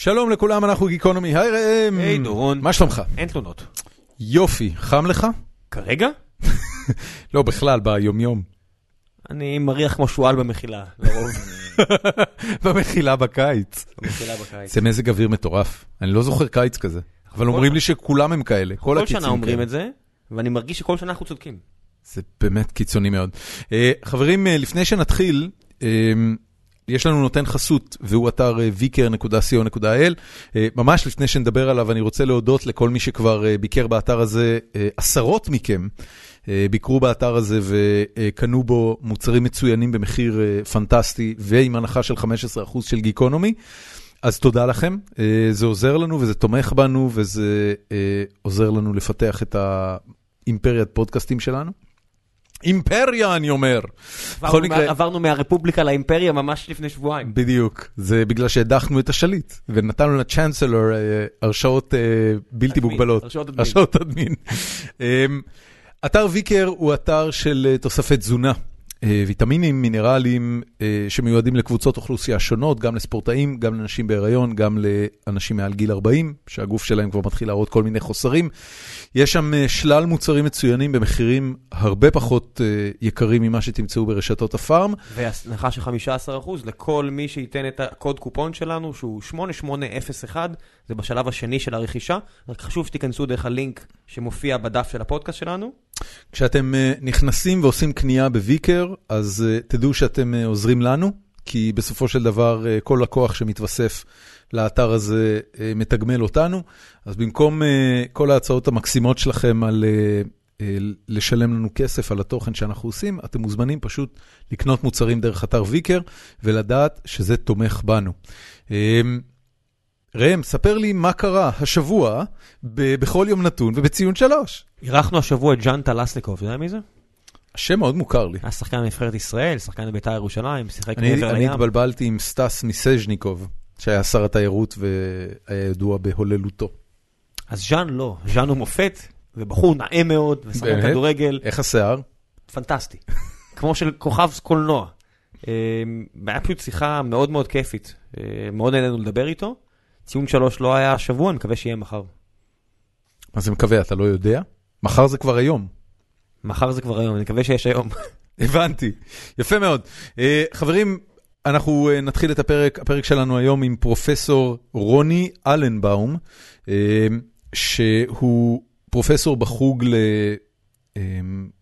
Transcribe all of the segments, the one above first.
שלום לכולם, אנחנו גיקונומי, היי ראם. היי דורון. מה שלומך? אין תלונות. יופי, חם לך? כרגע? לא, בכלל, ביומיום. אני מריח כמו שועל במחילה, לרוב. במחילה בקיץ. במחילה בקיץ. זה מזג אוויר מטורף. אני לא זוכר קיץ כזה. אבל אומרים לי שכולם הם כאלה, כל כל הקיצים שנה אומרים. את זה, ואני מרגיש שכל שנה אנחנו צודקים. זה באמת קיצוני מאוד. אה, חברים, אה, לפני שנתחיל, אה, יש לנו נותן חסות, והוא אתר אה, vicker.co.il. אה, ממש לפני שנדבר עליו, אני רוצה להודות לכל מי שכבר אה, ביקר באתר הזה, עשרות מכם. ביקרו באתר הזה וקנו בו מוצרים מצוינים במחיר פנטסטי ועם הנחה של 15% של גיקונומי. אז תודה לכם, זה עוזר לנו וזה תומך בנו וזה עוזר לנו לפתח את האימפריית פודקאסטים שלנו. אימפריה, אני אומר. עברנו מקרה, מה- עברנו מהרפובליקה לאימפריה ממש לפני שבועיים. בדיוק, זה בגלל שהדחנו את השליט ונתנו לצ'אנסלור אה, הרשאות אה, בלתי אדמין, מוגבלות. הרשאות אדמין. הרשאות אדמין. אמ, אתר ויקר הוא אתר של אה, תוספי תזונה. אה, ויטמינים, מינרלים אה, שמיועדים לקבוצות אוכלוסייה שונות, גם לספורטאים, גם לנשים בהיריון, גם לאנשים מעל גיל 40, שהגוף שלהם כבר מתחיל להראות כל מיני חוסרים. יש שם אה, שלל מוצרים מצוינים במחירים הרבה פחות יקרים ממה שתמצאו ברשתות הפארם. והנחה של 15% לכל מי שייתן את הקוד קופון שלנו, שהוא 8801, זה בשלב השני של הרכישה. רק חשוב שתיכנסו דרך הלינק שמופיע בדף של הפודקאסט שלנו. כשאתם אה, נכנסים ועושים קנייה בוויקר, אז אה, תדעו שאתם אה, עוזרים לנו, כי בסופו של דבר כל לקוח שמתווסף לאתר הזה מתגמל אותנו. אז במקום כל ההצעות המקסימות שלכם על לשלם לנו כסף על התוכן שאנחנו עושים, אתם מוזמנים פשוט לקנות מוצרים דרך אתר ויקר ולדעת שזה תומך בנו. אה, ראם, ספר לי מה קרה השבוע בכל יום נתון ובציון שלוש. אירחנו השבוע את ז'אן טלסניקוב, אתה יודע מי זה? השם מאוד מוכר לי. היה שחקן בנבחרת ישראל, שחקן בבית"ר ירושלים, שיחק אני, מעבר אני לים. התבלבלתי עם סטס מיסז'ניקוב, שהיה שר התיירות והיה ידוע בהוללותו. אז ז'אן לא, ז'אן הוא מופת, ובחור נאה מאוד, ושחקן? כדורגל, איך השיער? פנטסטי. כמו של כוכב קולנוע. אה, היה פשוט שיחה מאוד מאוד כיפית, אה, מאוד נהנינו לדבר איתו. ציון שלוש לא היה השבוע, אני מקווה שיהיה מחר. מה זה מקווה, אתה לא יודע? מחר זה כבר היום. מחר זה כבר היום, אני מקווה שיש היום. הבנתי, יפה מאוד. אה, חברים, אנחנו אה, נתחיל את הפרק, הפרק שלנו היום עם פרופסור רוני אלנבאום, אה, שהוא פרופסור בחוג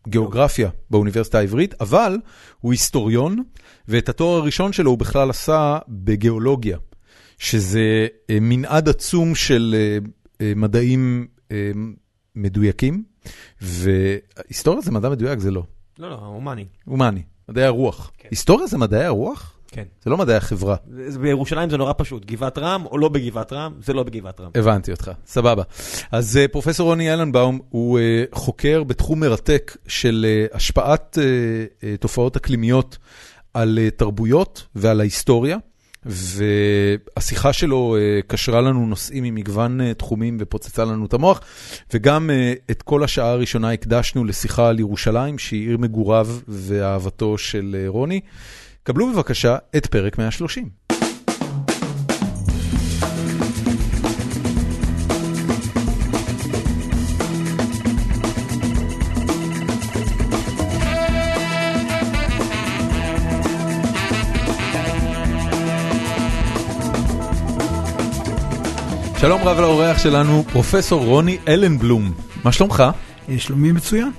לגיאוגרפיה באוניברסיטה העברית, אבל הוא היסטוריון, ואת התואר הראשון שלו הוא בכלל עשה בגיאולוגיה, שזה אה, מנעד עצום של אה, אה, מדעים אה, מדויקים, והיסטוריה זה מדע מדויק, זה לא. לא, לא, הומני. הומני, מדעי הרוח. כן. היסטוריה זה מדעי הרוח? כן. זה לא מדעי החברה. בירושלים זה נורא פשוט, גבעת רם או לא בגבעת רם, זה לא בגבעת רם. הבנתי אותך, סבבה. אז אה, פרופסור רוני אלנבאום הוא אה, חוקר בתחום מרתק של אה, השפעת תופעות אקלימיות על תרבויות ועל ההיסטוריה, והשיחה שלו אה, קשרה לנו נושאים ממגוון אה, תחומים ופוצצה לנו את המוח, וגם אה, את כל השעה הראשונה הקדשנו לשיחה על ירושלים, שהיא עיר מגוריו ואהבתו של רוני. קבלו בבקשה את פרק 130. שלום רב לאורח שלנו, פרופסור רוני אלנבלום. מה שלומך? שלומי מצוין.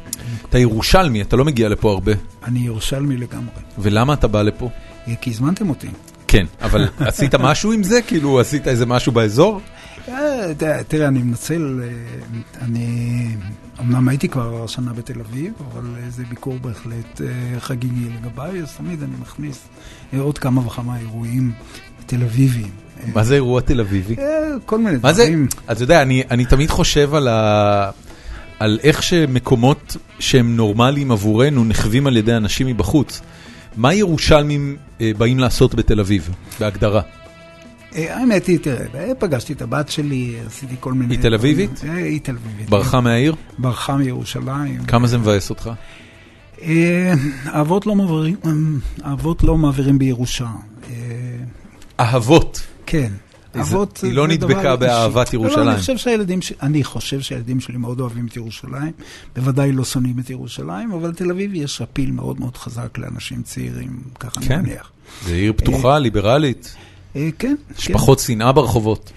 אתה ירושלמי, אתה לא מגיע לפה הרבה. אני ירושלמי לגמרי. ולמה אתה בא לפה? אה, כי הזמנתם אותי. כן, אבל עשית משהו עם זה? כאילו, עשית איזה משהו באזור? אה, תראה, אני מנצל, אה, אני אמנם הייתי כבר השנה בתל אביב, אבל אה, זה ביקור בהחלט אה, חגיגי לגביי, אז תמיד אני מכניס אה, עוד כמה וכמה אירועים תל אביביים. מה זה אירוע תל אביבי? אה, כל מיני? דברים. אתה יודע, אני, אני תמיד חושב על, ה... על איך שמקומות שהם נורמליים עבורנו נחווים על ידי אנשים מבחוץ. מה ירושלמים אה, באים לעשות בתל אביב, בהגדרה? אה, האמת היא, תראה, אה, פגשתי את הבת שלי, עשיתי כל מיני... היא תל אביבית? היא תל אביבית. ברחה מהעיר? ברחה מירושלים. כמה זה מבאס אותך? לא מעבירים, האבות לא מעבירים בירושה. אה, אהבות. כן. אבות היא לא נדבקה באהבת. ירושלים. לא, אני חושב שהילדים, אני חושב שהילדים שלי מאוד אוהבים את ירושלים, בוודאי לא שונאים את ירושלים, אבל תל אביב יש אפיל מאוד מאוד חזק לאנשים צעירים, ככה כן. אני מניח. זה עיר פתוחה, ליברלית, אה, כן, יש כן. פחות שנאה ברחובות.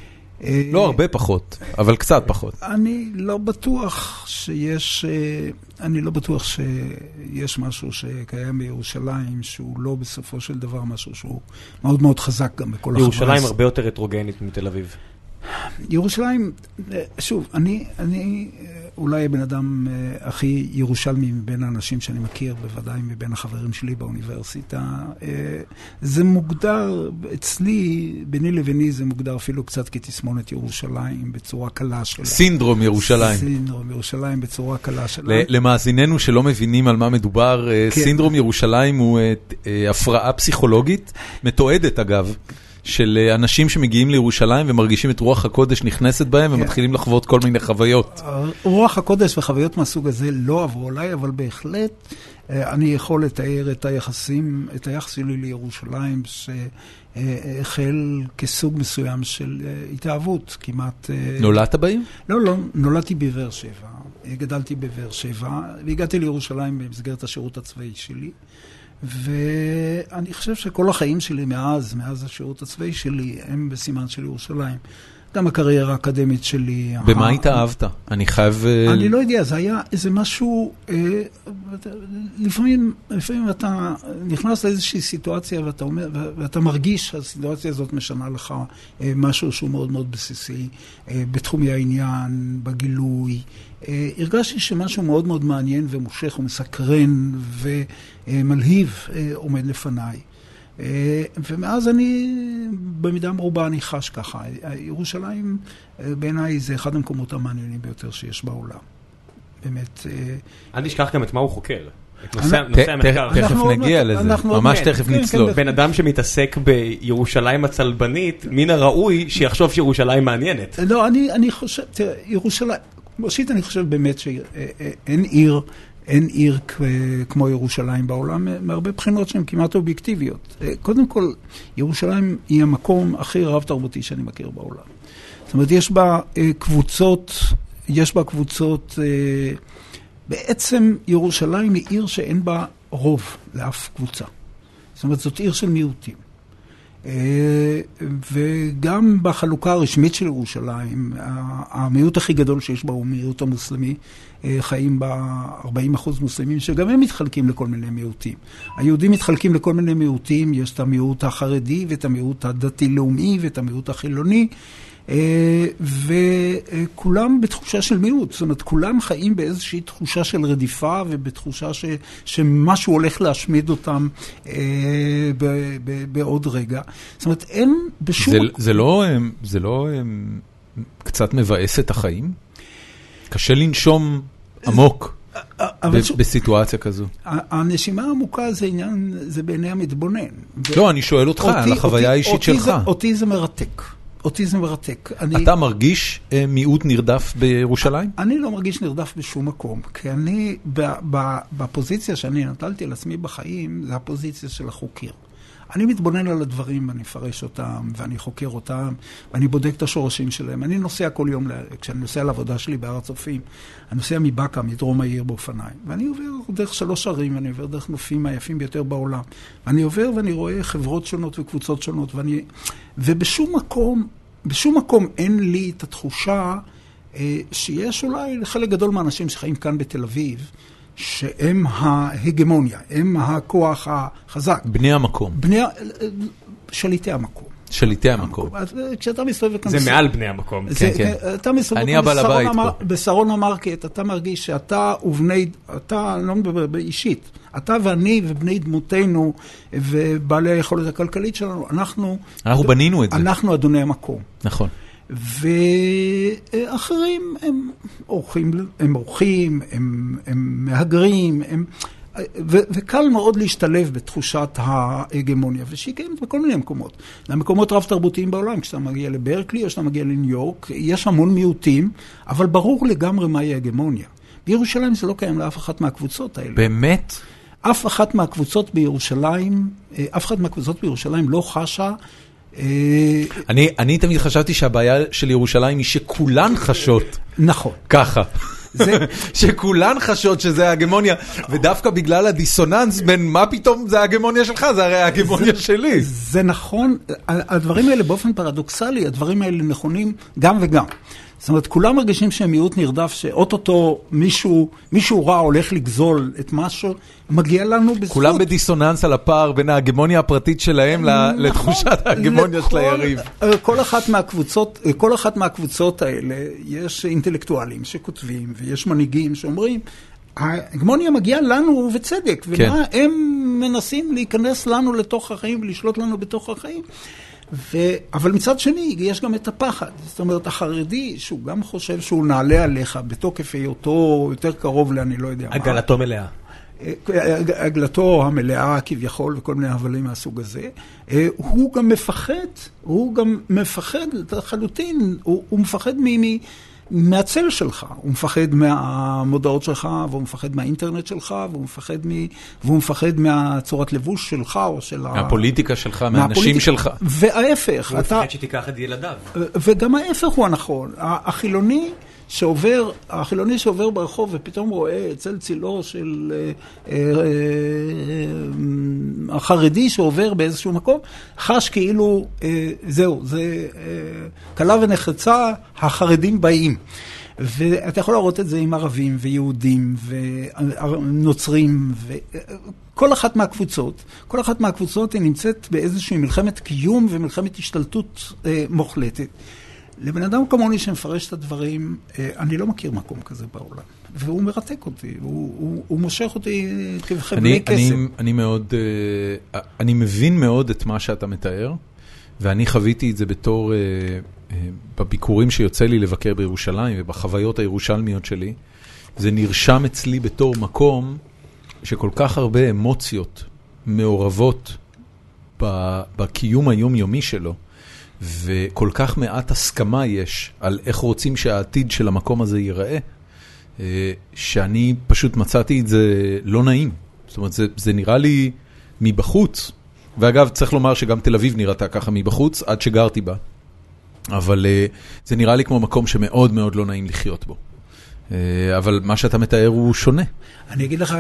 אה, לא הרבה פחות, אבל קצת פחות. אני לא בטוח שיש, אה, אני לא בטוח שיש משהו שקיים בירושלים שהוא לא בסופו של דבר משהו שהוא מאוד מאוד חזק גם בכל החברה. ירושלים הרבה יותר הטרוגנית מתל אביב. ירושלים, אה, שוב, אני, אני אה, אולי הבן אדם אה, הכי ירושלמי מבין האנשים שאני מכיר, בוודאי מבין החברים שלי באוניברסיטה. זה מוגדר, אצלי, ביני לביני, זה מוגדר אפילו קצת כתסמונת ירושלים, בצורה קלה שלה. סינדרום ירושלים. סינדרום ירושלים בצורה קלה שלה. למאזיננו שלא מבינים על מה מדובר, כן. סינדרום ירושלים הוא הפרעה פסיכולוגית, מתועדת אגב, של אה, אנשים שמגיעים לירושלים ומרגישים את רוח הקודש נכנסת בהם כן. ומתחילים לחוות כל מיני חוויות. רוח הקודש וחוויות מהסוג הזה לא עברו עליי, אבל בהחלט אה, אני יכול לתאר את היחסים, את היחס שלי לירושלים, שהחל כסוג מסוים של אה, התאהבות, כמעט... אה, נולדת בעיר? לא, לא, נולדתי בבאר שבע, אה, גדלתי בבאר שבע, והגעתי לירושלים במסגרת השירות הצבאי שלי. ואני חושב שכל החיים שלי מאז, מאז השירות הצבאי שלי, הם בסימן של ירושלים. גם הקריירה האקדמית שלי. במה ה- התאהבת? אני חייב... אה, אני לא יודע, זה היה איזה משהו, אה, לפעמים, לפעמים אתה נכנס לאיזושהי סיטואציה ואתה, אומר, ואתה מרגיש שהסיטואציה הזאת משנה לך אה, משהו שהוא מאוד מאוד בסיסי אה, בתחומי העניין, בגילוי. אה, הרגשתי שמשהו מאוד מאוד מעניין ומושך ומסקרן ומלהיב אה, עומד לפניי. אה, ומאז אני, במידה מרובה אני חש ככה. ירושלים אה, בעיניי זה אחד המקומות המעניינים ביותר שיש בעולם. באמת. אה, אל תשכח גם את מה הוא חוקר. נושא המחקר. תכף נגיע לזה, ממש. תכף כן, כן, נצלול. בן אדם שמתעסק בירושלים הצלבנית, מן הראוי שיחשוב שירושלים מעניינת. לא, אני, אני חושב, תראה, ירושלים, ראשית אני חושב באמת שאין עיר, אין עיר כמו ירושלים בעולם, מהרבה בחינות שהן כמעט אובייקטיביות. אה, קודם כל, ירושלים היא המקום הכי רב-תרבותי שאני מכיר בעולם. זאת אומרת, יש בה אה, קבוצות, יש בה קבוצות, אה, בעצם ירושלים היא עיר שאין בה רוב לאף קבוצה. זאת אומרת, זאת עיר של מיעוטים. אה, וגם בחלוקה הרשמית של ירושלים, המיעוט הכי גדול שיש בה הוא המיעוט המוסלמי. אה, חיים בה 40 אחוז מוסלמים, שגם הם מתחלקים לכל מיני מיעוטים. היהודים מתחלקים לכל מיני מיעוטים, יש את המיעוט החרדי ואת המיעוט הדתי-לאומי ואת המיעוט החילוני. אה, וכולם בתחושה של מיעוט, זאת אומרת, כולם חיים באיזושהי תחושה של רדיפה ובתחושה ש, שמשהו הולך להשמיד אותם אה, ב, ב, בעוד רגע. זאת אומרת, אין בשום... זה- זה לא, אה, זה לא אה, קצת מבאס את החיים? קשה לנשום עמוק ב- בסיטואציה כזו. הנשימה העמוקה זה עניין, זה בעיני המתבונן. ו- לא, אני שואל אותך על החוויה האישית שלך. זה- אותי זה מרתק. אותי זה מרתק. אני, אתה מרגיש אה, מיעוט נרדף בירושלים? אני לא מרגיש נרדף בשום מקום, כי אני, ב, ב, בפוזיציה שאני נטלתי על עצמי בחיים, זה הפוזיציה של החוקר. אני מתבונן על הדברים, ואני מפרש אותם, ואני חוקר אותם, ואני בודק את השורשים שלהם. אני נוסע כל יום, כשאני נוסע לעבודה שלי בהר הצופים, אני נוסע מבאקה, מדרום העיר באופניים, ואני עובר דרך שלוש ערים, ואני עובר דרך נופים היפים ביותר בעולם. ואני עובר ואני רואה חברות שונות וקבוצות שונות, ואני... ובשום מקום, בשום מקום אין לי את התחושה אה, שיש אולי לחלק גדול מהאנשים שחיים כאן בתל אביב, שהם ההגמוניה, הם הכוח החזק. בני המקום, בני, שליטי המקום. שליטי המקום. אז אה, כשאתה מסתובב כאן... זה מעל בני המקום. זה, כן, כן. אתה מסתובב אני כאן הבעל המר- פה. בשרון המרקט, אתה מרגיש שאתה ובני, אתה, אני לא מדבר אישית, אתה ואני ובני דמותנו ובעלי היכולת הכלכלית שלנו, אנחנו... אנחנו בנינו את זה. אנחנו אדוני המקום. נכון. ואחרים הם אורחים, הם אורחים, הם, הם מהגרים, הם... ו- וקל מאוד להשתלב בתחושת ההגמוניה, ושהיא קיימת בכל מיני מקומות. זה מקומות רב-תרבותיים בעולם, כשאתה מגיע לברקלי או כשאתה מגיע לניו יורק, יש המון מיעוטים, אבל ברור לגמרי מהי הגמוניה. בירושלים זה לא קיים לאף אחת מהקבוצות האלה. באמת? אף אחת מהקבוצות בירושלים, אה, אף אחת מהקבוצות בירושלים לא חשה אני אני תמיד חשבתי שהבעיה של ירושלים היא שכולן חשות נכון. ככה. זה- שכולן חשות שזה ההגמוניה, ודווקא בגלל הדיסוננס בין מה פתאום זה ההגמוניה שלך, זה הרי ההגמוניה שלי. זה נכון, הדברים האלה באופן פרדוקסלי, הדברים האלה נכונים גם וגם. זאת אומרת, כולם מרגישים שהם מיעוט נרדף, שאו-טו-טו מישהו, מישהו רע הולך לגזול את משהו, מגיע לנו בזכות. כולם בדיסוננס על הפער בין ההגמוניה הפרטית שלהם נכון. לתחושת ההגמוניה של היריב. אה, כל אחת מהקבוצות, כל אחת מהקבוצות האלה, יש אינטלקטואלים שכותבים, ויש מנהיגים שאומרים, ההגמוניה מגיעה לנו ובצדק, כן. ומה הם מנסים להיכנס לנו לתוך החיים ולשלוט לנו בתוך החיים. ו... אבל מצד שני, יש גם את הפחד. זאת אומרת, החרדי, שהוא גם חושב שהוא נעלה עליך בתוקף היותו יותר קרוב לאני לא יודע מה. עגלתו מלאה. הגלתו המלאה כביכול וכל מיני הבלים מהסוג הזה, אה, הוא גם מפחד, הוא גם מפחד לחלוטין, הוא, הוא מפחד מ, מ, מהצל שלך, הוא מפחד מהמודעות שלך, והוא מפחד מהאינטרנט שלך, והוא מפחד, מ, והוא מפחד מהצורת לבוש שלך או של ה... מהפוליטיקה שלך, מהאנשים. שלך. וההפך, הוא אתה... מפחד שתיקח את ילדיו. וגם ההפך הוא הנכון. החילוני שעובר, החילוני שעובר ברחוב ופתאום רואה צל צילו של אה, אה, אה, החרדי שעובר באיזשהו מקום, חש כאילו, אה, זהו, זה אה, כלה ונחרצה, החרדים באים. ואתה יכול לראות את זה עם ערבים ויהודים ונוצרים וכל אחת מהקבוצות, כל אחת מהקבוצות היא נמצאת באיזושהי מלחמת קיום ומלחמת השתלטות אה, מוחלטת. לבן אדם כמוני שמפרש את הדברים, אה, אני לא מכיר מקום כזה בעולם. והוא מרתק אותי, הוא, הוא, הוא מושך אותי כחבלי אני, כסף. אני, אני מאוד, אה, אני מבין מאוד את מה שאתה מתאר, ואני חוויתי את זה בתור, אה, אה, בביקורים שיוצא לי לבקר בירושלים ובחוויות הירושלמיות שלי. זה נרשם אצלי בתור מקום שכל כך הרבה אמוציות מעורבות בקיום היומיומי שלו, וכל כך מעט הסכמה יש על איך רוצים שהעתיד של המקום הזה ייראה, אה, שאני פשוט מצאתי את זה לא נעים. זאת אומרת, זה, זה נראה לי מבחוץ, ואגב, צריך לומר שגם תל אביב נראתה ככה מבחוץ, עד שגרתי בה. אבל אה, זה נראה לי כמו מקום שמאוד מאוד לא נעים לחיות בו. אה, אבל מה שאתה מתאר הוא שונה. אני אגיד לך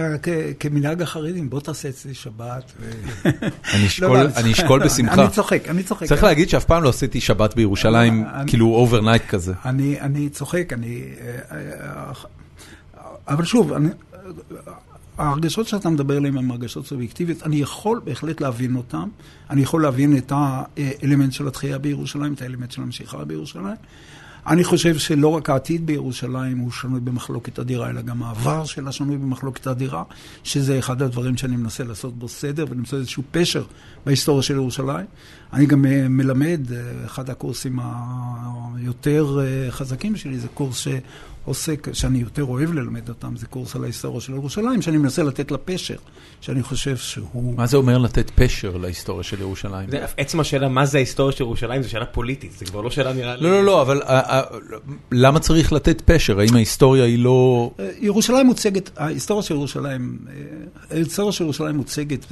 כמנהג החרדים, בוא תעשה אצלי שבת. אני לא, אשקול, בשמחה. אני צוחק, אני צוחק. צריך להגיד שאף פעם לא עשיתי שבת בירושלים, כאילו overnight כזה. אני, צוחק, אני... אה, אה, אבל שוב, ההרגשות שאתה מדבר עליהן הן הרגשות סובייקטיביות, אני יכול בהחלט להבין אותן, אני יכול להבין את האלמנט של התחייה בירושלים, את האלמנט של המשיכה בירושלים. אני חושב שלא רק העתיד בירושלים הוא שנוי במחלוקת אדירה, אלא גם העבר שלה שנוי במחלוקת אדירה, שזה אחד הדברים שאני מנסה לעשות בו סדר ולמצוא איזשהו פשר בהיסטוריה של ירושלים. אני גם אה, מלמד, אה, אחד הקורסים היותר אה, חזקים שלי זה קורס שעוסק, שאני יותר אוהב ללמד אותם, זה קורס על ההיסטוריה של ירושלים, שאני מנסה לתת לה פשר, שאני חושב שהוא... מה זה אומר לתת פשר להיסטוריה של ירושלים? עצם השאלה מה זה ההיסטוריה של ירושלים זו שאלה פוליטית, זה כבר לא שאלה נראה לי. לא, לא, לא, אבל אה, אה, למה צריך לתת פשר? האם ההיסטוריה היא לא... אה, ירושלים מוצגת, ההיסטוריה של ירושלים, ההיסטוריה של ירושלים מוצגת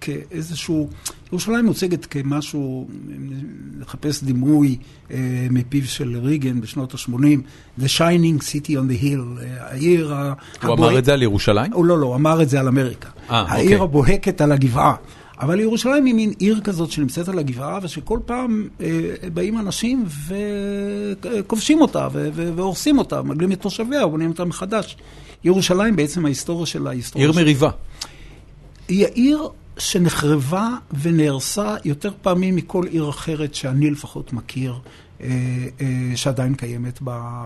כאיזשהו, ירושלים מוצגת כמשהו, נחפש דימוי אה, מפיו של ריגן בשנות ה-80, The Shining City on the Hill, אה, העיר ה... הוא אמר את זה על ירושלים? הוא לא, לא, הוא אמר את זה על אמריקה. אה, העיר אוקיי. הבוהקת על הגבעה. אבל ירושלים היא מין עיר כזאת שנמצאת על הגבעה, ושכל פעם אה, באים אנשים וכובשים אותה, והורסים אותה, מגלים את תושביה, ובונים אותה מחדש. ירושלים בעצם ההיסטוריה שלה, ההיסטוריה עיר של- מריבה. היא העיר שנחרבה ונהרסה יותר פעמים מכל עיר אחרת שאני לפחות מכיר, אה, אה, שעדיין קיימת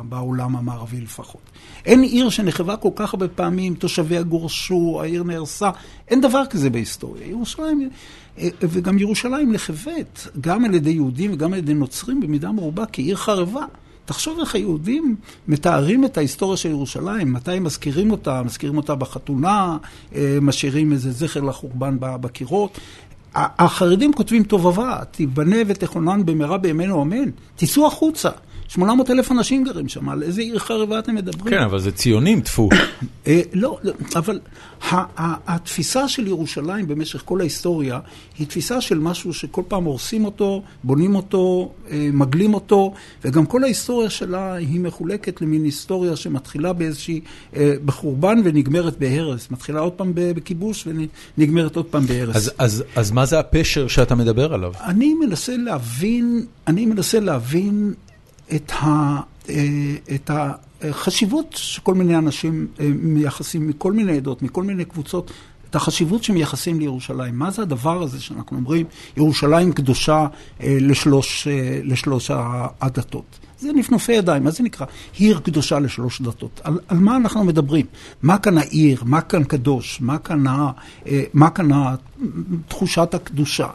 בעולם המערבי לפחות. אין עיר שנחרבה כל כך הרבה פעמים, תושביה גורשו, העיר נהרסה, אין דבר כזה בהיסטוריה. ירושלים, אה, וגם ירושלים נחרבת, גם על ידי יהודים וגם על ידי נוצרים במידה מרובה כעיר חרבה. תחשוב איך היהודים מתארים את ההיסטוריה של ירושלים, מתי מזכירים אותה, מזכירים אותה בחתונה, אה, משאירים איזה זכר לחורבן בקירות. החרדים כותבים תובבה, תיבנה ותכונן במהרה בימינו אמן. תצאו החוצה, 800 אלף אנשים גרים שם, על איזה עיר חרבה אתם מדברים? כן, אבל זה ציונים, טפו. אה, לא, לא, אבל התפיסה של ירושלים במשך כל ההיסטוריה היא תפיסה של משהו שכל פעם הורסים אותו, בונים אותו, אה, מגלים אותו, וגם כל ההיסטוריה שלה היא מחולקת למין היסטוריה שמתחילה באיזושהי, אה, בחורבן ונגמרת בהרס. מתחילה עוד פעם בכיבוש ונגמרת עוד פעם בהרס. אז, אז, אז מה זה הפשר שאתה מדבר עליו? אני מנסה להבין, אני מנסה להבין את ה... את ה חשיבות שכל מיני אנשים אה, מייחסים מכל מיני עדות, מכל מיני קבוצות, את החשיבות שמייחסים לירושלים. מה זה הדבר הזה שאנחנו אומרים, ירושלים קדושה אה, לשלוש, אה, לשלוש הדתות? זה נפנופי ידיים, מה זה נקרא? עיר קדושה לשלוש דתות. על, על מה אנחנו מדברים? מה כאן העיר? מה כאן קדוש? מה כאן, מה כאן תחושת הקדושה?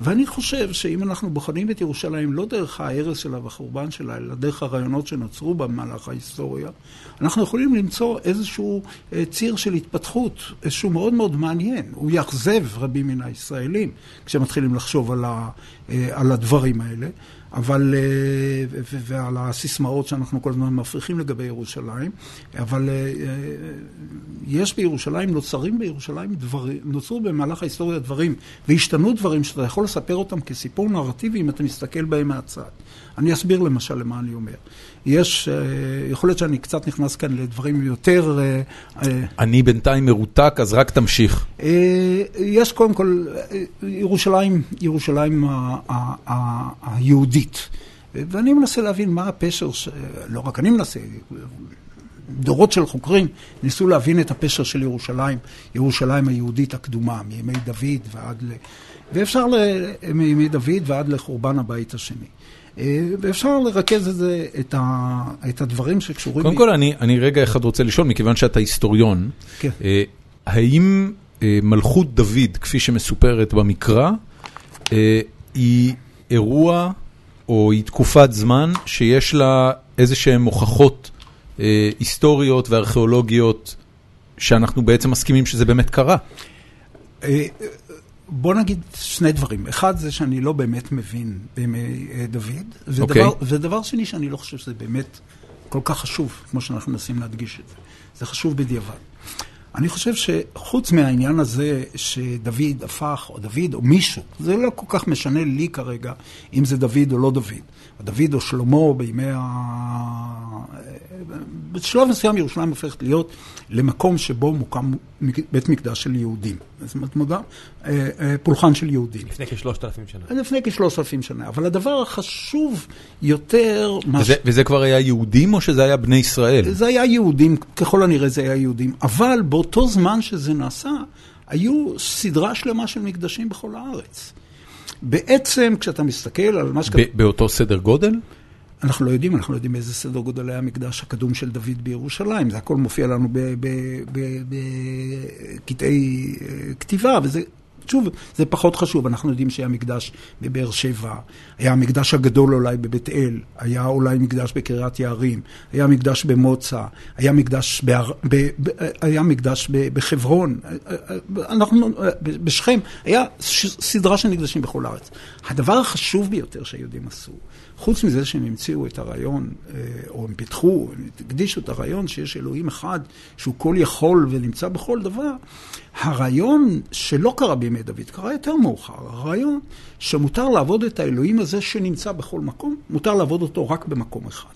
ואני חושב שאם אנחנו בוחנים את ירושלים לא דרך ההרס שלה והחורבן שלה, אלא דרך הרעיונות שנוצרו במהלך ההיסטוריה, אנחנו יכולים למצוא איזשהו אה, ציר של התפתחות, שהוא מאוד מאוד מעניין. הוא יאכזב רבים מן הישראלים כשמתחילים לחשוב על, אה, על הדברים האלה. אבל, אה, ועל הסיסמאות שאנחנו כל הזמן מפריחים לגבי ירושלים, אבל יש בירושלים, נוצרים בירושלים דברים, נוצרו במהלך ההיסטוריה דברים, והשתנו דברים שאתה יכול לספר אותם כסיפור נרטיבי אם אתה מסתכל בהם מהצד. אני אסביר למשל למה אני אומר. יש, אה, יכול להיות שאני קצת נכנס כאן לדברים יותר... אה, אה, אני בינתיים מרותק, אז רק תמשיך. יש קודם כל, ירושלים, ירושלים היהודית. ואני מנסה להבין מה הפשר, ש... לא רק אני מנסה, דורות של חוקרים ניסו להבין את הפשר של ירושלים, ירושלים היהודית הקדומה, מימי דוד ועד ל... ואפשר ל... מימי דוד ועד לחורבן הבית השני. אה, ואפשר לרכז את זה, את, ה, את הדברים שקשורים... קודם. כל, אני, אני רגע אחד רוצה לשאול, מכיוון שאתה היסטוריון, כן. אה, האם אה, מלכות דוד, כפי שמסופרת במקרא, היא אירוע או היא תקופת זמן שיש לה איזה שהן הוכחות היסטוריות וארכיאולוגיות שאנחנו בעצם מסכימים שזה באמת קרה? בוא נגיד שני דברים. אחד זה שאני לא באמת מבין בימי אה, דוד, ודבר, okay. אוקיי. ודבר שני שאני לא חושב שזה באמת כל כך חשוב, כמו שאנחנו מנסים להדגיש את זה. זה חשוב בדיעבד. אני חושב שחוץ מהעניין הזה שדוד הפך, או דוד, או מישהו, זה לא כל כך משנה לי כרגע אם זה דוד או לא דוד. דוד או שלמה בימי ה... בשלב מסוים ירושלים הופכת להיות למקום שבו מוקם בית מקדש של יהודים. זאת אומרת, מודע, אה, אה, פולחן של יהודים. לפני כשלושת אלפים שנה. לפני כשלושת אלפים שנה. אבל הדבר החשוב יותר... וזה, ש... וזה כבר היה יהודים או שזה היה בני ישראל? זה היה יהודים, ככל הנראה זה היה יהודים. אבל באותו זמן שזה נעשה, היו סדרה שלמה של מקדשים בכל הארץ. בעצם, כשאתה מסתכל על מה שקרה... באותו סדר גודל? אנחנו לא יודעים, אנחנו לא יודעים איזה סדר גודל היה המקדש הקדום של דוד בירושלים. זה הכל מופיע לנו בקטעי אה, כתיבה, וזה שוב, זה פחות חשוב, אנחנו יודעים שהיה מקדש בבאר שבע, היה המקדש הגדול אולי בבית אל, היה אולי מקדש בקריית יערים, היה מקדש במוצא, היה מקדש, בהר, ב, ב, היה מקדש ב, בחברון, אנחנו, בשכם, היה סדרה של מקדשים בכל הארץ. הדבר החשוב ביותר שהיהודים עשו, חוץ מזה שהם המציאו את הרעיון, אה, או הם פיתחו, הם הקדישו את הרעיון שיש אלוהים אחד שהוא כל יכול ונמצא בכל דבר, הרעיון שלא קרה בימי דוד, קרה יותר מאוחר, הרעיון שמותר לעבוד את האלוהים הזה שנמצא בכל מקום, מותר לעבוד אותו רק במקום אחד.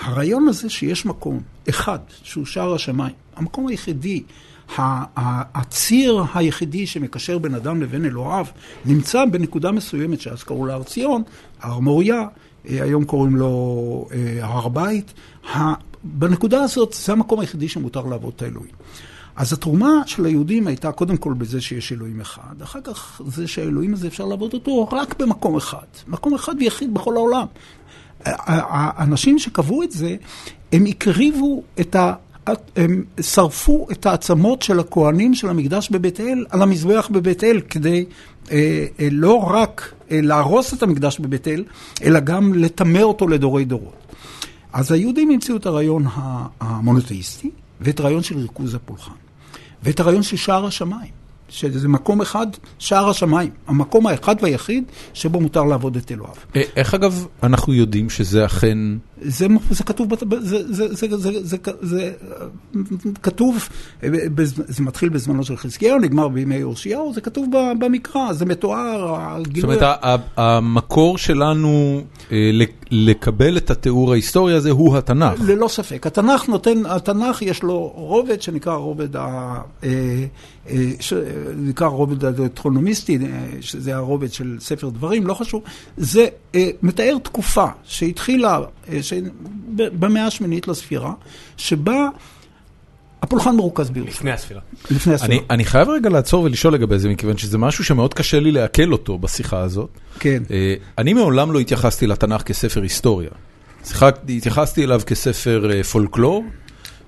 הרעיון הזה שיש מקום אחד, שהוא שער השמיים, המקום היחידי, הציר היחידי שמקשר בין אדם לבין אלוהיו, נמצא בנקודה מסוימת שאז קראו לה הר ציון, הר מוריה, אה, היום קוראים לו אה, הר בית. בנקודה הזאת זה המקום היחידי שמותר לעבוד את האלוהים. אז התרומה של היהודים הייתה קודם כל בזה שיש אלוהים אחד, אחר כך זה שהאלוהים הזה אפשר לעבוד אותו רק במקום אחד, מקום אחד ויחיד בכל העולם. האנשים שקבעו את זה, הם הקריבו את ה... הם שרפו את העצמות של הכוהנים של המקדש בבית אל על המזבח בבית אל כדי אה, אה, לא רק אה, להרוס את המקדש בבית אל, אלא גם לטמא אותו לדורי דורות. אז היהודים המציאו את הרעיון המונותאיסטי ואת הרעיון של ריכוז הפולחן. ואת הרעיון של שער השמיים. שזה מקום אחד, שער השמיים. המקום האחד והיחיד שבו מותר לעבוד את אלוהיו. אה, איך אגב אנחנו יודעים שזה אכן... זה, זה כתוב, זה, זה, זה, זה, זה, זה כתוב, זה מתחיל בזמנו של חזקיהו, נגמר בימי יאשיהו, זה כתוב במקרא, זה מתואר. זאת אומרת, המקור שלנו לקבל את התיאור ההיסטורי הזה הוא התנ"ך. ללא ספק. התנ"ך נותן, התנ"ך יש לו רובד שנקרא רובד ה... נקרא רובד הדטרונומיסטי, שזה הרובד של ספר דברים, לא חשוב. זה מתאר תקופה שהתחילה... במאה השמינית לספירה, שבה הפולחן מרוכז בירושלים. לפני הספירה. לפני הספירה. אני, אני חייב רגע לעצור ולשאול לגבי זה, מכיוון שזה משהו שמאוד קשה לי לעכל אותו בשיחה הזאת. כן. אני מעולם לא התייחסתי לתנ"ך כספר היסטוריה. התייחסתי אליו כספר פולקלור,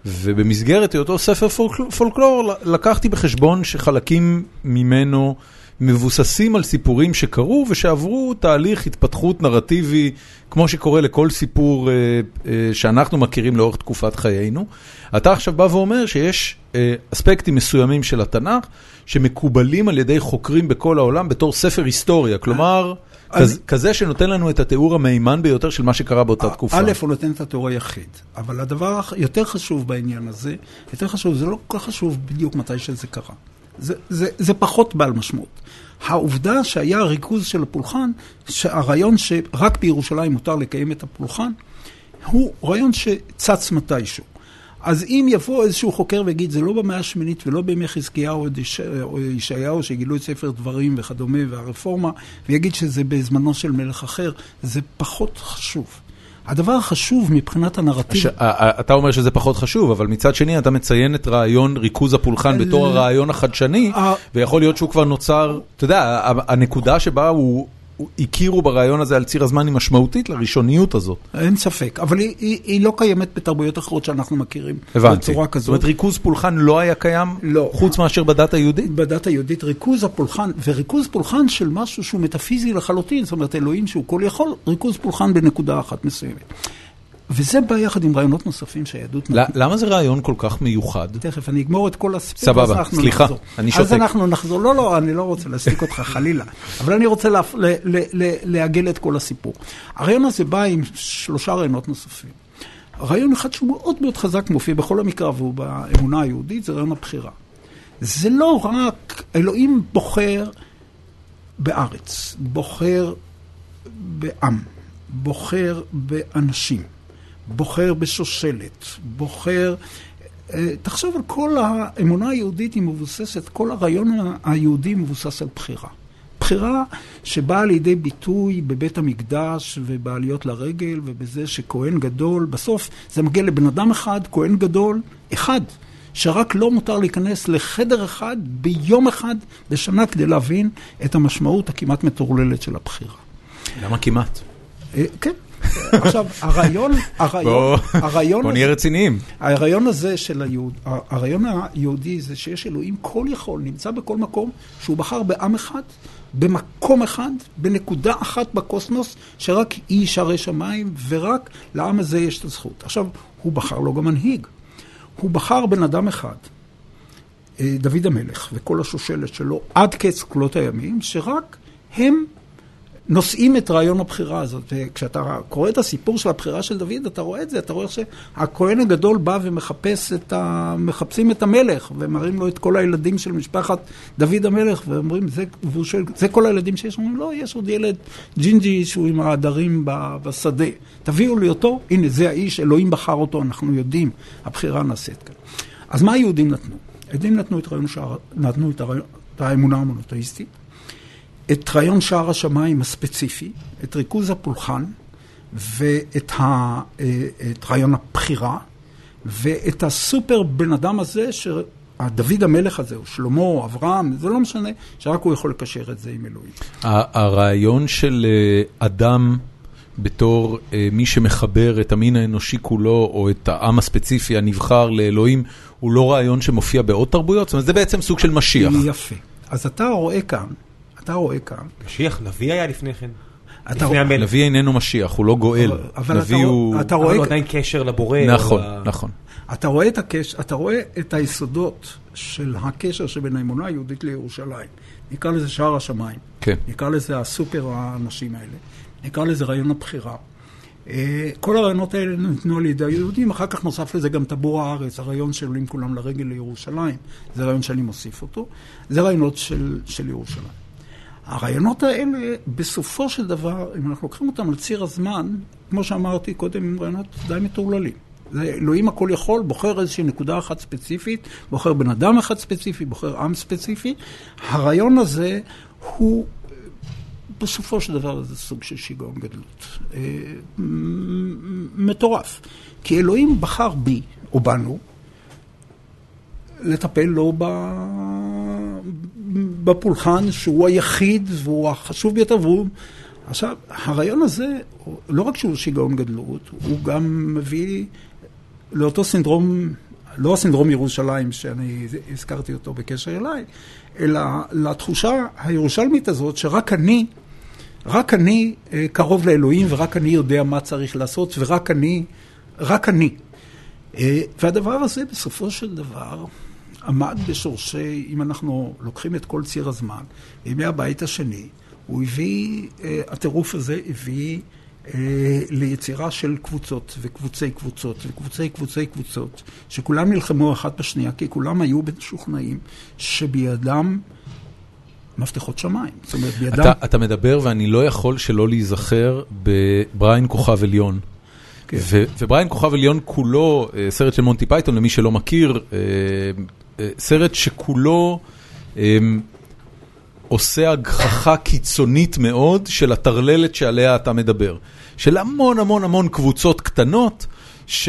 ובמסגרת היותו ספר פולקלור לקחתי בחשבון שחלקים ממנו מבוססים על סיפורים שקרו ושעברו תהליך התפתחות נרטיבי, כמו שקורה לכל סיפור שאנחנו מכירים לאורך תקופת חיינו. אתה עכשיו בא ואומר שיש אספקטים מסוימים של התנ"ך שמקובלים על ידי חוקרים בכל העולם בתור ספר היסטוריה, כלומר, כזה שנותן לנו את התיאור המהימן ביותר של מה שקרה באותה תקופה. א', הוא נותן את התיאור היחיד, אבל הדבר היותר חשוב בעניין הזה, יותר חשוב, זה לא כל כך חשוב בדיוק מתי שזה קרה. זה, זה, זה פחות בעל משמעות. העובדה שהיה ריכוז של הפולחן, שהרעיון שרק בירושלים מותר לקיים את הפולחן, הוא רעיון שצץ מתישהו. אז אם יבוא איזשהו חוקר ויגיד, זה לא במאה השמינית ולא בימי חזקיהו או ישעיהו שגילו את ספר דברים וכדומה והרפורמה, ויגיד שזה בזמנו של מלך אחר, זה פחות חשוב. הדבר החשוב מבחינת הנרטיב... אתה אומר שזה פחות חשוב, אבל מצד שני אתה מציין את רעיון ריכוז הפולחן בתור הרעיון החדשני, ויכול להיות שהוא כבר נוצר, אתה יודע, הנקודה שבה הוא... הכירו ברעיון הזה על ציר הזמן היא משמעותית לראשוניות הזאת. אין ספק, אבל היא, היא, היא לא קיימת בתרבויות אחרות שאנחנו מכירים. הבנתי. בצורה כזאת. זאת אומרת, ריכוז פולחן לא היה קיים? לא. חוץ מאשר בדת היהודית? בדת היהודית, ריכוז הפולחן, וריכוז פולחן של משהו שהוא מטאפיזי לחלוטין, זאת אומרת, אלוהים שהוא כל יכול, ריכוז פולחן בנקודה אחת מסוימת. וזה בא יחד עם רעיונות נוספים שהיהדות... למה זה רעיון כל כך מיוחד? תכף, אני אגמור את כל הסיפור. סבבה, סליחה, אני שותק. אז אנחנו נחזור, לא, לא, אני לא רוצה להסתיק אותך חלילה, אבל אני רוצה לעגל את כל הסיפור. הרעיון הזה בא עם שלושה רעיונות נוספים. רעיון אחד שהוא מאוד מאוד חזק, מופיע בכל המקרא והוא באמונה היהודית, זה רעיון הבחירה. זה לא רק, אלוהים בוחר בארץ, בוחר בעם, בוחר באנשים. בוחר בשושלת, בוחר... תחשוב על כל האמונה היהודית היא מבוססת, כל הרעיון היהודי מבוסס על בחירה. בחירה שבאה לידי ביטוי בבית המקדש ובעליות לרגל ובזה שכהן גדול, בסוף זה מגיע לבן אדם אחד, כהן גדול, אחד, שרק לא מותר להיכנס לחדר אחד ביום אחד בשנה כדי להבין את המשמעות הכמעט מטורללת של הבחירה. למה כמעט? כן. עכשיו, הרעיון, הרעיון, הרעיון... בוא נהיה רציניים. הרעיון הזה של היהוד, הרעיון היהודי זה שיש אלוהים כל יכול, נמצא בכל מקום, שהוא בחר בעם אחד, במקום אחד, בנקודה אחת בקוסמוס, שרק היא שערי שמיים, ורק לעם הזה יש את הזכות. עכשיו, הוא בחר לו גם מנהיג. הוא בחר בן אדם אחד, דוד המלך, וכל השושלת שלו, עד קץ כלות הימים, שרק הם נושאים את רעיון הבחירה הזאת. וכשאתה קורא את הסיפור של הבחירה של דוד, אתה רואה את זה, אתה רואה שהכהן הגדול בא ומחפש את ה... מחפשים את המלך, ומראים לו את כל הילדים של משפחת דוד המלך, ואומרים, זה, והוא שואל, זה כל הילדים שיש? אומרים, לא, יש עוד ילד ג'ינג'י שהוא עם העדרים בשדה. תביאו לי אותו, הנה, זה האיש, אלוהים בחר אותו, אנחנו יודעים, הבחירה נעשית כאן. אז מה היהודים נתנו? היהודים נתנו את רעיון שער, נתנו את, הרעיון, את האמונה המונותאיסטית. את רעיון שער השמיים הספציפי, את ריכוז הפולחן ואת ה, את רעיון הבחירה ואת הסופר בן אדם הזה, שדוד המלך הזה, או שלמה, או אברהם, זה לא משנה, שרק הוא יכול לקשר את זה עם אלוהים. הרעיון של אדם בתור מי שמחבר את המין האנושי כולו, או את העם הספציפי הנבחר לאלוהים, הוא לא רעיון שמופיע בעוד תרבויות? זאת אומרת, זה בעצם סוג של משיח. יפה. אז אתה רואה כאן, אתה רואה כאן. משיח נביא היה לפני כן. אתה- לפני המלך. נביא איננו משיח, הוא לא גואל. אבל- אבל נביא אתה- הוא... אתה אבל רואה- הוא עדיין קשר לבורא. נכון, נכון. אתה רואה את הקשר, אתה רואה את היסודות של הקשר שבין האמונה היהודית לירושלים. נקרא לזה שער השמיים. כן. נקרא לזה הסופר האנשים האלה. נקרא לזה רעיון הבחירה. אה, כל הרעיונות האלה ניתנו על ידי היהודים, אחר כך נוסף לזה גם טבור הארץ, הרעיון שעולים כולם לרגל לירושלים, זה רעיון שאני מוסיף אותו, זה רעיונות של, של ירושלים. הרעיונות האלה, בסופו של דבר, אם אנחנו לוקחים אותם על ציר הזמן, כמו שאמרתי קודם, הם רעיונות די מטורללים. זה אלוהים הכל יכול, בוחר איזושהי נקודה אחת ספציפית, בוחר בן אדם אחד ספציפי, בוחר עם ספציפי. הרעיון הזה הוא בסופו של דבר זה סוג של שיגעון גדלות. אה, מטורף. כי אלוהים בחר בי, או בנו, לטפל לו. בפולחן שהוא היחיד והוא החשוב ביותר והוא... עכשיו, הרעיון הזה, לא רק שהוא שיגעון גדלות, הוא גם מביא לאותו סינדרום, לא הסינדרום ירושלים שאני הזכרתי אותו בקשר אליי, אלא לתחושה הירושלמית הזאת שרק אני, רק אני אה, קרוב לאלוהים ורק אני יודע מה צריך לעשות ורק אני, רק אני. אה, והדבר הזה בסופו של דבר עמד בשורשי, אם אנחנו לוקחים את כל ציר הזמן, בימי הבית השני, הוא הביא, אה, הטירוף הזה הביא אה, ליצירה של קבוצות וקבוצי קבוצות וקבוצי קבוצי קבוצות, שכולם נלחמו אחת בשנייה, כי כולם היו משוכנעים שבידם מפתחות שמיים. זאת אומרת, בידם... אתה, אתה מדבר ואני לא יכול שלא להיזכר בבריין כוכב עליון. כן. ו- ובריין כוכב עליון כולו, אה, סרט של מונטי פייתון, למי שלא מכיר, אה, סרט שכולו אה, עושה הגחכה קיצונית מאוד של הטרללת שעליה אתה מדבר. של המון המון המון קבוצות קטנות, ש...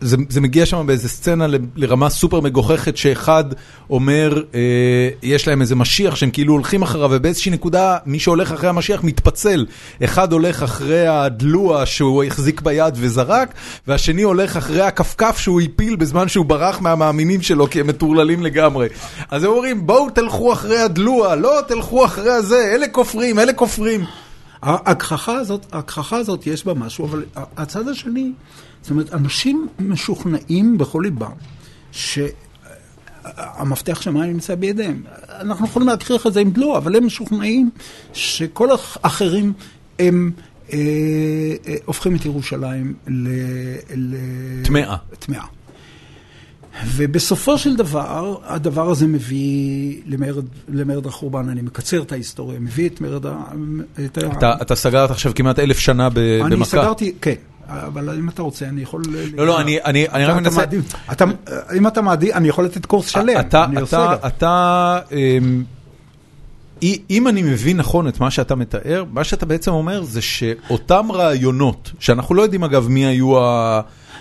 זה, זה מגיע שם באיזה סצנה לרמה סופר מגוחכת שאחד אומר, אה, יש להם איזה משיח שהם כאילו הולכים אחריו ובאיזושהי נקודה מי שהולך אחרי המשיח מתפצל. אחד הולך אחרי הדלוע שהוא החזיק ביד וזרק, והשני הולך אחרי הכפכף שהוא הפיל בזמן שהוא ברח מהמאמינים שלו כי הם מטורללים לגמרי. אז הם אומרים בואו תלכו אחרי הדלוע, לא תלכו אחרי הזה, אלה כופרים, אלה כופרים. ההגחכה הזאת, ההגחכה הזאת יש בה משהו, אבל הצד השני, זאת אומרת, אנשים משוכנעים בכל ליבם שהמפתח שמיים נמצא בידיהם. אנחנו יכולים להכריח את זה עם דלו, אבל הם משוכנעים שכל האחרים הם... אה, אה, הופכים את ירושלים ל... ל- טמאה. טמאה. ובסופו של דבר, הדבר הזה מביא למרד, למרד החורבן. אני מקצר את ההיסטוריה, מביא את מרד ה... את ה- אתה, אתה סגרת עכשיו כמעט אלף שנה ב- במכה. אני סגרתי, כן. אבל אם אתה רוצה, אני יכול... לא, לא, אני- אני- אני רק אתה מנסה- אתה- אם אתה מעדיף, אני יכול לתת קורס שלם. אתה, אני אתה. אתה, אמ, אם אני מבין נכון את מה שאתה מתאר, מה שאתה בעצם אומר זה שאותם רעיונות, שאנחנו לא יודעים אגב מי היו ה-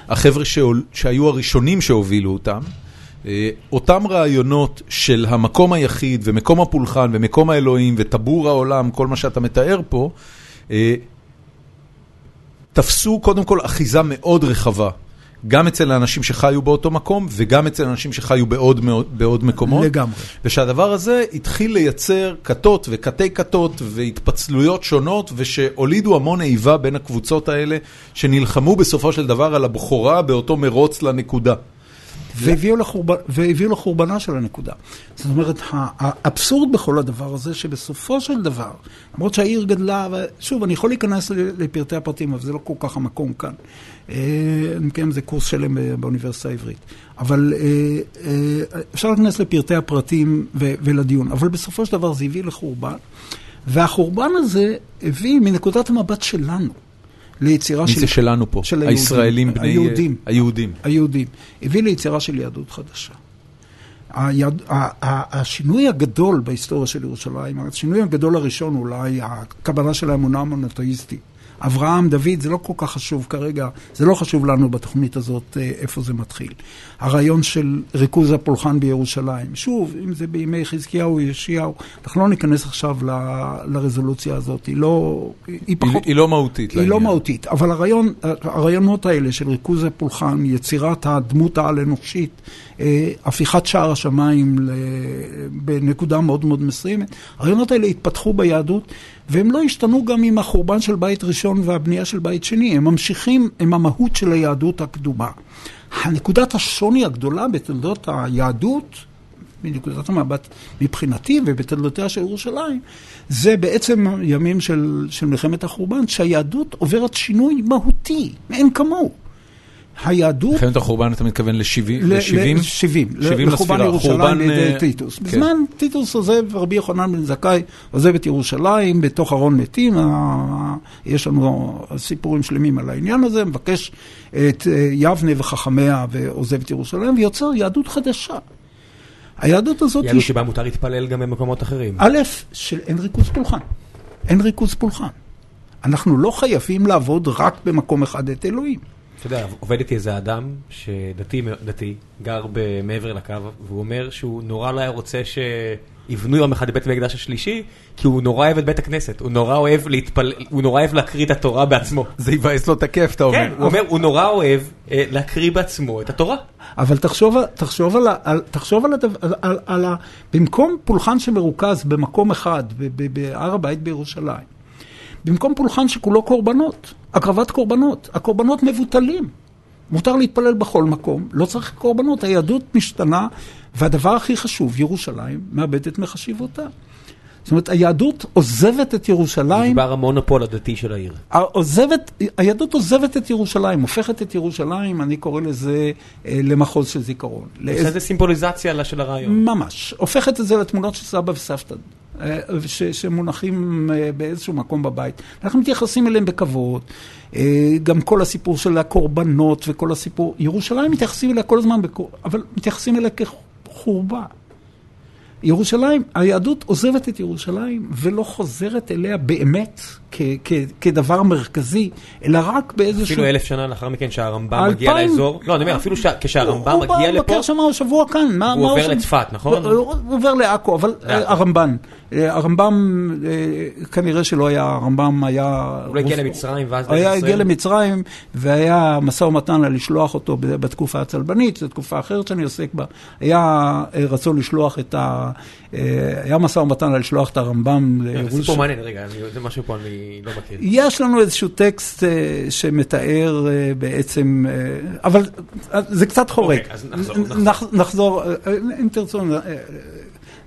החבר'ה שהול- שהיו הראשונים שהובילו אותם, אה, אותם רעיונות של המקום היחיד ומקום הפולחן ומקום האלוהים וטבור העולם, כל מה שאתה מתאר פה, אה, תפסו קודם כל אחיזה מאוד רחבה, גם אצל האנשים שחיו באותו מקום וגם אצל אנשים שחיו בעוד, מקומות. לגמרי. ושהדבר הזה התחיל לייצר כתות וקטי כתות והתפצלויות שונות ושהולידו המון איבה בין הקבוצות האלה שנלחמו בסופו של דבר על הבכורה באותו מרוץ לנקודה. והביאו לחורבן- והביאו לחורבנה של הנקודה. זאת אומרת, האבסורד בכל הדבר הזה, שבסופו של דבר, למרות שהעיר גדלה, ושוב, אני יכול להיכנס לפרטי הפרטים, אבל זה לא כל כך המקום כאן. אה, אני מקיים איזה קורס שלם ב- באוניברסיטה העברית. אבל אה, אה, אפשר להיכנס לפרטי הפרטים ולדיון, אבל בסופו של דבר זה הביא לחורבן, והחורבן הזה הביא מנקודת המבט שלנו. ליצירה מי של... זה שלנו פה? של היהודים. הישראלים בני... היהודים. היהודים. היהודים, הביא ליצירה של יהדות חדשה. היד... השינוי הגדול בהיסטוריה של ירושלים, השינוי הגדול הראשון אולי, הקבלה של האמונה המונותאיסטית. אברהם, דוד, זה לא כל כך חשוב כרגע, זה לא חשוב לנו בתוכנית הזאת אה, איפה זה מתחיל. הרעיון של ריכוז הפולחן בירושלים, שוב, אם זה בימי חזקיהו, יאשיהו, אנחנו לא ניכנס עכשיו ל- לרזולוציה הזאת, היא לא... היא היא, פחות... היא לא מהותית היא לא לעניין. מהותית, אבל הרעיון, הרעיונות האלה של ריכוז הפולחן, יצירת הדמות העל-אנושית, אה, הפיכת שער השמיים בנקודה מאוד מאוד מסוימת, הרעיונות האלה התפתחו ביהדות, והם לא השתנו גם עם החורבן של בית ראשון והבנייה של בית שני, הם ממשיכים עם המהות של היהדות הקדומה. הנקודת השוני הגדולה בתולדות היהדות, מנקודת המבט מבחינתי ובתולדותיה של ירושלים, זה בעצם ימים של, של מלחמת החורבן, שהיהדות עוברת שינוי מהותי, מאין כמוהו. היהדות... מלחמת החורבן אתה מתכוון ל-70? ל-70? 70, 70 לחורבן ירושלים חורבן, לידי אה, טיטוס. כן. בזמן טיטוס עוזב, רבי יוחנן בן זכאי עוזב את ירושלים בתוך ארון מתים, יש לנו סיפורים שלמים על העניין הזה, מבקש את אה, יבנה וחכמיה ועוזב את ירושלים ויוצר יהדות חדשה. היהדות הזאת יהדות שבה מותר להתפלל גם במקומות אחרים. א', של אין ריכוז פולחן. אין ריכוז פולחן. אנחנו לא חייבים לעבוד רק במקום אחד את אלוהים. אתה יודע, עובד איתי איזה אדם שדתי, דתי, גר מעבר לקו, והוא אומר שהוא נורא לא היה רוצה שיבנו יום אחד את בית המקדש השלישי, כי הוא נורא אוהב את בית הכנסת, הוא נורא אוהב להתפלל, הוא נורא אוהב להקריא את התורה בעצמו. זה יבאס לו את הכיף, אתה אומר. כן, הוא אומר, הוא נורא אוהב אה, להקריא בעצמו את התורה. אבל תחשוב, תחשוב, על, ה-. במקום פולחן שמרוכז במקום אחד, ב- ב- בהר הבית בירושלים, במקום פולחן שכולו קורבנות, הקרבת קורבנות, הקורבנות מבוטלים. מותר להתפלל בכל מקום, לא צריך קורבנות, היהדות משתנה, והדבר הכי חשוב, ירושלים מאבדת מחשיבותה. זאת אומרת, היהדות עוזבת את ירושלים מדובר המונופול הדתי של העיר. עוזבת, היהדות עוזבת את ירושלים, הופכת את ירושלים, אני קורא לזה אה, למחוז של זיכרון. עושה לאיז- איזה סימבוליזציה לה- של הרעיון. ממש. הופכת את זה לתמונות של סבא וסבתא, ש, שמונחים אה, באיזשהו מקום בבית. אנחנו מתייחסים אליהם בכבוד. אה, גם כל הסיפור של הקורבנות וכל הסיפור, ירושלים מתייחסים אליה כל הזמן, בקור... אבל מתייחסים אליה כחורבה. ירושלים, היהדות עוזבת את ירושלים ולא חוזרת אליה באמת כדבר מרכזי, אלא רק באיזשהו... אפילו אלף שנה לאחר מכן שהרמב"ם מגיע לאזור, לא, אני אומר, אפילו כשהרמב"ם הוא מגיע בא לפה, לבקר שם שבוע כאן. הוא עובר? לצפת, נכון? הוא הוא עובר לעכו, אבל אה. הרמב"ן. אה, הרמב"ם, אה, כנראה שלא היה, הרמב"ם היה... הוא לא הגיע למצרים ואז היה הגיע. למצרים, והיה משא ומתן על לשלוח אותו בתקופה הצלבנית, זו תקופה אחרת שאני עוסק בה. היה רצון לשלוח את ה... היה משא ומתן על לשלוח את הרמב"ם כן, זה לירושלים. סיפור מעניין, רגע, זה משהו פה אני לא מכיר. יש לנו איזשהו טקסט אה, שמתאר אה, בעצם, אה, אבל זה קצת חורג. אוקיי, אז נחזור, נחזור. נח- נחזור, אם תרצו,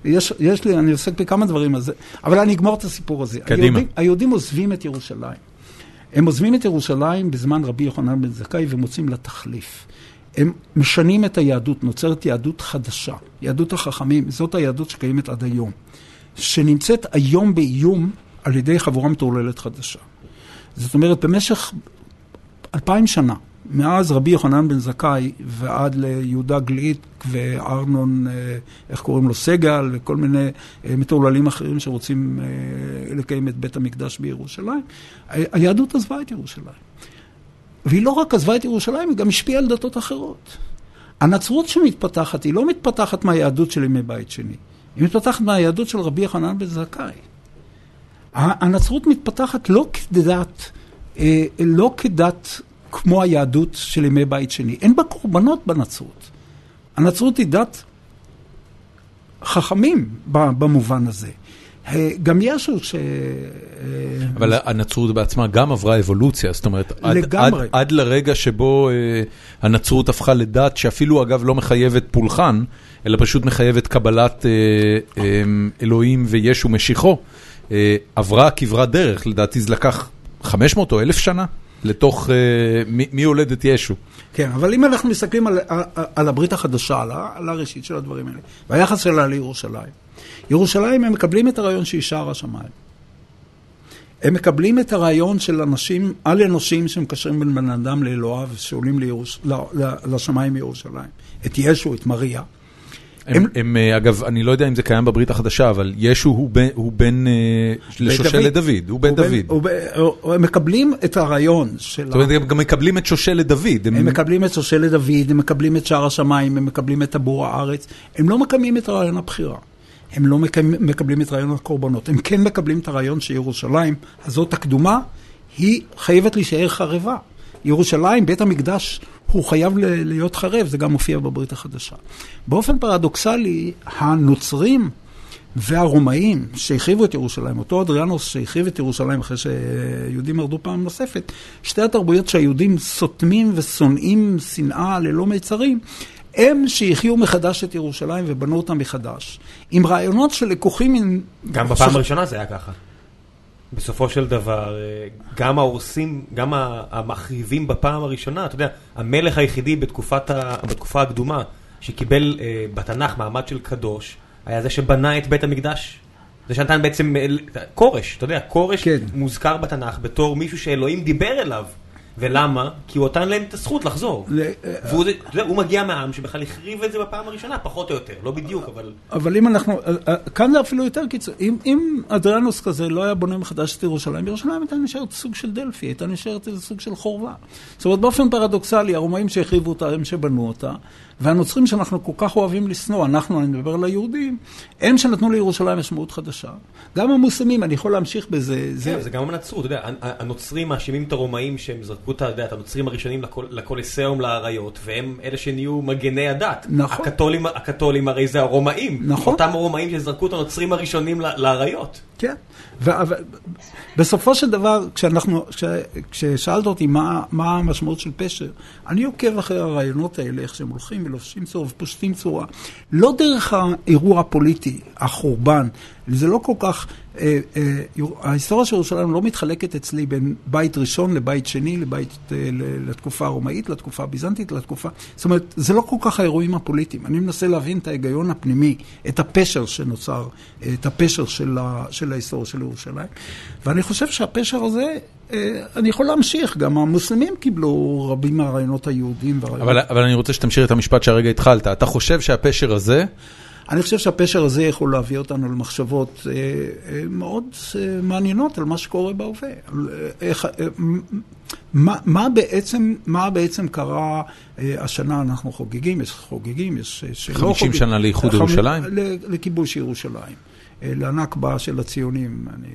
יש, יש לי, אני עוסק בכמה דברים על זה, אבל אני אגמור את הסיפור הזה. קדימה. היהודים, היהודים עוזבים את ירושלים. הם עוזבים את ירושלים בזמן רבי יוחנן בן זכאי ומוצאים לה תחליף. הם משנים את היהדות, נוצרת יהדות חדשה, יהדות החכמים, זאת היהדות שקיימת עד היום, שנמצאת היום באיום על ידי חבורה מטורללת חדשה. זאת אומרת, במשך אלפיים שנה, מאז רבי יוחנן בן זכאי ועד ליהודה גליק וארנון, אה, איך קוראים לו, סגל, וכל מיני אה, מטורללים אחרים שרוצים אה, לקיים את בית המקדש בירושלים, היהדות עזבה את ירושלים. והיא לא רק עזבה את ירושלים, היא גם השפיעה על דתות אחרות. הנצרות שמתפתחת, היא לא מתפתחת מהיהדות של ימי בית שני, היא מתפתחת מהיהדות של רבי יוחנן בן זכאי. הנצרות מתפתחת לא כדת, אה, לא כדת כמו היהדות של ימי בית שני. אין בה קורבנות בנצרות. הנצרות היא דת חכמים במובן הזה. אה, גם ישו ש... אה, אבל הנצרות בעצמה גם עברה אבולוציה, זאת אומרת, עד. עד, עד לרגע שבו אה, הנצרות הפכה לדת, שאפילו אגב לא מחייבת פולחן, אלא פשוט מחייבת קבלת אה, אה, אלוהים וישו משיחו, עברה כברת דרך, לדעתי זה לקח 500 או 1,000 שנה לתוך אה, מי, מי הולד את ישו. כן, אבל אם אנחנו מסתכלים על, על, על הברית החדשה, על, הראשית של הדברים האלה, והיחס שלה לירושלים, ירושלים, הם מקבלים את הרעיון שהיא שער השמיים. הם מקבלים את הרעיון של אנשים על-אנושיים שמקשרים בין בן אדם לאלוהיו, שעולים לירוש... לשמיים מירושלים. את ישו, את מריה. הם, הם- הם, אה, אגב, אני לא יודע אם זה קיים בברית החדשה, אבל ישו הוא בן, הוא בן אה, לשושלת דוד, הוא בן דוד. הוא בן- הוא- הם מקבלים את הרעיון של... זאת אומרת, הם גם מקבלים את שושלת דוד. הם מקבלים את שושלת דוד, הם מקבלים את שער השמיים, הם מקבלים את טבור הארץ. הם לא מקיימים את רעיון הבחירה. הם לא מקבלים את רעיון הקורבנות. הם כן מקבלים את הרעיון שירושלים הזאת הקדומה, היא חייבת להישאר חרבה. ירושלים, בית המקדש, הוא חייב להיות חרב, זה גם מופיע בברית החדשה. באופן פרדוקסלי, הנוצרים והרומאים שהחריבו את ירושלים, אותו אדריאנוס שהחריב את ירושלים אחרי שיהודים מרדו פעם נוספת, שתי התרבויות שהיהודים סותמים ושונאים שנאה ללא מיצרים, הם שהחיו מחדש את ירושלים ובנו אותה מחדש. עם רעיונות שלקוחים. גם בפעם הראשונה זה היה ככה. בסופו של דבר, אה, גם ההורסים, גם המחריבים בפעם הראשונה, אתה יודע, המלך היחידי. בתקופה הקדומה שקיבל אה, בתנ"ך מעמד של קדוש, היה זה שבנה את בית המקדש. זה שנתן בעצם אה, כורש, אתה יודע, כורש כן. מוזכר בתנ"ך בתור מישהו שאלוהים דיבר אליו. ולמה? כי הוא נתן להם את הזכות לחזור. והוא מגיע מהעם שבכלל החריב את זה בפעם הראשונה, פחות או יותר, לא בדיוק, אבל... אבל אם אנחנו, אה, אה, כאן זה אפילו יותר קיצור, אם אדריאנוס כזה לא היה בונה מחדש את ירושלים, ירושלים הייתה נשארת סוג של דלפי, הייתה נשארת איזה סוג של חורבה. זאת אומרת, באופן פרדוקסלי, הרומאים שהחריבו אותה הם שבנו אותה, והנוצרים שאנחנו כל כך אוהבים לשנוא, אנחנו, אני מדבר על היהודים, הם שנתנו לירושלים משמעות חדשה. גם המוסלמים, אני יכול להמשיך בזה. זה, כן, זה גם הנצרות, אתה יודע, הנוצרים מאשימים את הרומאים שהם זרקו את, את הנוצרים הראשונים לקולסיאום לאריות, והם אלה שנהיו מגני הדת. נכון. הקתולים, הקתולים הרי זה הרומאים. נכון. אותם הרומאים שזרקו את הנוצרים הראשונים לאריות. כן. ובסופו של דבר, כשאנחנו, כש, כששאלת אותי מה, מה המשמעות של פשר, אני עוקב אחרי הרעיונות האלה, איך שהם הולכים ולובשים צורה ופושטים צורה, לא דרך האירוע הפוליטי, החורבן, זה לא כל כך... אה, אה, ההיסטוריה של ירושלים לא מתחלקת אצלי בין בית ראשון לבית שני, לבית, אה, לתקופה הרומאית, לתקופה הביזנטית, לתקופה... זאת אומרת, זה לא כל כך האירועים הפוליטיים. אני מנסה להבין את ההיגיון הפנימי, את הפשר שנוצר, את הפשר של, ה, של ההיסטוריה של ירושלים. ואני חושב שהפשר הזה, אני יכול להמשיך, גם המוסלמים קיבלו רבים מהרעיונות היהודים. אבל, אבל אני רוצה שתמשיך את המשפט שהרגע התחלת. אתה חושב שהפשר הזה... אני חושב שהפשר הזה יכול להביא אותנו למחשבות אה, אה, מאוד אה, מעניינות על מה שקורה בהווה. איך, מה, מה, בעצם, מה בעצם קרה השנה אנחנו חוגגים, יש חוגגים, יש שלא חוגגים. 50 שנה לאיחוד ירושלים? לכיבוש ירושלים. לנכבה של הציונים, אני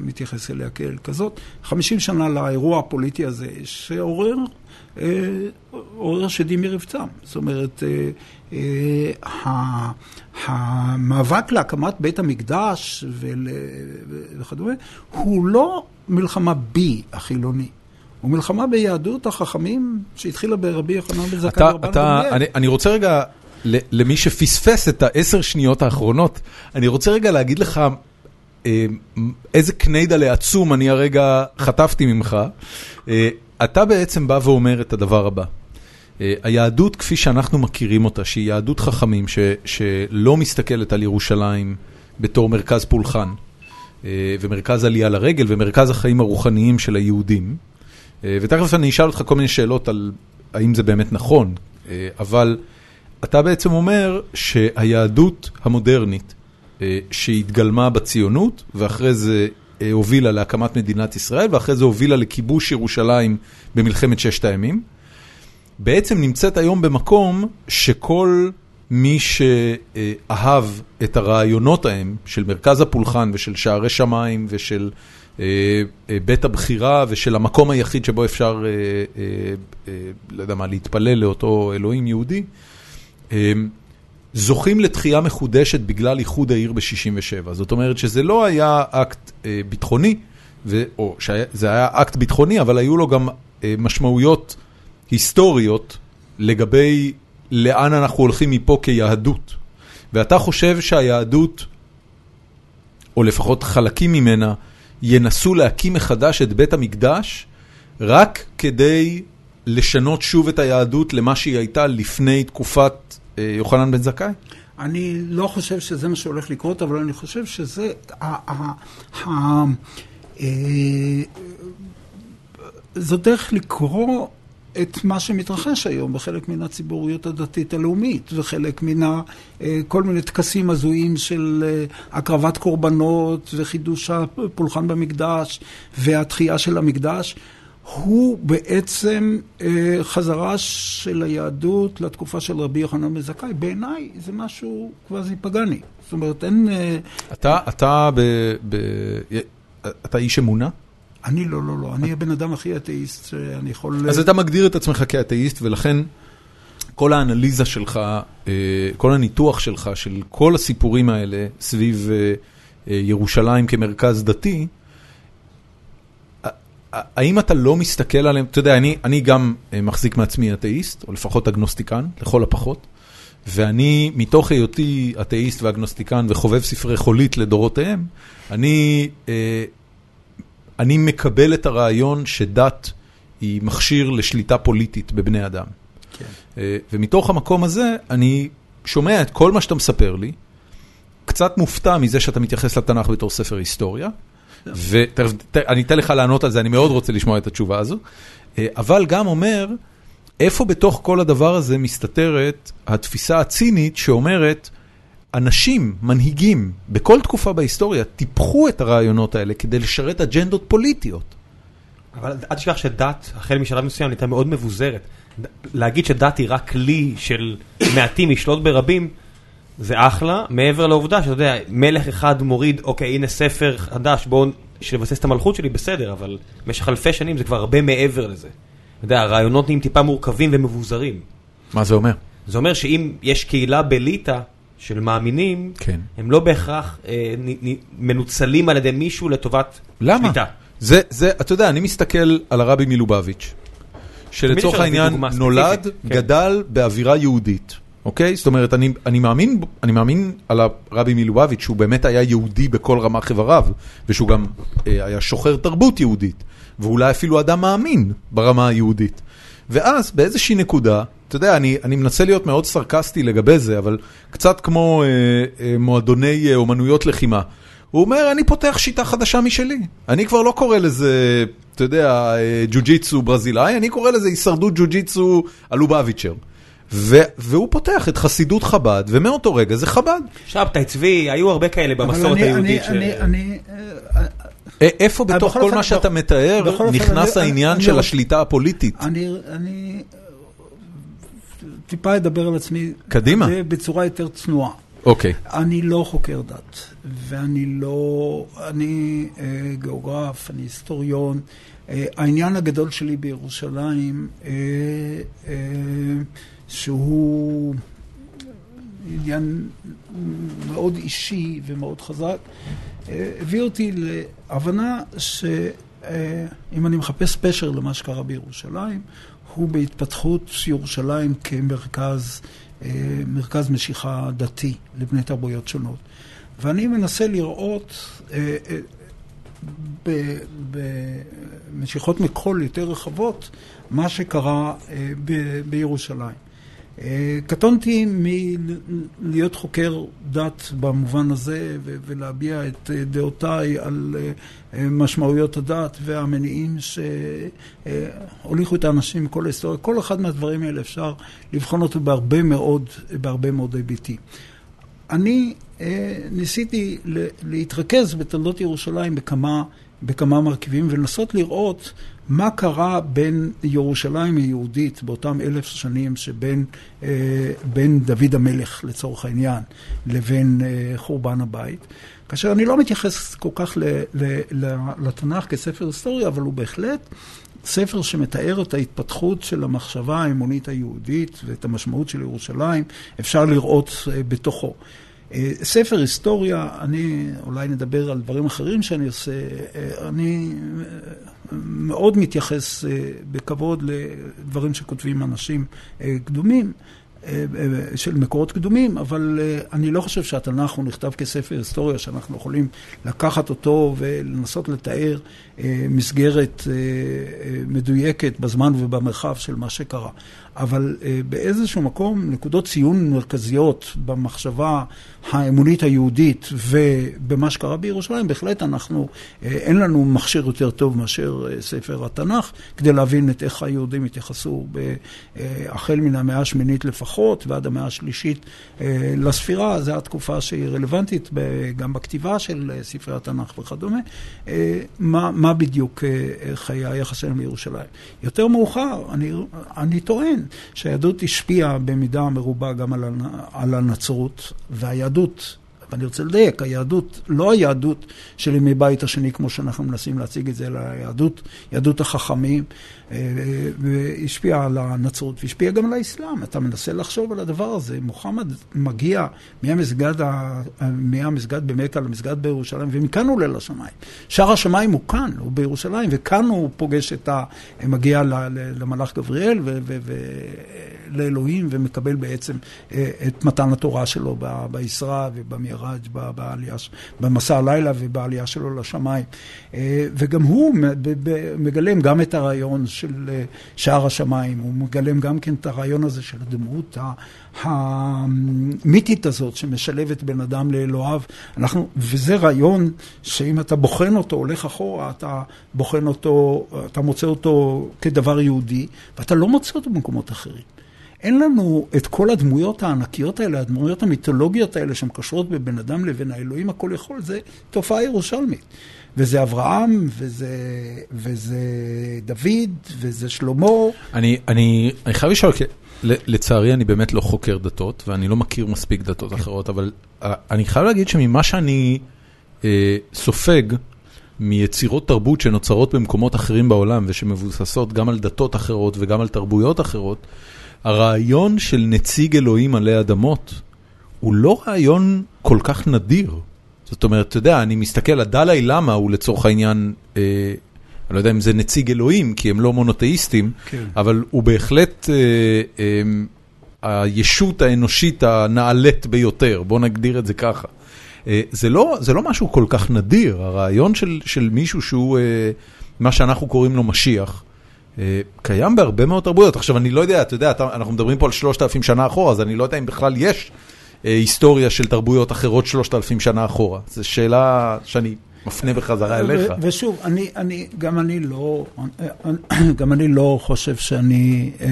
מתייחס אליה כאל כזאת. 50 שנה לאירוע הפוליטי הזה, שעורר עורר שדים מרבצם. זאת אומרת, אה, המאבק להקמת בית המקדש וכדומה, הוא לא מלחמה בי החילוני. הוא מלחמה ביהדות החכמים שהתחילה ברבי יוחנן בן זכאי גמליאל. אני רוצה רגע, למי שפספס את העשר שניות האחרונות, אני רוצה רגע להגיד לך אה, איזה קניידלה עצום אני הרגע חטפתי ממך. אה, אתה בעצם בא ואומר את הדבר הבא. אה, היהדות כפי שאנחנו מכירים אותה, שהיא יהדות חכמים, ש, שלא מסתכלת על ירושלים בתור מרכז פולחן, ומרכז עלייה לרגל, ומרכז החיים הרוחניים של היהודים. ותכף אני אשאל אותך כל מיני שאלות על האם זה באמת נכון, אבל אתה בעצם אומר שהיהדות המודרנית, שהתגלמה בציונות, ואחרי זה הובילה להקמת מדינת ישראל, ואחרי זה הובילה לכיבוש ירושלים במלחמת ששת הימים, בעצם נמצאת היום במקום שכל מי שאהב את הרעיונות ההם של מרכז הפולחן ושל שערי שמיים ושל אה, אה, בית הבחירה ושל המקום היחיד שבו אפשר, אה, לא יודע מה, להתפלל לאותו אלוהים יהודי, זוכים לתחייה מחודשת בגלל איחוד העיר ב-67. זאת אומרת שזה לא היה אקט ביטחוני, או שזה היה אקט ביטחוני, אבל היו לו גם משמעויות היסטוריות לגבי לאן אנחנו הולכים מפה כיהדות. ואתה חושב שהיהדות, או לפחות חלקים ממנה, ינסו להקים מחדש את בית המקדש רק כדי לשנות שוב את היהדות למה שהיא הייתה לפני תקופת אה, יוחנן בן זכאי? אני לא חושב שזה מה שהולך לקרות, אבל אני חושב שזה... אה, זו דרך לקרוא את מה שמתרחש היום בחלק מן הציבוריות הדתית הלאומית וחלק מן. אה, כל מיני טקסים הזויים של אה, הקרבת קורבנות וחידוש הפולחן במקדש והתחייה של המקדש. הוא בעצם אה, חזרה של היהדות לתקופה של רבי יוחנן בן זכאי. בעיניי זה משהו קוואזי פגאני. זאת אומרת, אין... אתה, אתה, ב, ב, אתה איש אמונה? אני לא, לא, לא. אני הבן אדם הכי אתאיסט שאני יכול... אז אתה מגדיר את עצמך כאתאיסט, ולכן כל האנליזה שלך, אה, כל הניתוח שלך של כל הסיפורים האלה סביב אה, אה, ירושלים כמרכז דתי, האם אתה לא מסתכל עליהם, אתה יודע, אני, אני גם מחזיק מעצמי אתאיסט, או לפחות אגנוסטיקן, לכל הפחות, ואני, מתוך היותי אתאיסט ואגנוסטיקן וחובב ספרי חולית לדורותיהם, אני, אני מקבל את הרעיון שדת היא מכשיר לשליטה פוליטית בבני אדם. כן. ומתוך המקום הזה, אני שומע את כל מה שאתה מספר לי, קצת מופתע מזה שאתה מתייחס לתנ"ך בתור ספר היסטוריה, ואני אתן לך לענות על זה, אני מאוד רוצה לשמוע את התשובה הזו, אבל גם אומר, איפה בתוך כל הדבר הזה מסתתרת התפיסה הצינית שאומרת, אנשים, מנהיגים, בכל תקופה בהיסטוריה, טיפחו את הרעיונות האלה כדי לשרת אג'נדות פוליטיות. אבל אל תשכח שדת, החל משלב מסוים, הייתה מאוד מבוזרת. להגיד שדת היא רק כלי של מעטים לשלוט ברבים, זה אחלה, מעבר לעובדה שאתה יודע, מלך אחד מוריד, אוקיי, הנה ספר חדש, בואו לבסס את המלכות שלי, בסדר, אבל במשך אלפי שנים זה כבר הרבה מעבר לזה. אתה יודע, הרעיונות נהיים טיפה מורכבים ומבוזרים. מה זה אומר? זה אומר שאם יש קהילה בליטא של מאמינים, כן. הם לא בהכרח אה, נ, נ, מנוצלים על ידי מישהו לטובת למה? שליטה. זה, זה, אתה יודע, אני מסתכל על הרבי מלובביץ', שלצורך העניין נולד, כן. גדל באווירה יהודית. אוקיי? זאת אומרת, אני, אני, מאמין, אני מאמין על הרבי מלובביץ' שהוא באמת היה יהודי בכל רמ"ח איבריו, ושהוא גם אה, היה שוחר תרבות יהודית, ואולי אפילו אדם מאמין ברמה היהודית. ואז באיזושהי נקודה, אתה יודע, אני, אני מנסה להיות מאוד סרקסטי לגבי זה, אבל קצת כמו אה, אה, מועדוני אה, אומנויות לחימה. הוא אומר, אני פותח שיטה חדשה משלי. אני כבר לא קורא לזה, אתה יודע, אה, ג'ו-ג'יצו ברזילאי, אני קורא לזה הישרדות ג'ו-ג'יצו הלובביצ'ר. והוא פותח את חסידות חב"ד, ומאותו רגע זה חב"ד. שבתאי צבי, היו הרבה כאלה במסורת היהודית. איפה בתוך כל מה שאתה מתאר נכנס העניין של השליטה הפוליטית? אני טיפה אדבר על עצמי. קדימה. בצורה יותר צנועה. אוקיי. אני לא חוקר דת, ואני לא... אני גיאוגרף, אני היסטוריון. העניין הגדול שלי בירושלים שהוא עניין מאוד אישי ומאוד חזק, הביא אותי להבנה שאם אני מחפש פשר למה שקרה בירושלים, הוא בהתפתחות ירושלים כמרכז מרכז משיכה דתי לבני תרבויות שונות. ואני מנסה לראות במשיכות מקול יותר רחבות מה שקרה בירושלים. קטונתי מלהיות חוקר דת במובן הזה ולהביע את דעותיי על משמעויות הדת והמניעים שהוליכו את האנשים מכל ההיסטוריה. כל אחד מהדברים האלה אפשר לבחון אותו בהרבה מאוד, בהרבה מאוד היבטים. אני ניסיתי להתרכז בתולדות ירושלים בכמה, בכמה מרכיבים ולנסות לראות מה קרה בין ירושלים היהודית באותם אלף שנים שבין בין דוד המלך לצורך העניין לבין חורבן הבית. כאשר אני לא מתייחס כל כך לתנ"ך כספר היסטוריה, אבל הוא בהחלט ספר שמתאר את ההתפתחות של המחשבה האמונית היהודית ואת המשמעות של ירושלים, אפשר לראות בתוכו. ספר היסטוריה, אני אולי נדבר על דברים אחרים שאני עושה, אני מאוד מתייחס בכבוד לדברים שכותבים אנשים קדומים. של מקורות קדומים, אבל אני לא חושב שהתנ"ך הוא נכתב כספר היסטוריה שאנחנו יכולים לקחת אותו ולנסות לתאר מסגרת מדויקת בזמן ובמרחב של מה שקרה. אבל באיזשהו מקום נקודות ציון מרכזיות במחשבה האמונית היהודית ובמה שקרה בירושלים, בהחלט אנחנו, אין לנו מכשיר יותר טוב מאשר ספר התנ"ך כדי להבין את איך היהודים התייחסו החל מן המאה השמינית לפחות ועד המאה השלישית לספירה, זו התקופה שהיא רלוונטית גם בכתיבה של ספרי התנ"ך וכדומה. מה, מה בדיוק חיי היחס שלהם לירושלים? יותר מאוחר, אני, אני טוען שהיהדות השפיעה במידה מרובה גם על הנצרות, והיהדות. ואני רוצה לדייק, היהדות, לא היהדות של ימי בית השני, כמו שאנחנו מנסים להציג את זה, אלא היהדות, יהדות החכמים, והשפיעה על הנצרות, והשפיעה גם על האסלאם. אתה מנסה לחשוב על הדבר הזה. מוחמד מגיע מהמסגד, מהמסגד במכה למסגד בירושלים, ומכאן הוא עולה לשמיים. שער השמיים הוא כאן, הוא בירושלים, וכאן הוא פוגש את ה... מגיע למלאך גבריאל ולאלוהים, ומקבל בעצם אה, את מתן התורה שלו בישרה ובמיראג', במסע הלילה ובעלייה שלו לשמיים. אה, וגם הוא מגלם גם את הרעיון של אה, שער השמיים, הוא מגלם גם כן את הרעיון הזה של הדמות המיתית הזאת שמשלבת בין אדם לאלוהיו. אנחנו, וזה רעיון שאם אתה בוחן אותו, הולך אחורה, אתה בוחן אותו, אתה מוצא אותו כדבר יהודי, ואתה לא מוצא אותו במקומות אחרים. אין לנו את כל הדמויות הענקיות האלה, הדמויות המיתולוגיות האלה שמקשרות בבין אדם לבין האלוהים הכל יכול, זה תופעה ירושלמית. וזה אברהם, וזה, וזה דוד, וזה שלמה. אני, אני, אני חייב לשאול, לצערי אני באמת לא חוקר דתות, ואני לא מכיר מספיק דתות אחרות, אבל אה, אני חייב להגיד שממה שאני אה, סופג, מיצירות תרבות שנוצרות במקומות אחרים בעולם ושמבוססות גם על דתות אחרות וגם על תרבויות אחרות, הרעיון של נציג אלוהים עלי אדמות הוא לא רעיון כל כך נדיר. זאת אומרת, אתה יודע, אני מסתכל, הדלאי למה הוא לצורך העניין, אה, אני לא יודע אם זה נציג אלוהים, כי הם לא מונותאיסטים, כן. אבל הוא בהחלט אה, אה, הישות האנושית הנעלית ביותר, בוא נגדיר את זה ככה. אה, זה, לא, זה לא משהו כל כך נדיר, הרעיון של, של מישהו שהוא, אה, מה שאנחנו קוראים לו משיח. אה, קיים בהרבה מאוד תרבויות. עכשיו, אני לא יודע, אתה יודע, אנחנו מדברים פה על 3,000 שנה אחורה, אז אני לא יודע אם בכלל יש אה, היסטוריה של תרבויות אחרות 3,000 שנה אחורה. זו שאלה שאני מפנה בחזרה אליך. ושוב, אני, אני, גם אני לא, גם אני לא חושב שאני אה,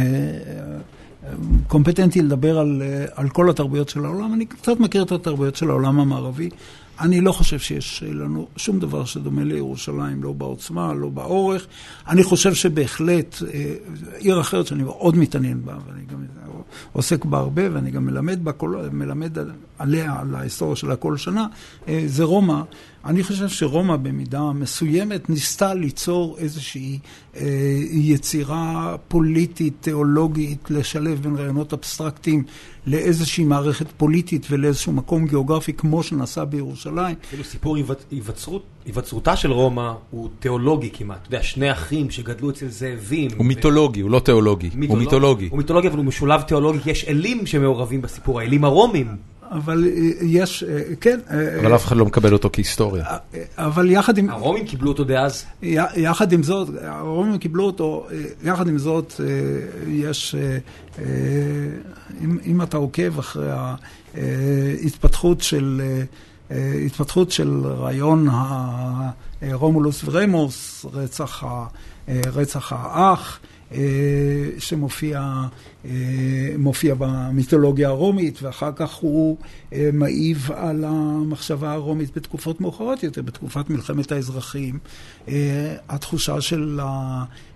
קומפטנטי לדבר על, על כל התרבויות של העולם. אני קצת מכיר את התרבויות של העולם המערבי. אני לא חושב שיש לנו שום דבר שדומה לירושלים, לא בעוצמה, לא באורך. אני חושב שבהחלט, אה, עיר אחרת שאני מאוד מתעניין בה, ואני גם עוסק בה הרבה, ואני גם מלמד בה, מלמד עליה, על ההיסטוריה שלה כל שנה, אה, זה רומא. אני חושב שרומא במידה מסוימת ניסתה ליצור איזושהי אה, יצירה פוליטית, תיאולוגית, לשלב בין רעיונות אבסטרקטיים לאיזושהי מערכת פוליטית ולאיזשהו מקום גיאוגרפי כמו שנעשה בירושלים. כאילו סיפור היווצרות, היווצרותה של רומא הוא תיאולוגי כמעט. אתה יודע, שני אחים שגדלו אצל זאבים. הוא מיתולוגי, הוא לא תיאולוגי. הוא מיתולוגי. הוא מיתולוגי, אבל הוא משולב תיאולוגי, כי יש אלים שמעורבים בסיפור, האלים הרומים. אבל אה, יש, אה, כן. אה, אבל אף אחד לא מקבל אותו כהיסטוריה. אבל יחד עם... הרומים קיבלו אותו דאז? יחד עם זאת, הרומים קיבלו אותו, יחד עם זאת, יש, אם אתה עוקב אחרי ההתפתחות של... התפתחות של רעיון הרומולוס ורמוס, רצח, רצח האח, שמופיע מופיע במיתולוגיה הרומית, ואחר כך הוא אה, מעיב על המחשבה הרומית בתקופות מאוחרות יותר, בתקופת מלחמת האזרחים. אה, התחושה של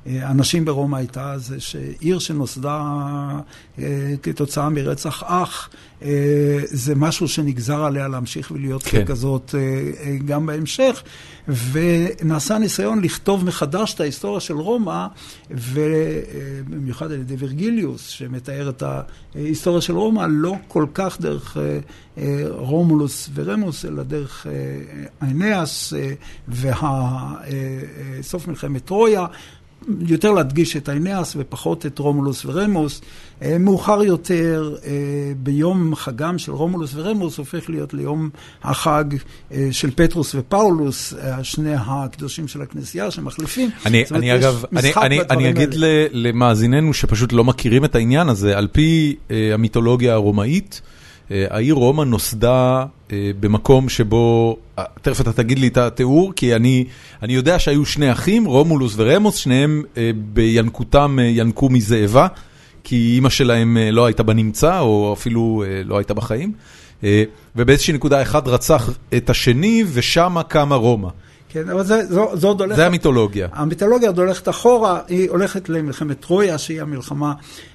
האנשים ברומא הייתה זה שעיר שנוסדה אה, כתוצאה מרצח אח, זה משהו שנגזר עליה להמשיך ולהיות כן. כזאת גם בהמשך, ונעשה ניסיון לכתוב מחדש את ההיסטוריה של רומא, ובמיוחד על ידי וירגיליוס, שמתאר את ההיסטוריה של רומא, לא כל כך דרך אה, אה, רומולוס ורמוס, אלא דרך אינאס וסוף מלחמת טרויה. יותר להדגיש את אינאס ופחות את רומולוס ורמוס. אה, מאוחר יותר, אה, ביום חגם של רומולוס ורמוס, הופך להיות ליום החג אה, של פטרוס ופאולוס, שני הקדושים של הכנסייה שמחליפים. אני, אומרת, אני אגב, אני, אני, אני אגיד למאזיננו שפשוט לא מכירים את העניין הזה, על פי המיתולוגיה הרומאית, העיר רומא נוסדה במקום שבו, תכף אתה תגיד לי את התיאור, כי אני, אני יודע שהיו שני אחים, רומולוס ורמוס, שניהם בינקותם ינקו מזאבה. כי אימא שלהם אה, לא הייתה בנמצא, או אפילו אה, לא הייתה בחיים. אה, ובאיזושהי נקודה אחד רצח את השני, ושמה קמה רומא. כן, אבל זה, זו, זו עוד הולכת... זה המיתולוגיה. המיתולוגיה עוד הולכת אחורה, היא הולכת למלחמת טרויה, שהיא המלחמה,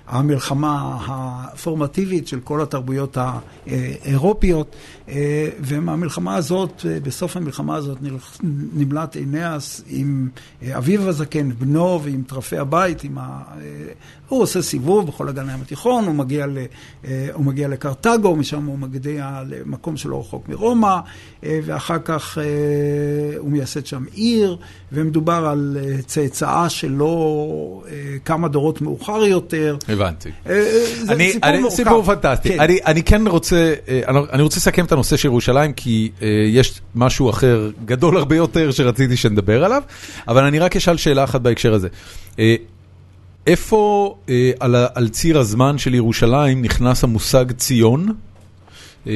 המלחמה הפורמטיבית של כל התרבויות האירופיות, אה, ומהמלחמה הזאת, אה, בסוף המלחמה הזאת נמלט עיניאס עם אה, אביו הזקן, בנו ועם טרפי הבית, עם. הוא עושה סיבוב בכל אגן הים התיכון, הוא מגיע, ל, הוא מגיע לקרתגו, משם הוא מגיע למקום שלא רחוק מרומא, ואחר כך הוא מייסד שם עיר, ומדובר על צאצאה שלו כמה דורות מאוחר יותר. הבנתי. זה אני, סיפור אני, מורכב. סיפור פנטסטי. כן. אני, אני כן רוצה, אני, רוצה לסכם את הנושא של ירושלים, כי יש משהו אחר, גדול הרבה יותר, שרציתי שנדבר עליו, אבל אני רק אשאל שאלה אחת בהקשר הזה. איפה uh, על, על ציר הזמן של ירושלים נכנס המושג ציון? Uh,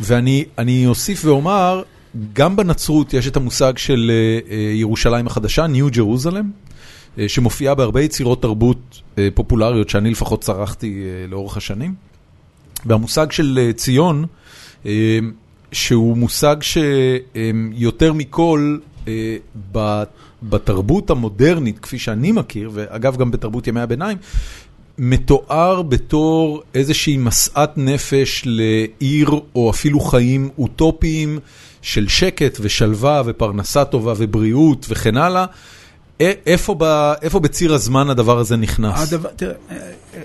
ואני אני אוסיף ואומר, גם בנצרות יש את המושג של uh, ירושלים החדשה, ניו ג'רוזלם. אה, שמופיעה בהרבה יצירות תרבות אה, פופולריות שאני לפחות צרכתי אה, לאורך השנים. והמושג של אה, ציון, אה, שהוא מושג שיותר מכל אה, בתרבות המודרנית, כפי שאני מכיר, ואגב גם בתרבות ימי הביניים, מתואר בתור איזושהי משאת נפש לעיר או אפילו חיים אוטופיים של שקט ושלווה ופרנסה טובה ובריאות וכן הלאה. איפה, ב, איפה בציר הזמן הדבר הזה נכנס? הדבר, תראה, אה, אה,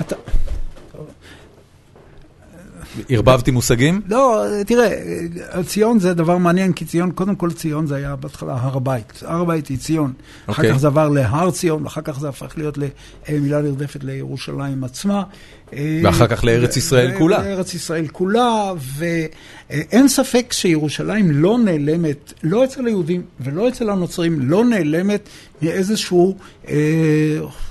אתה, ערבבתי מושגים? לא, תראה, ציון זה דבר מעניין, כי ציון, קודם כל ציון זה היה בהתחלה הר הבית. הר הבית היא ציון. אחר אוקיי. כך זה עבר להר ציון, ואחר כך זה הפך להיות למילה נרדפת לירושלים עצמה. ואחר כך לארץ ישראל כולה. לארץ ישראל כולה, ואין ספק שירושלים לא נעלמת, לא אצל היהודים ולא אצל הנוצרים, לא נעלמת מאיזשהו אה,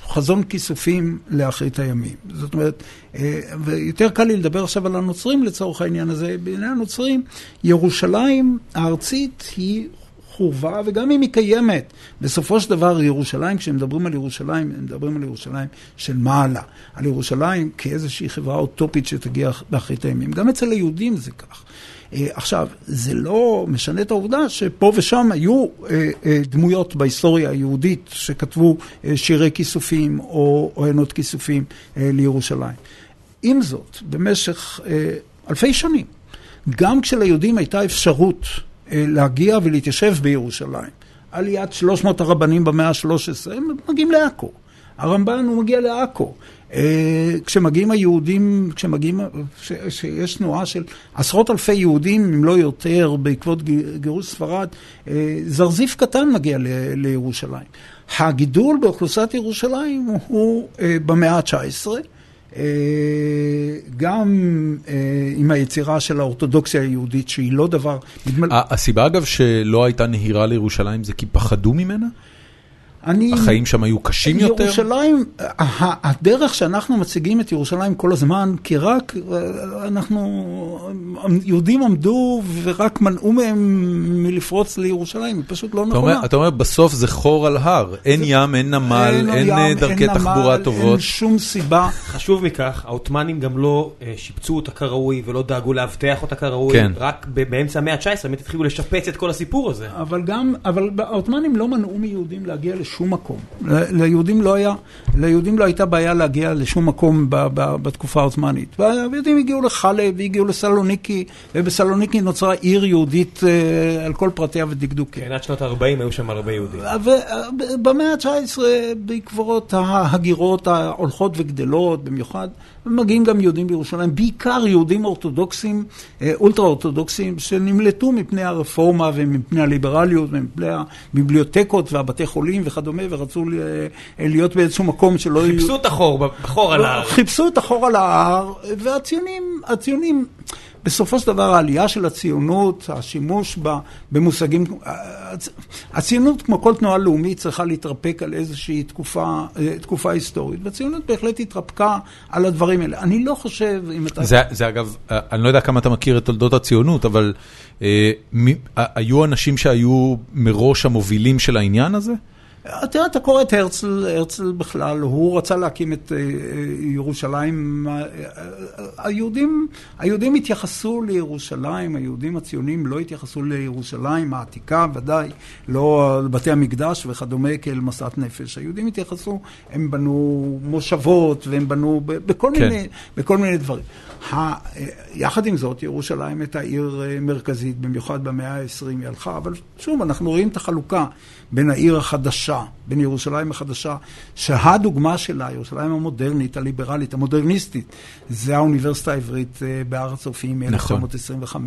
חזון כיסופים לאחרית הימים. זאת אומרת, אה, ויותר קל לי לדבר עכשיו על הנוצרים לצורך העניין הזה. בעיני הנוצרים, ירושלים הארצית היא חורבה, וגם אם היא קיימת, בסופו של דבר ירושלים, כשמדברים על ירושלים, הם מדברים על ירושלים של מעלה. על ירושלים כאיזושהי חברה אוטופית שתגיע באחרית הימים. גם אצל היהודים זה כך. אה, עכשיו, זה לא משנה את העובדה שפה ושם היו אה, אה, דמויות בהיסטוריה היהודית שכתבו שירי כיסופים או עיינות כיסופים לירושלים. עם זאת, במשך אלפי שנים, גם כשליהודים הייתה אפשרות להגיע ולהתיישב בירושלים, עליית 300 הרבנים במאה ה-13, הם מגיעים לעכו. הרמב"ן הוא מגיע לעכו. אה, כשמגיעים היהודים, כשמגיעים, ש- שיש תנועה של עשרות אלפי יהודים, אם לא יותר, בעקבות גירוש ספרד, אה, זרזיף קטן מגיע ל- לירושלים. הגידול באוכלוסיית ירושלים הוא, אה, במאה ה-19. אה, גם אה, עם היצירה של האורתודוקסיה היהודית, שהיא לא דבר... הסיבה אגב שלא הייתה נהירה לירושלים זה כי פחדו ממנה? אני... החיים שם היו קשים יותר? ירושלים, ה- הדרך שאנחנו מציגים את ירושלים כל הזמן, כי רק אה, אנחנו, יהודים עמדו ורק מנעו מהם מלפרוץ לירושלים, היא פשוט לא אתה נכונה. אומר, אתה אומר בסוף זה חור על הר, אין ים, אין נמל, אין אה, ים, דרכי נמל, תחבורה טובות. אין שום סיבה. חשוב מכך, העות'מאנים גם לא אה, שיפצו אותה כראוי ולא דאגו לאבטח אותה כראוי, כן. רק באמצע המאה ה-19 באמת התחילו לשפץ את כל הסיפור הזה. אבל גם, אבל העות'מאנים לא מנעו מיהודים להגיע לשום מקום. ל- ליהודים לא היה, ליהודים לא הייתה בעיה להגיע לשום מקום ב, ב, בתקופה העות'מאנית. והיהודים הגיעו לחלב, והגיעו לסלוניקי, ובסלוניקי נוצרה עיר יהודית אה, על כל פרטיה ודקדוקיה. כן, עד שנות ה-40 היו שם הרבה יהודים. ובמאה ה-19, בעקבות ההגירות ההולכות וגדלות במיוחד, מגיעים גם יהודים בירושלים, בעיקר יהודים אורתודוקסים, אה, אולטרה אורתודוקסים, שנמלטו מפני הרפורמה ומפני הליברליות ומפני הביבליותקות והבתי חולים וכדומה, ורצו ל- אה, להיות באיזשהו מקום שלא יהיו... חיפשו את החור, בחור על ה... חיפשו את החור על ההר, והציונים, הציונים, בסופו של דבר העלייה של הציונות, השימוש בה במושגים, הצ- הציונות כמו כל תנועה לאומית צריכה להתרפק על איזושהי תקופה, אה, תקופה היסטורית, והציונות בהחלט התרפקה על הדברים האלה. אני לא חושב, אם אתה... זה, זה אגב, אה, אני לא יודע כמה אתה מכיר את תולדות הציונות, אבל אה, מי, היו אנשים שהיו מראש המובילים של העניין הזה? תראה, אתה קורא את הרצל, הרצל בכלל, הוא רצה להקים את אה, ירושלים. היהודים, היהודים התייחסו לירושלים, היהודים הציונים לא התייחסו לירושלים העתיקה, ודאי, לא לבתי המקדש וכדומה כאל משאת נפש. היהודים התייחסו, הם בנו מושבות והם בנו בכל, כן. מיני, בכל מיני דברים. יחד עם זאת, ירושלים הייתה עיר אה, מרכזית, במיוחד במאה ה-20 היא הלכה, אבל שוב, אנחנו רואים את החלוקה בין העיר החדשה, בין ירושלים החדשה, שהדוגמה שלה, ירושלים המודרנית, הליברלית, המודרניסטית, זה האוניברסיטה העברית אה, בהר הצופים מ-1925, נכון.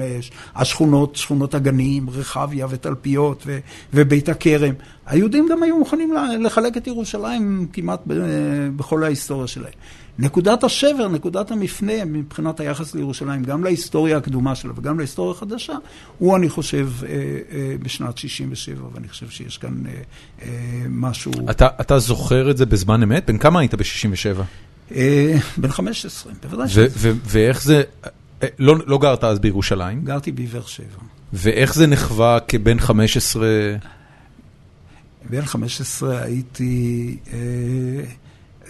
השכונות, שכונות הגנים, רחביה ותלפיות ו- ובית הכרם. היהודים גם היו מוכנים לחלק את ירושלים כמעט בכל ההיסטוריה שלהם. נקודת השבר, נקודת המפנה מבחינת היחס לירושלים, גם להיסטוריה הקדומה שלה וגם להיסטוריה החדשה, הוא, אני חושב, אה, אה, בשנת 67', ואני חושב שיש כאן אה, משהו... אתה, אתה זוכר את זה בזמן אמת? בן כמה היית ב-67'? בן 15, בוודאי שזה. ואיך זה... לא, לא גרת אז בירושלים? גרתי בבאר שבע. ואיך זה נחווה כבן 15? בן 15 הייתי... אה,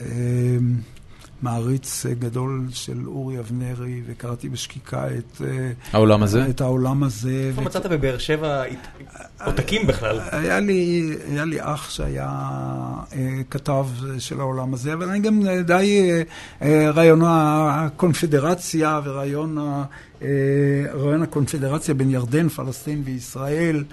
אה, מעריץ אה, גדול של אורי אבנרי, וקראתי בשקיקה את... אה, העולם הזה? את העולם הזה. איפה מצאת בבאר שבע עותקים בכלל? היה לי, היה לי אח שהיה אה, כתב של העולם הזה, אבל אני גם די רעיון הקונפדרציה ורעיון רעיון הקונפדרציה בין ירדן, פלסטין וישראל.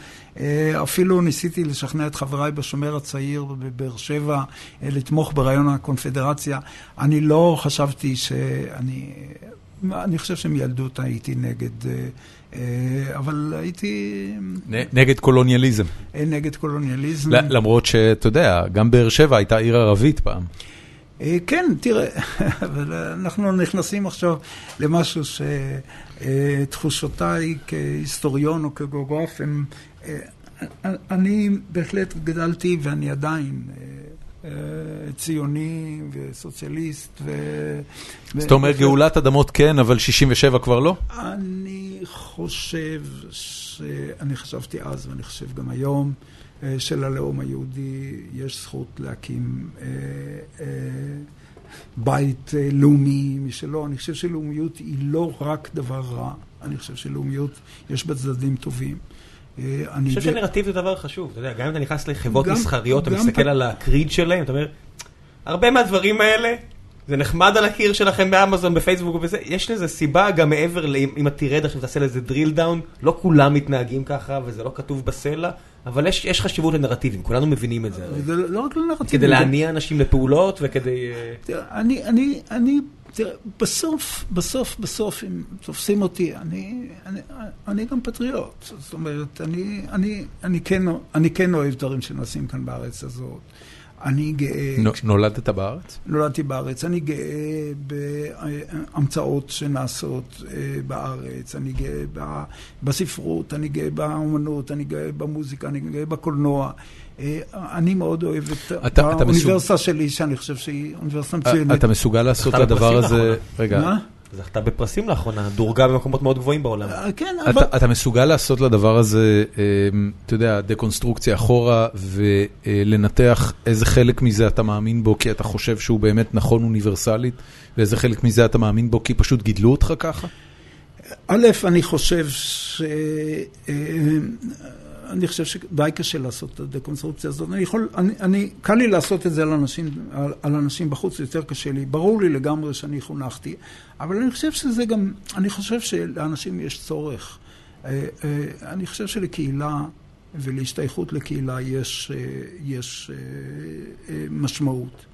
אפילו ניסיתי לשכנע את חבריי בשומר הצעיר בבאר שבע אה, לתמוך ברעיון הקונפדרציה. אני לא חשבתי שאני... אני חושב שמילדות הייתי נגד, אה, אה, אבל הייתי... נגד קולוניאליזם. נגד קולוניאליזם. למרות שאתה יודע, גם באר שבע הייתה עיר ערבית פעם. כן, תראה, אנחנו נכנסים עכשיו למשהו שתחושותיי כהיסטוריון או כגיאוגרף הם אני בהחלט גדלתי ואני עדיין אה, אה, ציוני וסוציאליסט. ו... אז אתה אומר גאולת אדמות כן, אבל 67 כבר לא? אני חושב, ש... אני חשבתי אז ואני חושב גם היום, אה, שללאום היהודי יש זכות להקים בית לאומי משלו. אני חושב שלאומיות היא לא רק דבר רע, אני חושב שלאומיות יש בה צדדים טובים. אה, אני חושב שנרטיב זה דבר חשוב, אתה יודע, גם אם אתה נכנס לחברות מסחריות, אתה מסתכל על הקריד שלהם, אתה אומר, הרבה מהדברים האלה, זה נחמד על הקיר שלכם באמזון, בפייסבוק וזה, יש לזה סיבה גם מעבר אם את תרד עכשיו תעשה לזה drill down, לא כולם מתנהגים ככה וזה לא כתוב בסלע, אבל יש חשיבות לנרטיבים, כולנו מבינים את זה. זה לא רק לנרטיבים. כדי להניע אנשים לפעולות וכדי... אה, אני תראה, בסוף, בסוף, בסוף, אם תופסים אותי, אני, אני, אני גם פטריוט. זאת אומרת, אני, אני, אני, כן, אני כן אוהב דברים שנעשים כאן בארץ הזאת. אני גאה... נולדת בארץ? נולדתי בארץ. אני גאה בהמצאות שנעשות אה, בארץ, אני גאה בספרות, אני גאה באומנות, אני גאה במוזיקה, אני גאה בקולנוע. אה, אני מאוד אוהב את האוניברסיטה שלי, שאני חושב שהיא אוניברסיטה מצוינת. אתה מסוגל לעשות את הדבר הזה... רגע. מה? זכתה בפרסים לאחרונה, דורגה במקומות מאוד גבוהים בעולם. אה, כן, אבל... אתה מסוגל לעשות לדבר הזה, אה, אתה יודע, דקונסטרוקציה אחורה, ולנתח איזה חלק מזה אתה מאמין בו כי אתה חושב שהוא באמת נכון אוניברסלית, ואיזה חלק מזה אתה מאמין בו כי פשוט גידלו אותך ככה? א', אני חושב ש... אני חושב שדי קשה לעשות את הדקונסטרוקציה הזאת. אני יכול, אני, אני, קל לי לעשות את זה על אנשים, על, על אנשים בחוץ, יותר קשה לי. ברור לי לגמרי שאני חונכתי, אבל אני חושב שזה גם, אני חושב שלאנשים יש צורך. אה, אה, אני חושב שלקהילה ולהשתייכות לקהילה יש, אה, יש משמעות.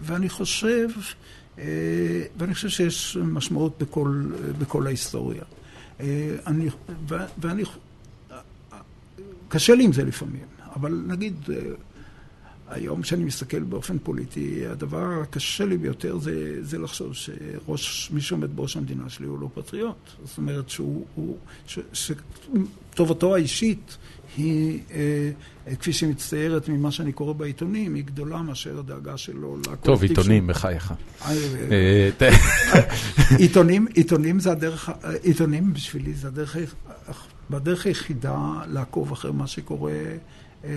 ואני חושב, ואני חושב שיש משמעות בכל, בכל ההיסטוריה. אני, ואני קשה לי עם זה לפעמים, אבל נגיד, אה, היום כשאני מסתכל באופן פוליטי, הדבר הקשה לי ביותר זה, זה לחשוב שראש, מי שעומד בראש המדינה שלי הוא לא פטריוט. זאת אומרת שהוא, הוא, ש, שטובתו האישית היא, אה, כפי שהיא מצטיירת ממה שאני קורא בעיתונים, היא גדולה מאשר הדאגה שלו לקולקטיב. טוב, עיתונים, בחייך. אה, אה, עיתונים, עיתונים זה הדרך, עיתונים בשבילי זה הדרך בדרך היחידה לעקוב אחרי מה שקורה אה,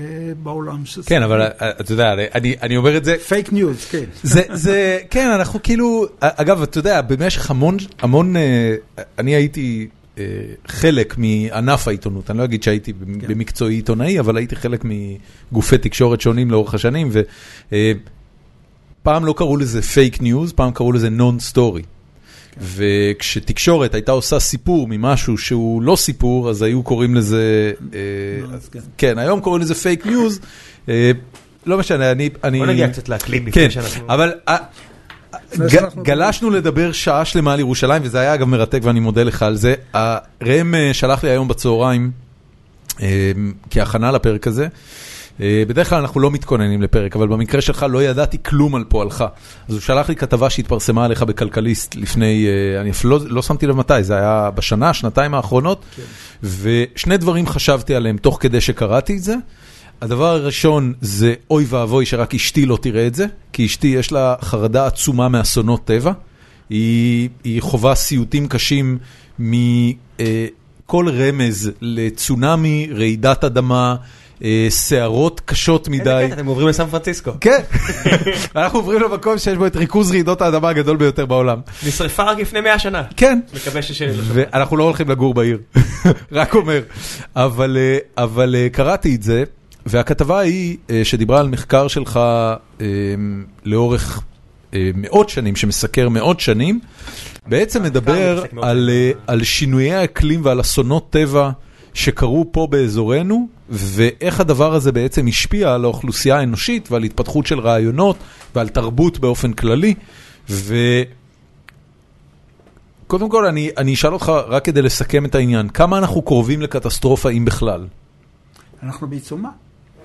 בעולם. שזה- כן, אבל אה, אתה יודע, אני- אני אומר את זה, fake news, כן. זה, זה, כן, אנחנו כאילו, אגב, אתה יודע, במשך המון, המון, אה, אני הייתי אה, חלק מענף העיתונות, אני לא אגיד שהייתי במקצועי עיתונאי, אבל הייתי חלק מגופי תקשורת שונים לאורך השנים, ופעם לא קראו לזה fake news, פעם קראו לזה non-story. וכשתקשורת הייתה עושה סיפור ממשהו שהוא לא סיפור, אז היו קוראים לזה, אה, כן. כן, היום קוראים לזה fake news, לא משנה, אני... אני- בוא נגיע קצת לאקלים כן, לפני שאנחנו... אבל אה, לפני ג- שאנחנו- גלשנו לדבר שעה שלמה על ירושלים, וזה היה אגב מרתק ואני מודה לך על זה. ראם אה, שלח לי היום בצהריים, אה, כהכנה לפרק הזה. אה, בדרך כלל אנחנו לא מתכוננים לפרק, אבל במקרה שלך לא ידעתי כלום על פועלך. אז הוא שלח לי כתבה שהתפרסמה עליך בכלכליסט לפני, אה, אני אפילו לא, לא שמתי לב מתי, זה היה בשנה, שנתיים האחרונות, ושני דברים חשבתי עליהם תוך כדי שקראתי את זה. הדבר הראשון זה אוי ואבוי שרק אשתי לא תראה את זה, כי אשתי יש לה חרדה עצומה מאסונות טבע. היא, היא חווה סיוטים קשים מכל רמז לצונאמי, רעידת אדמה, אה, סערות קשות איזה מדי. אתם עוברים לסן פרנסיסקו. כן, אנחנו עוברים למקום שיש בו את ריכוז רעידות האדמה הגדול ביותר בעולם. נשרפה רק לפני 100 שנה. כן, מקווה ש... ואנחנו לא הולכים לגור בעיר, רק אומר. אבל, אה, אבל אה, קראתי את זה, והכתבה היא אה, שדיברה על מחקר שלך אה, לאורך אה, מאות שנים, שמסקר מאות שנים, בעצם מדבר אה. על שינויי האקלים ועל אסונות טבע שקרו פה באזורנו, ואיך הדבר הזה בעצם השפיע על האוכלוסייה האנושית ועל התפתחות של רעיונות ועל תרבות באופן כללי. ו... קודם כל, אני, אני אשאל אותך רק כדי לסכם את העניין, כמה אנחנו קרובים לקטסטרופה, אם בכלל? אנחנו בעיצומה.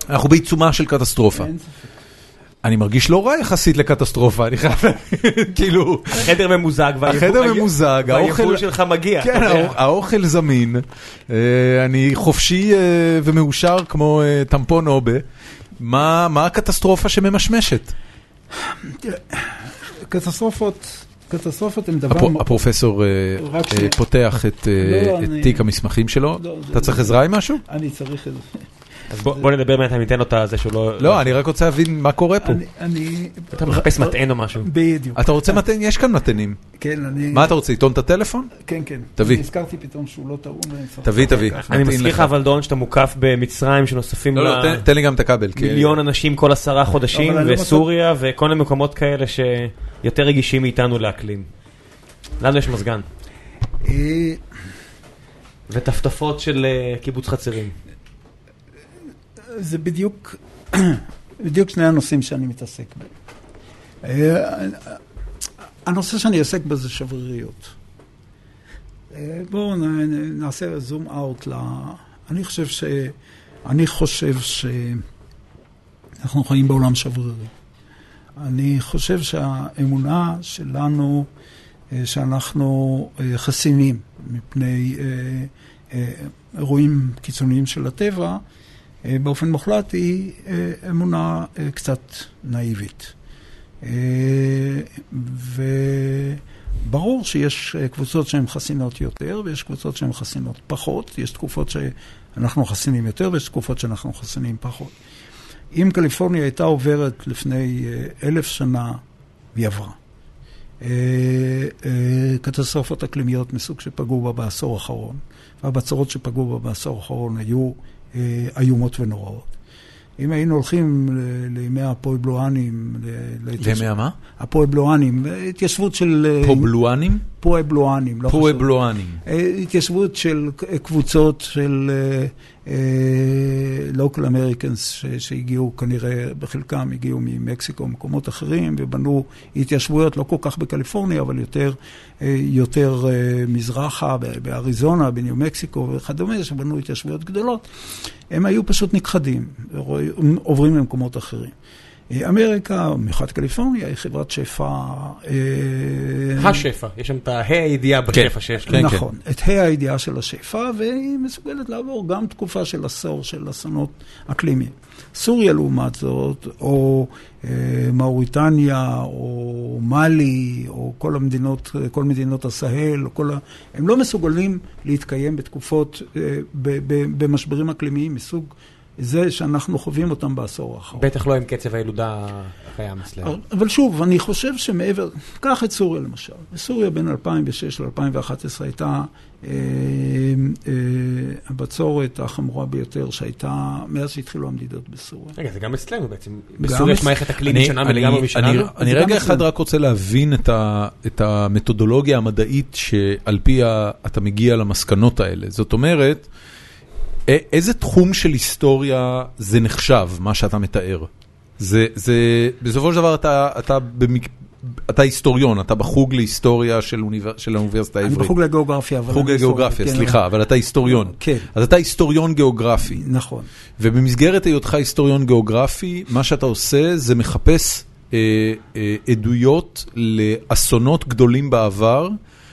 אנחנו בעיצומה של קטסטרופה. אין ספק. אני מרגיש לא רע יחסית לקטסטרופה, אני חייב, כאילו, החדר ממוזג. החדר ממוזג, האוכל... והיבול שלך מגיע. כן, האוכל זמין, אה, אני חופשי אה, ומאושר כמו אה, טמפון אובה. מה מה הקטסטרופה שממשמשת? קטסטרופות, קטסטרופות הן דבר... הפ- הפרופסור. פותח את לא, את אני- תיק המסמכים שלו. לא, אתה צריך עזרה עם משהו? אני צריך. אז בוא בוא נדבר בינתיים, ניתן לו את זה שהוא לא... לא, אני רק רוצה להבין מה קורה פה. אני- אני... אתה מחפש מטען או משהו. בדיוק. אתה רוצה מתן? יש כאן מתנים. כן, אני... מה אתה רוצה, לטעון את הטלפון? כן, כן. תביא. נזכרתי פתאום שהוא לא טעון. תביא, תביא. אני מזכיר לך אבל דורון שאתה מוקף במצרים שנוספים לא, לא, תן- תן לי גם את הכבל. כי- מיליון אנשים כל עשרה חודשים, אני לא וסוריה וכל מיני מקומות כאלה שיותר רגישים מאיתנו לאקלים. לנו יש מזגן. אה, וטפטפות של אה, קיבוץ חצרים. זה בדיוק, בדיוק שני הנושאים שאני מתעסק בהם. אה, הנושא שאני עוסק בו זה שבריריות. אה, בואו נעשה זום אאוט ל... אני חושב ש... אני חושב שאנחנו חיים בעולם שברירי. אני חושב שהאמונה שלנו, אה, שאנחנו חסינים מפני אירועים קיצוניים של הטבע, באופן מוחלט היא אה, אמונה אה, קצת נאיבית. אה, וברור שיש אה, קבוצות שהן חסינות יותר ויש קבוצות שהן חסינות פחות. יש תקופות שאנחנו חסינים יותר ויש תקופות שאנחנו חסינים פחות. אם קליפורניה הייתה עוברת לפני אה, אלף שנה, והיא עברה. אה, אה, קטסטרופות אקלימיות מסוג שפגעו בה בעשור האחרון, והבצורות שפגעו בה בעשור האחרון היו אה, איומות ונוראות. אם היינו הולכים לימי להתיישב- לימי המה? הפואבלואנים, התיישבות של... אה, פובלואנים? פואבלואנים, לא. פואבלואנים. אה, התיישבות של ק- קבוצות של לוקל אמריקנס שהגיעו כנראה, בחלקם הגיעו ממקסיקו ומקומות אחרים ובנו התיישבויות לא כל כך בקליפורניה, אבל יותר, אה, יותר אה, מזרחה, באריזונה, בניו מקסיקו וכדומה, שבנו התיישבויות גדולות. הם היו פשוט נכחדים, עוברים למקומות אחרים. אמריקה, במיוחד קליפורניה, היא חברת שפע... אה, השפע, יש שם את ההא הידיעה בשפע שיש כן, לה. נכון, את ה' הידיעה של השפע, והיא מסוגלת לעבור גם תקופה של עשור של אסונות אקלימיים. סוריה לעומת זאת, או אה, מאוריטניה, או מאלי, או כל המדינות, כל מדינות הסהל, כל ה... הם לא מסוגלים להתקיים בתקופות, אה, במשברים אקלימיים מסוג זה שאנחנו חווים אותם בעשור האחרון. בטח לא עם קצב הילודה הקיים אצלנו. אבל שוב, אני חושב שמעבר, קח את סוריה למשל. סוריה בין 2006 ל-2011 הייתה אה, אה, הבצורת החמורה ביותר שהייתה מאז שהתחילו המדידות בסוריה. רגע, זה גם אצלנו בעצם. בסוריה יש מערכת אקלימית אני- שונה אני- לגמרי אני- משלנו. אני רגע אחד אצלנו. רק רוצה להבין את ה- את המתודולוגיה המדעית שעל פיה אתה מגיע למסקנות האלה. זאת אומרת, איזה תחום של היסטוריה זה נחשב, מה שאתה מתאר? זה, זה, בסופו של דבר אתה, אתה, במק... אתה היסטוריון, אתה בחוג להיסטוריה של, אוניבר... של האוניברסיטה אני העברית. בחוג לגיאוגרפיה, אבל... חוג אני לגיאוגרפיה, כן, סליחה, אבל אתה היסטוריון. כן. אז אתה היסטוריון גיאוגרפי. נכון. ובמסגרת היותך היסטוריון גיאוגרפי, מה שאתה עושה זה מחפש אה, אה, עדויות לאסונות גדולים בעבר,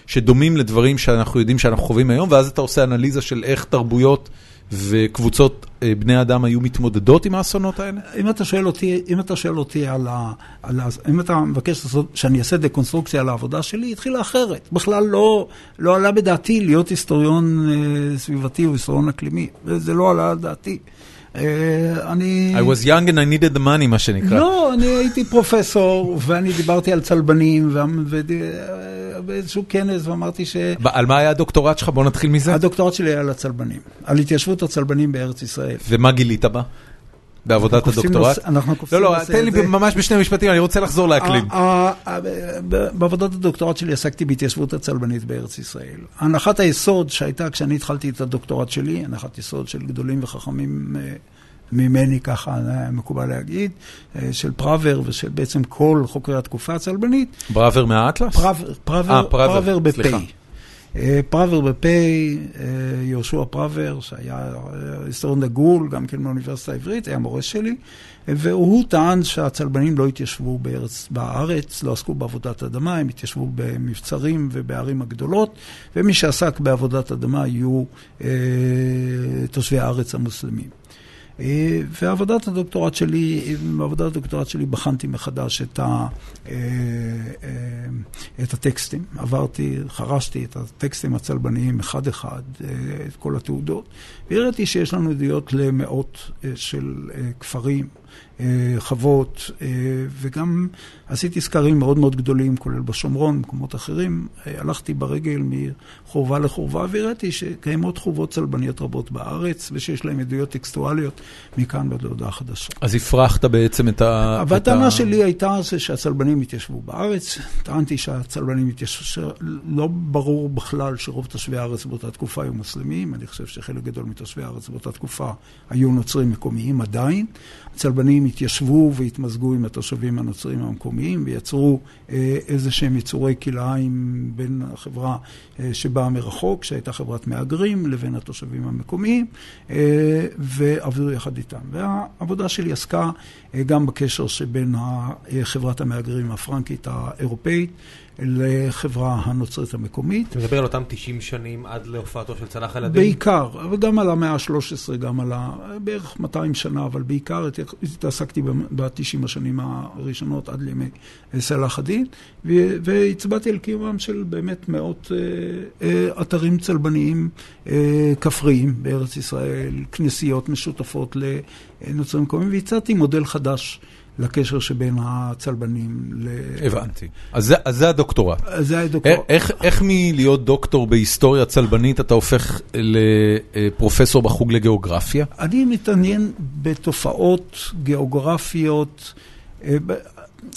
שדומים לדברים שאנחנו יודעים שאנחנו חווים היום, ואז אתה עושה אנליזה של איך תרבויות וקבוצות אה, בני אדם היו מתמודדות עם האסונות האלה? אם אתה שואל אותי, אם אתה שואל אותי על ה... על ה אם אתה מבקש לעשות, שאני אעשה דקונסטרוקציה על העבודה שלי, התחילה אחרת. בכלל לא, לא עלה בדעתי להיות היסטוריון אה, סביבתי או היסטוריון אקלימי. זה לא עלה על דעתי. אה, אני... I was young and I needed the money, מה שנקרא. לא, אני הייתי פרופסור, ואני דיברתי על צלבנים, וה- וד- אה, באיזשהו כנס, ואמרתי ש... על מה היה הדוקטורט שלך? בוא נתחיל מזה. הדוקטורט שלי היה על הצלבנים, על התיישבות הצלבנים בארץ ישראל. ומה גילית בה? בעבודת הדוקטורט? אנחנו קופצים לא, לא, נושא תן לי. ממש בשני משפטים, אני רוצה לחזור לאקלים. בעבודת הדוקטורט שלי עסקתי בהתיישבות הצלבנית בארץ ישראל. הנחת היסוד שהייתה כשאני התחלתי את הדוקטורט שלי, הנחת יסוד של גדולים וחכמים אה, ממני, ככה מקובל להגיד, אה, של פראוור ושל בעצם כל חוקרי התקופה הצלבנית, בראבר מהאטלס? פראוור, פראוור, פראוור, פראוור בפ'. אה, פראוור בפ', אה, יהושע פראוור, שהיה אה, היסטוריון דגול, גם כן מהאוניברסיטה העברית, היה מורה שלי, והוא טען שהצלבנים לא התיישבו בארץ, בארץ, לא עסקו בעבודת אדמה, הם התיישבו במבצרים ובערים הגדולות, ומי שעסק בעבודת אדמה היו אה, תושבי הארץ המוסלמים. אה, ועבודת הדוקטורט שלי, בעבודת הדוקטורט שלי בחנתי מחדש את, ה, אה, אה, את הטקסטים. עברתי, חרשתי את הטקסטים הצלבניים אחד-אחד, את כל התעודות, והראיתי שיש לנו עדויות למאות של כפרים. אה, חוות, אה, וגם עשיתי סקרים מאוד מאוד גדולים, כולל בשומרון, במקומות אחרים. אה, הלכתי ברגל מחורבה לחורבה והראיתי שקיימות חורבות צלבניות רבות בארץ, ושיש להם עדויות טקסטואליות מכאן ועד להודעה חדשה. אז הפרחת בעצם את ה... אבל את ה- הטענה שלי הייתה שהצלבנים התיישבו בארץ. טענתי שהצלבנים התיישבו, שלא ברור בכלל שרוב תושבי הארץ באותה תקופה היו מוסלמים. אני חושב שחלק גדול מתושבי הארץ באותה תקופה היו נוצרים מקומיים עדיין. הצלבנים התיישבו והתמזגו עם התושבים הנוצרים המקומיים ויצרו אה, איזה שהם יצורי כלאיים בין החברה אה, שבאה מרחוק, שהייתה חברת מהגרים, לבין התושבים המקומיים, אה, ועבדו יחד איתם. והעבודה שלי עסקה גם בקשר שבין חברת המהגרים הפרנקית האירופאית לחברה הנוצרית המקומית. אתה מדבר על אותם 90 שנים עד להופעתו של צלאח א-דין? בעיקר, וגם על המאה ה-13, גם על ה... בערך 200 שנה, אבל בעיקר הת- התעסקתי ב-90 השנים הראשונות עד לימי סלאח א-דין, ו- והצבעתי על קיומם של באמת מאות אה, אה, אתרים צלבניים אה, כפריים בארץ ישראל, כנסיות משותפות לנוצרים מקומיים, והצעתי מודל חדש לקשר שבין הצלבנים ל... הבנתי. אז זה- אז זה הדוקטורט. זה היה א- דוקטור. איך, איך מלהיות דוקטור בהיסטוריה צלבנית אתה הופך לפרופסור בחוג לגיאוגרפיה? אני מתעניין בתופעות גיאוגרפיות.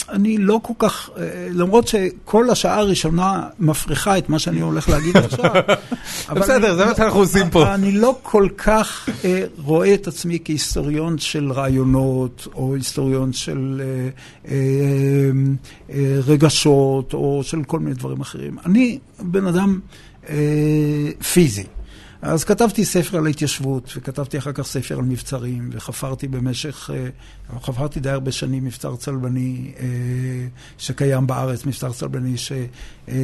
אני לא כל כך, אה, למרות שכל השעה הראשונה מפריחה את מה שאני הולך להגיד עכשיו. בסדר, זה מה לא- שאנחנו עושים פה. אני לא כל כך אה, רואה את עצמי כהיסטוריון של רעיונות, או היסטוריון של אה, רגשות, או של כל מיני דברים אחרים. אני בן אדם פיזי. אז כתבתי ספר על ההתיישבות, וכתבתי אחר כך ספר על מבצרים, וחפרתי במשך, אה, חפרתי די הרבה שנים מבצר צלבני אה, שקיים בארץ, מבצר צלבני שהיה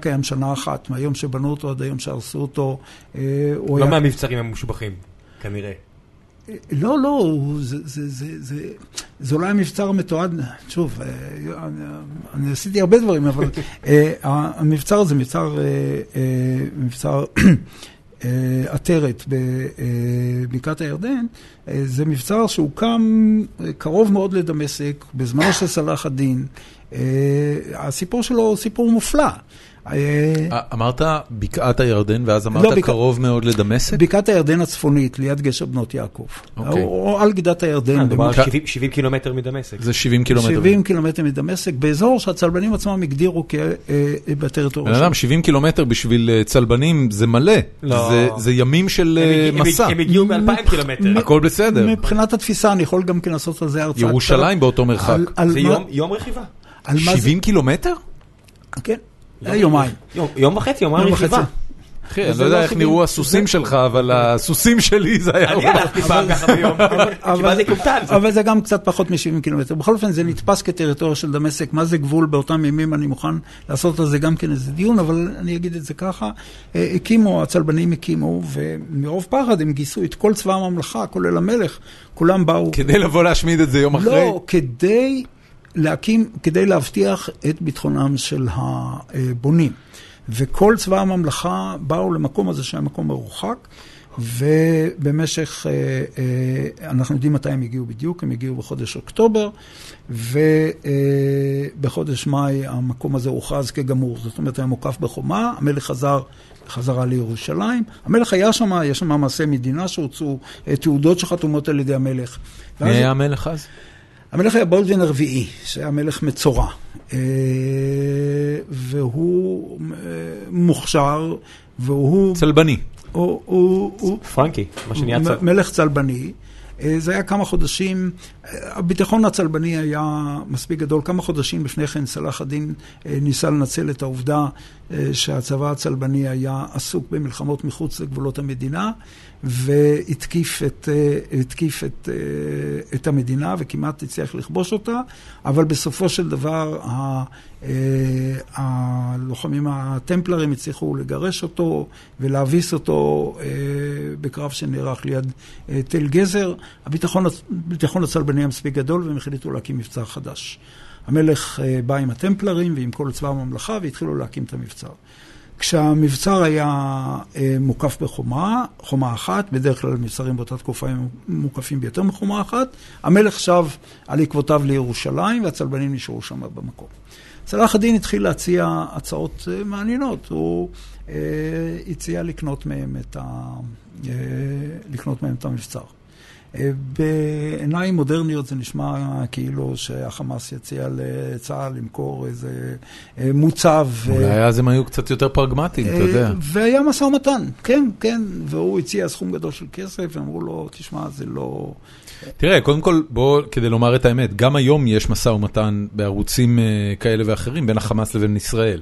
קיים שנה אחת, מהיום שבנו אותו עד היום שהרסו אותו. אה, לא היה- מהמבצרים המושבחים, כנראה. לא, לא, זה, זה, זה, זה, זה אולי המבצר המתועד, שוב, אה, אני, אני עשיתי הרבה דברים, אבל אה, המבצר הזה מבצר, אה, אה, מבצר עטרת בבקעת הירדן, זה מבצר שהוקם קרוב מאוד לדמשק, בזמנו של סלאח א-דין. הסיפור שלו הוא סיפור מופלא. אה, אמרת בקעת הירדן, ואז אמרת לא, קרוב מאוד לדמשק? בקעת הירדן הצפונית, ליד גשר בנות יעקב. אוקיי. או על גדת הירדן. אה, מדובר על במקרה- 70 70 קילומטר מדמשק. זה 70 קילומטר. 70 קילומטר מדמשק, באזור שהצלבנים עצמם הגדירו כבטריטוריה בן אדם, 70 קילומטר בשביל אה, צלבנים זה מלא. לא. זה- זה ימים של הם אה, מסע. הם הגיעו ב-2000 קילומטר. הכל בסדר. מבחינת התפיסה, אני יכול גם כן לעשות על זה הרצאה. ירושלים באותו מרחק. על- על זה מה- יום- יום רכיבה. על מה זה- 70 קילומטר? כן, יומיים. יום- יום וחצי, יומיים יום רכיבה. וחצי. אחי, אני זה לא יודע לא איך 70. נראו הסוסים שלך, אבל הסוסים שלי זה היה... אני הלכתי פעם ככה ביום. קיבלתי קופטן. אבל זה גם קצת פחות מ-70 קילומטר. בכל אופן, זה נתפס כטריטוריה של דמשק. מה זה גבול באותם ימים, אני מוכן לעשות על זה גם כן איזה דיון, אבל אני אגיד את זה ככה. אה, הקימו, הצלבנים הקימו, ומרוב פחד הם גייסו את כל צבא הממלכה, כולל המלך, כולם באו. כדי לבוא להשמיד את זה יום אחרי? לא, כדי להקים, כדי להבטיח את ביטחונם של הבונים. וכל צבא הממלכה באו למקום הזה שהיה מקום מרוחק, ובמשך, אה, אה, אנחנו יודעים מתי הם הגיעו בדיוק, הם הגיעו בחודש אוקטובר, ובחודש מאי המקום הזה הוכרז כגמור, זאת אומרת היה מוקף בחומה, המלך חזר חזרה לירושלים. המלך היה שם, יש שם מעשי מדינה שהוצאו, אה, תעודות שחתומות על ידי המלך. מי היה המלך אז? המלך היה בולדווין הרביעי, שהיה מלך מצורע. אה, והוא אה, מוכשר, והוא... צלבני. הוא, הוא, הוא, פרנקי, מה שנהיה צד. מלך צלבני. אה, זה היה כמה חודשים, הביטחון הצלבני היה מספיק גדול. כמה חודשים לפני כן סלאח א-דין אה, ניסה לנצל את העובדה אה, שהצבא הצלבני היה עסוק במלחמות מחוץ לגבולות המדינה, והתקיף את, אה, התקיף את, את המדינה וכמעט הצליח לכבוש אותה, אבל בסופו של דבר ה- הלוחמים הטמפלרים הצליחו לגרש אותו ולהביס אותו בקרב שנערך ליד תל גזר. הביטחון, הביטחון הצלבני היה מספיק גדול והם החליטו להקים מבצר חדש. המלך אה, בא עם הטמפלרים ועם כל צבא הממלכה והתחילו להקים את המבצר. כשהמבצר היה אה, מוקף בחומה, חומה אחת, בדרך כלל מבצרים באותה תקופה הם מוקפים ביותר מחומה אחת, המלך שב על עקבותיו לירושלים והצלבנים נשארו שם במקום. צלאח א-דין התחיל להציע הצעות אה, מעניינות, הוא אה, הציע לקנות מהם את, ה, אה, לקנות מהם את המבצר. אה, בעיניים מודרניות זה נשמע כאילו שהחמאס יציע לצה"ל למכור איזה אה, מוצב. אה, אולי אז הם היו קצת יותר פרגמטיים, אתה יודע. והיה משא ומתן, כן, כן, והוא הציע סכום גדול של כסף, ואמרו לו, תשמע, זה לא... תראה, קודם כל, בוא, כדי לומר את האמת, גם היום יש משא ומתן בערוצים כאלה ואחרים בין החמאס לבין ישראל.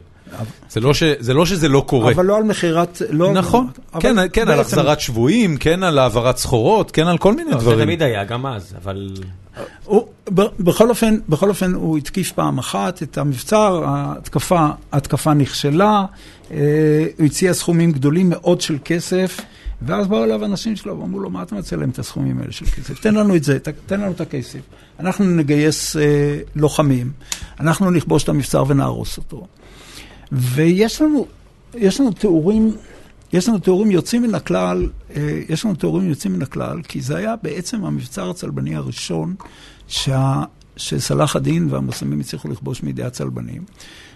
זה לא ש- זה לא שזה לא קורה. אבל לא על מכירת... לא, נכון, אבל כן, כן, על בעצם- החזרת שבויים, כן על העברת סחורות, כן על כל מיני לא, זה דברים. תמיד היה, גם אז, אבל... הוא, ב- בכל אופן, בכל אופן הוא התקיף פעם אחת את המבצר, ההתקפה, ההתקפה נכשלה, אה, הוא הציע סכומים גדולים מאוד של כסף, ואז באו אליו אנשים שלו ואמרו לו, מה אתה מציע להם את הסכומים האלה של כסף? תן לנו את זה, ת- תן לנו את הכסף. אנחנו נגייס אה, לוחמים, אנחנו נכבוש את המבצר ונהרוס אותו. ויש לנו, יש לנו תיאורים, יש לנו תיאורים יוצאים מן הכלל, אה, יש לנו תיאורים יוצאים מן הכלל, כי זה היה בעצם המבצר הצלבני הראשון שה, שסלאח א-דין והמוסלמים הצליחו לכבוש מידי הצלבנים.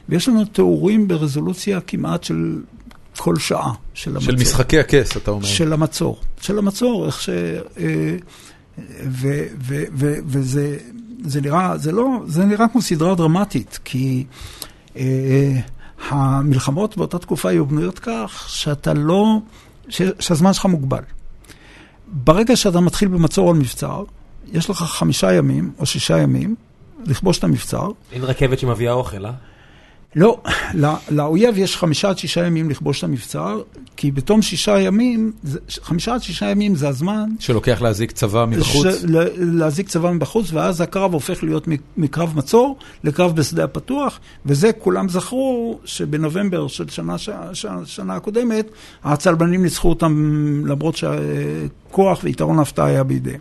ויש לנו תיאורים ברזולוציה כמעט של כל שעה של המצור. של משחקי הכס, אתה אומר. של המצור. של המצור, איך ש... אה, ו, ו, ו, וזה זה נראה, זה לא, זה נראה כמו סדרה דרמטית, כי אה, המלחמות באותה תקופה היו בנויות כך שאתה לא, ש, שהזמן שלך מוגבל. ברגע שאתה מתחיל במצור על מבצר, יש לך חמישה ימים או שישה ימים לכבוש את המבצר. אין רכבת שמביאה אוכל, אה? לא, לא, לאויב יש חמישה עד שישה ימים לכבוש את המבצר, כי בתום שישה ימים, חמישה עד שישה ימים זה הזמן שלוקח להזיק צבא מבחוץ. ש- להזיק צבא מבחוץ, ואז הקרב הופך להיות מקרב מצור לקרב בשדה הפתוח, וזה כולם זכרו שבנובמבר של שנה, ש- ש- שנה הקודמת, הצלבנים ניצחו אותם למרות שכוח ויתרון ההפתעה היה בידיהם.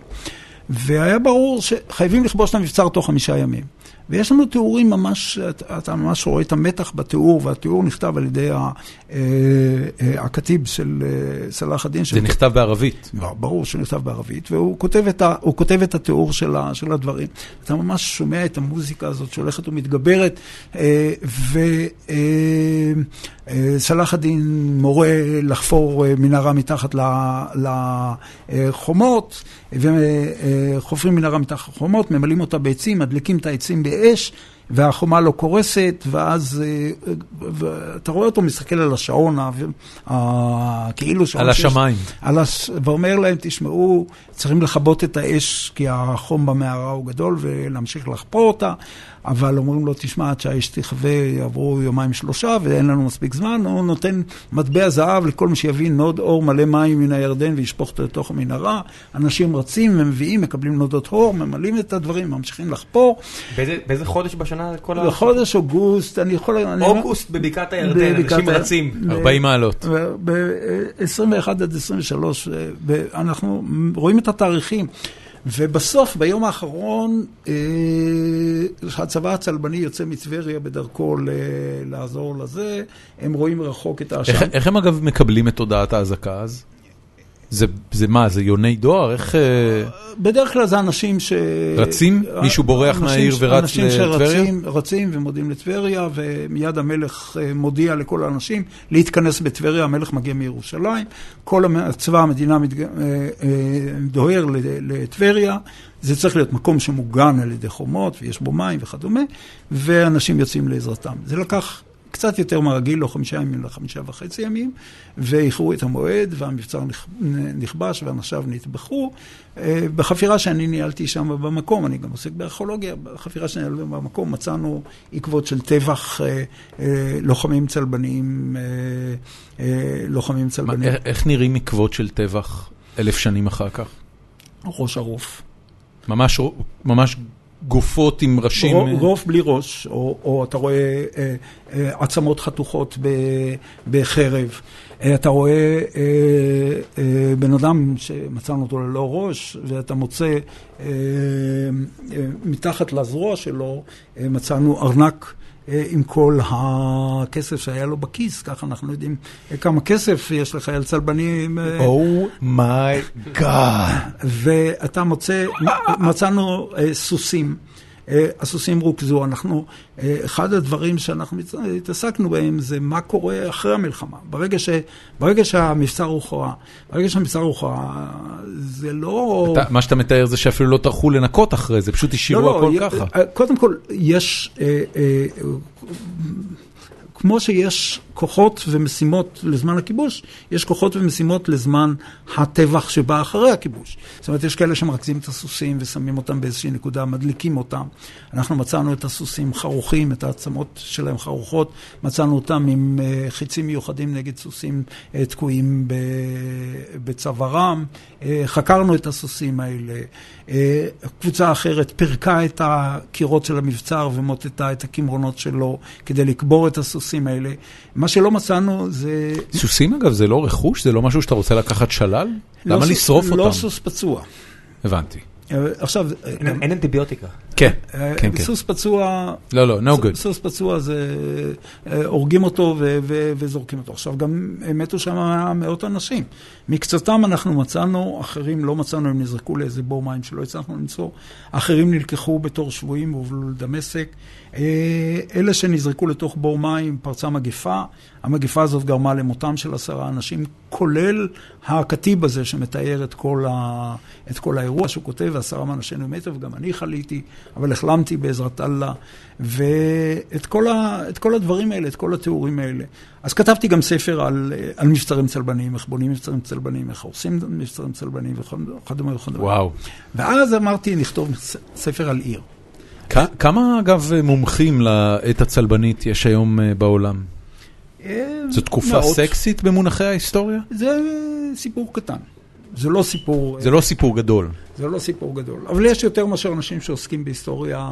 והיה ברור שחייבים לכבוש את המבצר תוך חמישה ימים. ויש לנו תיאורים ממש, אתה ממש רואה את המתח בתיאור, והתיאור נכתב על ידי הכתיב של סלאח א-דין. זה נכתב בערבית. ברור שהוא נכתב בערבית, והוא כותב את, ה, כותב את התיאור של, ה, של הדברים. אתה ממש שומע את המוזיקה הזאת שהולכת ומתגברת, וסלאח א-דין מורה לחפור מנהרה מתחת לחומות, וחופרים מנהרה מתחת לחומות, ממלאים אותה בעצים, מדליקים את העצים באש. והחומה לא קורסת, ואז אתה רואה אותו מסתכל על השעון, כאילו שעון... על השמיים. על הש... ואומר להם, תשמעו, צריכים לכבות את האש, כי החום במערה הוא גדול, ולהמשיך לחפור אותה. אבל אומרים לו, תשמע, עד שהאש תכבה, יעברו יומיים שלושה, ואין לנו מספיק זמן. הוא נותן מטבע זהב לכל מי שיבין נוד אור מלא מים מן הירדן וישפוך אותו לתוך המנהרה. אנשים רצים ומביאים, מקבלים נודות אור, ממלאים את הדברים, ממשיכים לחפור. באיזה, באיזה חודש בשנה כל ה... בחודש אוגוסט, אני יכול... אוגוסט אני... בבקעת הירדן, אנשים רצים. 40 מעלות. ב-21 עד 23, אנחנו רואים את התאריכים. ובסוף, ביום האחרון, אה, הצבא הצלבני יוצא מטבריה בדרכו לעזור לזה, הם רואים רחוק את העשן. איך, איך הם אגב מקבלים את תודעת האזעקה אז? זה, זה מה, זה יוני דואר? איך... בדרך כלל זה אנשים ש... רצים? מישהו בורח מהעיר ורץ אנשים לטבריה? אנשים שרצים ומודיעים לטבריה, ומיד המלך מודיע לכל האנשים להתכנס בטבריה, המלך מגיע מירושלים, כל צבא המדינה מתג... דוהר לטבריה, זה צריך להיות מקום שמוגן על ידי חומות, ויש בו מים וכדומה, ואנשים יוצאים לעזרתם. זה לקח... קצת יותר מהרגיל, לא חמישה ימים, אלא חמישה וחצי ימים, ואיחרו את המועד, והמבצר נכבש ואנשיו נטבחו. בחפירה שאני ניהלתי שם במקום, אני גם עוסק בארכיאולוגיה, בחפירה שאני ניהלתי במקום מצאנו עקבות של טבח לוחמים צלבניים, לוחמים צלבניים. איך נראים עקבות של טבח אלף שנים אחר כך? ראש ערוף. ממש, ממש גופות עם ראשים... גוף בלי ראש, או, או אתה רואה אה, אה, עצמות חתוכות בחרב. אה, אתה רואה אה, אה, בן אדם שמצאנו אותו ללא ראש, ואתה מוצא אה, אה, מתחת לזרוע שלו, אה, מצאנו ארנק. עם כל הכסף שהיה לו בכיס, ככה אנחנו יודעים כמה כסף יש לחייל צלבני. Oh my God. ואתה מוצא, מצאנו סוסים. הסוסים רוכזו, אנחנו, אחד הדברים שאנחנו התעסקנו בהם זה מה קורה אחרי המלחמה. ברגע, ש, ברגע שהמבצר הוכרע, ברגע שהמבצר הוכרע, זה לא... אתה, מה שאתה מתאר זה שאפילו לא טרחו לנקות אחרי זה, פשוט השאירו לא, הכל לא, ככה. קודם כל, יש... אה, אה, כמו שיש כוחות ומשימות לזמן הכיבוש, יש כוחות ומשימות לזמן הטבח שבא אחרי הכיבוש. זאת אומרת, יש כאלה שמרכזים את הסוסים ושמים אותם באיזושהי נקודה, מדליקים אותם. אנחנו מצאנו את הסוסים חרוכים, את העצמות שלהם חרוכות, מצאנו אותם עם uh, חיצים מיוחדים נגד סוסים uh, תקועים בצווארם. Uh, חקרנו את הסוסים האלה. קבוצה אחרת פירקה את הקירות של המבצר ומוטטה את הקמרונות שלו כדי לקבור את הסוסים האלה. מה שלא מצאנו זה... סוסים אגב זה לא רכוש? זה לא משהו שאתה רוצה לקחת שלל? לא למה לשרוף לא אותם? לא סוס פצוע. הבנתי. עכשיו... אין אנטיביוטיקה. כן, כן, כן. סוס פצוע... לא, לא, no good. סוס פצוע זה... הורגים אותו וזורקים אותו. עכשיו, גם מתו שם מאות אנשים. מקצתם אנחנו מצאנו, אחרים לא מצאנו, הם נזרקו לאיזה בור מים שלא הצלחנו למצוא. אחרים נלקחו בתור שבויים והובלו לדמשק. אלה שנזרקו לתוך בור מים, פרצה מגפה. המגפה הזאת גרמה למותם של עשרה אנשים, כולל הכתיב הזה שמתאר את כל, ה... את כל האירוע שהוא כותב, ועשרה מאנשינו מתו, וגם אני חליתי, אבל החלמתי בעזרת אללה. ואת כל, ה... כל הדברים האלה, את כל התיאורים האלה. אז כתבתי גם ספר על, על מבצרים צלבניים, איך בונים מבצרים צלבניים, איך עושים מבצרים צלבניים וכדומה וכדומה. וואו. ואז אמרתי, נכתוב ספר על עיר. כמה אגב מומחים לעת הצלבנית יש היום בעולם? זו תקופה מאות. סקסית במונחי ההיסטוריה? זה סיפור קטן. זה לא סיפור... זה לא סיפור גדול. זה לא סיפור גדול. אבל יש יותר מאשר אנשים שעוסקים בהיסטוריה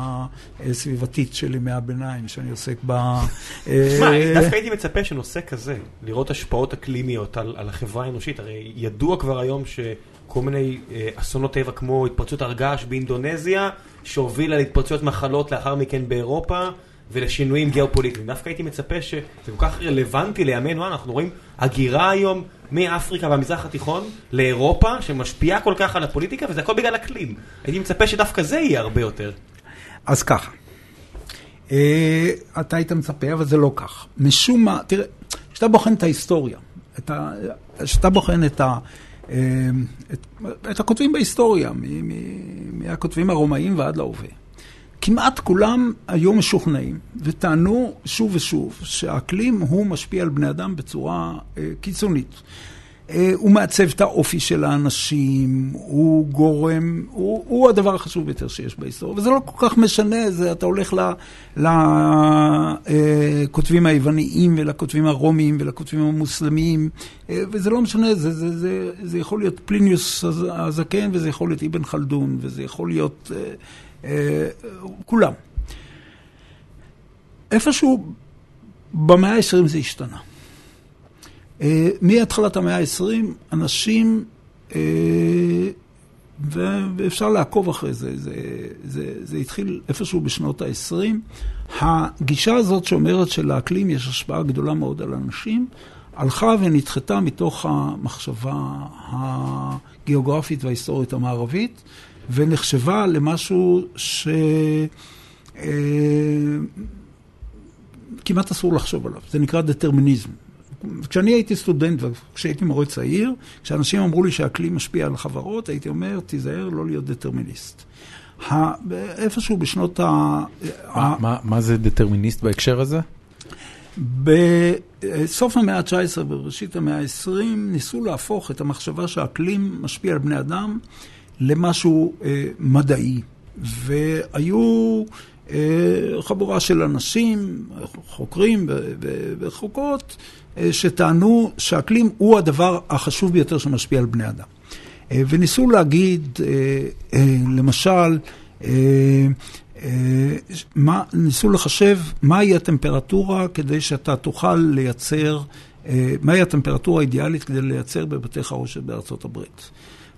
סביבתית של ימי הביניים, שאני עוסק בה. תשמע, דווקא הייתי מצפה שנושא כזה, לראות השפעות אקלימיות על, על החברה האנושית, הרי ידוע כבר היום כל מיני אה, אסונות טבע כמו התפרצות הר געש באינדונזיה, שהובילה להתפרצויות מחלות לאחר מכן באירופה. ולשינויים גיאופוליטיים. דווקא הייתי מצפה שזה כל כך רלוונטי לימינו, אנחנו רואים הגירה היום מאפריקה והמזרח התיכון לאירופה, שמשפיעה כל כך על הפוליטיקה, וזה הכל בגלל אקלים. הייתי מצפה שדווקא זה יהיה הרבה יותר. אז ככה, אה, אתה היית מצפה, אבל זה לא כך. משום מה, תראה, כשאתה בוחן את ההיסטוריה, כשאתה בוחן את ה... אה, את, את הכותבים בהיסטוריה, מהכותבים הרומאים ועד להווה. כמעט כולם היו משוכנעים וטענו שוב ושוב שהאקלים הוא משפיע על בני אדם בצורה אה, קיצונית. אה, הוא מעצב את האופי של האנשים, הוא גורם, הוא, הוא הדבר החשוב ביותר שיש בהיסטוריה, וזה לא כל כך משנה, זה, אתה הולך לכותבים אה, היווניים ולכותבים הרומיים ולכותבים המוסלמיים, וזה לא משנה, זה, זה, זה, זה יכול להיות פליניוס הזקן, וזה יכול להיות אבן חלדון, וזה יכול להיות... אה, כולם. איפשהו במאה ה-20 זה השתנה. אה, מהתחלת המאה ה-20, אנשים, אה, ואפשר לעקוב אחרי זה, זה, זה, זה התחיל איפשהו בשנות ה-20. הגישה הזאת שאומרת שלאקלים יש השפעה גדולה מאוד על אנשים, הלכה ונדחתה מתוך המחשבה הגיאוגרפית וההיסטורית המערבית. ונחשבה למשהו ש... אה, כמעט אסור לחשוב עליו, זה נקרא דטרמיניזם. כשאני הייתי סטודנט וכשהייתי מורה צעיר, כשאנשים אמרו לי שהאקלים משפיע על החברות, הייתי אומר, תיזהר לא להיות דטרמיניסט. איפשהו בשנות ה... מה, מה, מה זה דטרמיניסט בהקשר הזה? בסוף המאה ה-19 ובראשית המאה ה-20 ניסו להפוך את המחשבה שהאקלים משפיע על בני אדם למשהו אה, מדעי. והיו אה, חבורה של אנשים, חוקרים וחוקרות, אה, שטענו שהאקלים הוא הדבר החשוב ביותר שמשפיע על בני אדם. אה, וניסו להגיד, אה, אה, למשל, אה, אה, מה, ניסו לחשב מהי הטמפרטורה כדי שאתה תוכל לייצר, אה, מהי הטמפרטורה האידיאלית כדי לייצר בבתי חרושת בארצות הברית.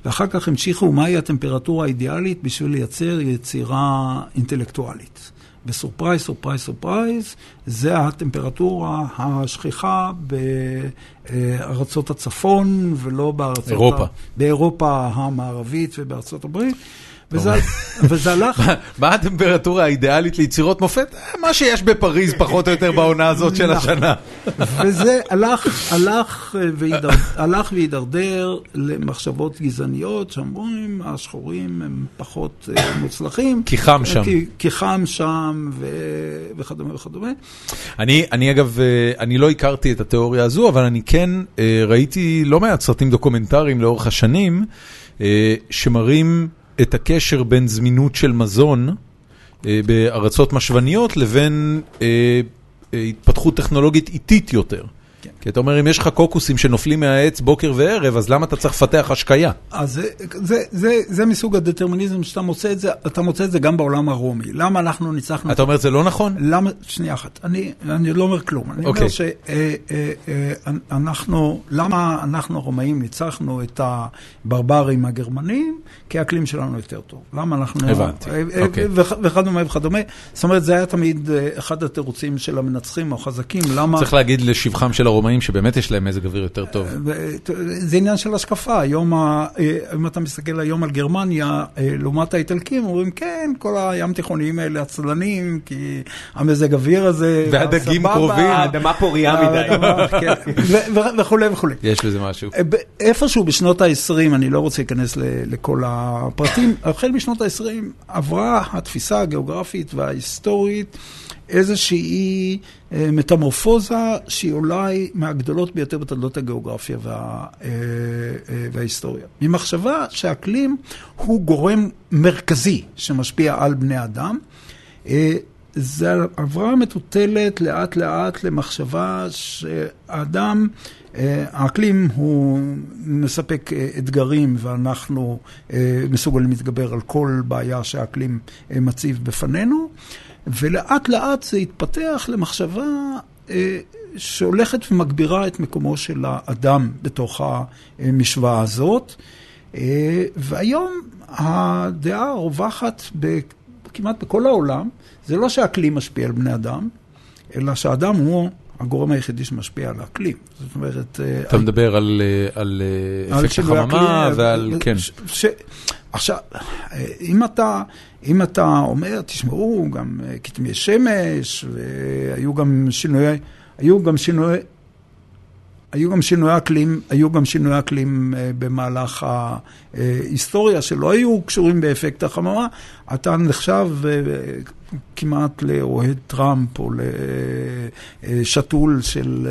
ואחר כך המשיכו מהי הטמפרטורה האידיאלית בשביל לייצר יצירה אינטלקטואלית. ו surprise, surprise, surprise, זה הטמפרטורה השכיחה בארצות הצפון ולא בארצות... אירופה. ה... באירופה המערבית ובארצות הברית. וזה, הלך... מה הטמפרטורה האידיאלית ליצירות מופת? מה שיש בפריז פחות או יותר בעונה הזאת של נכון. השנה. וזה הלך, הלך, והידר, הלך והידרדר למחשבות גזעניות, שאומרים, השחורים הם פחות אה, מוצלחים. כי חם שם. כי, כי חם שם ו... וכדומה וכדומה. אני, אני אגב, אה, אני לא הכרתי את התיאוריה הזו, אבל אני כן אה, ראיתי לא מעט סרטים דוקומנטריים לאורך השנים, שמראים... את הקשר בין זמינות של מזון אה, בארצות משווניות לבין אה, אה, התפתחות טכנולוגית איטית יותר. כי אתה אומר, אם יש לך קוקוסים שנופלים מהעץ בוקר וערב, אז למה אתה צריך לפתח השקיה? אז זה, זה, זה, זה מסוג הדטרמיניזם שאתה מוצא את זה, אתה מוצא את זה גם בעולם הרומי. למה אנחנו ניצחנו... אתה אומר, זה לא נכון? למה, שנייה אחת, אני, אני לא אומר כלום. אני. אומר אוקיי. שאנחנו, אה, אה, למה אנחנו הרומאים ניצחנו את הברברים הגרמנים? כי האקלים שלנו יותר טוב. למה אנחנו... הבנתי, אוקיי. וכדומה וכדומה. זאת אומרת, זה היה תמיד אחד התירוצים של המנצחים או החזקים, למה... צריך להגיד לשבחם של הרומאים שבאמת יש להם מזג אוויר יותר טוב. זה עניין של השקפה. היום, אם אתה מסתכל היום על גרמניה, לעומת האיטלקים, אומרים, כן, כל הים תיכוניים האלה עצלנים, כי המזג אוויר הזה... והדגים קרובים. האדמה פוריה מדי. כן, וכולי וכולי. יש בזה משהו. איפשהו בשנות ה-20, אני לא רוצה להיכנס לכל הפרטים, החל משנות ה-20 עברה התפיסה הגיאוגרפית וההיסטורית. איזושהי אה, מטמורפוזה שהיא אולי מהגדולות ביותר בתולדות הגיאוגרפיה וה, אה, אה, וההיסטוריה. ממחשבה שהאקלים הוא גורם מרכזי שמשפיע על בני אדם. זה עברה מטוטלת לאט לאט למחשבה שהאדם, האקלים הוא מספק אתגרים ואנחנו מסוגלים להתגבר על כל בעיה שהאקלים מציב בפנינו. ולאט לאט זה התפתח למחשבה אה, שהולכת ומגבירה את מקומו של האדם בתוך המשוואה הזאת. אה, והיום הדעה הרווחת כמעט בכל העולם, זה לא שהאקלים משפיע על בני אדם, אלא שהאדם הוא הגורם היחידי שמשפיע על האקלים. זאת אומרת... אה, אתה מדבר על אפקט החממה ועל... כן. עכשיו, אם אתה, אם אתה אומר, תשמעו, גם כתמי שמש, והיו גם שינויי, היו גם שינויי, היו גם שינויי אקלים, היו גם שינויי אקלים אה, במהלך ההיסטוריה שלא היו קשורים באפקט החממה. אתה נחשב אה, כמעט לאוהד טראמפ או לשתול של,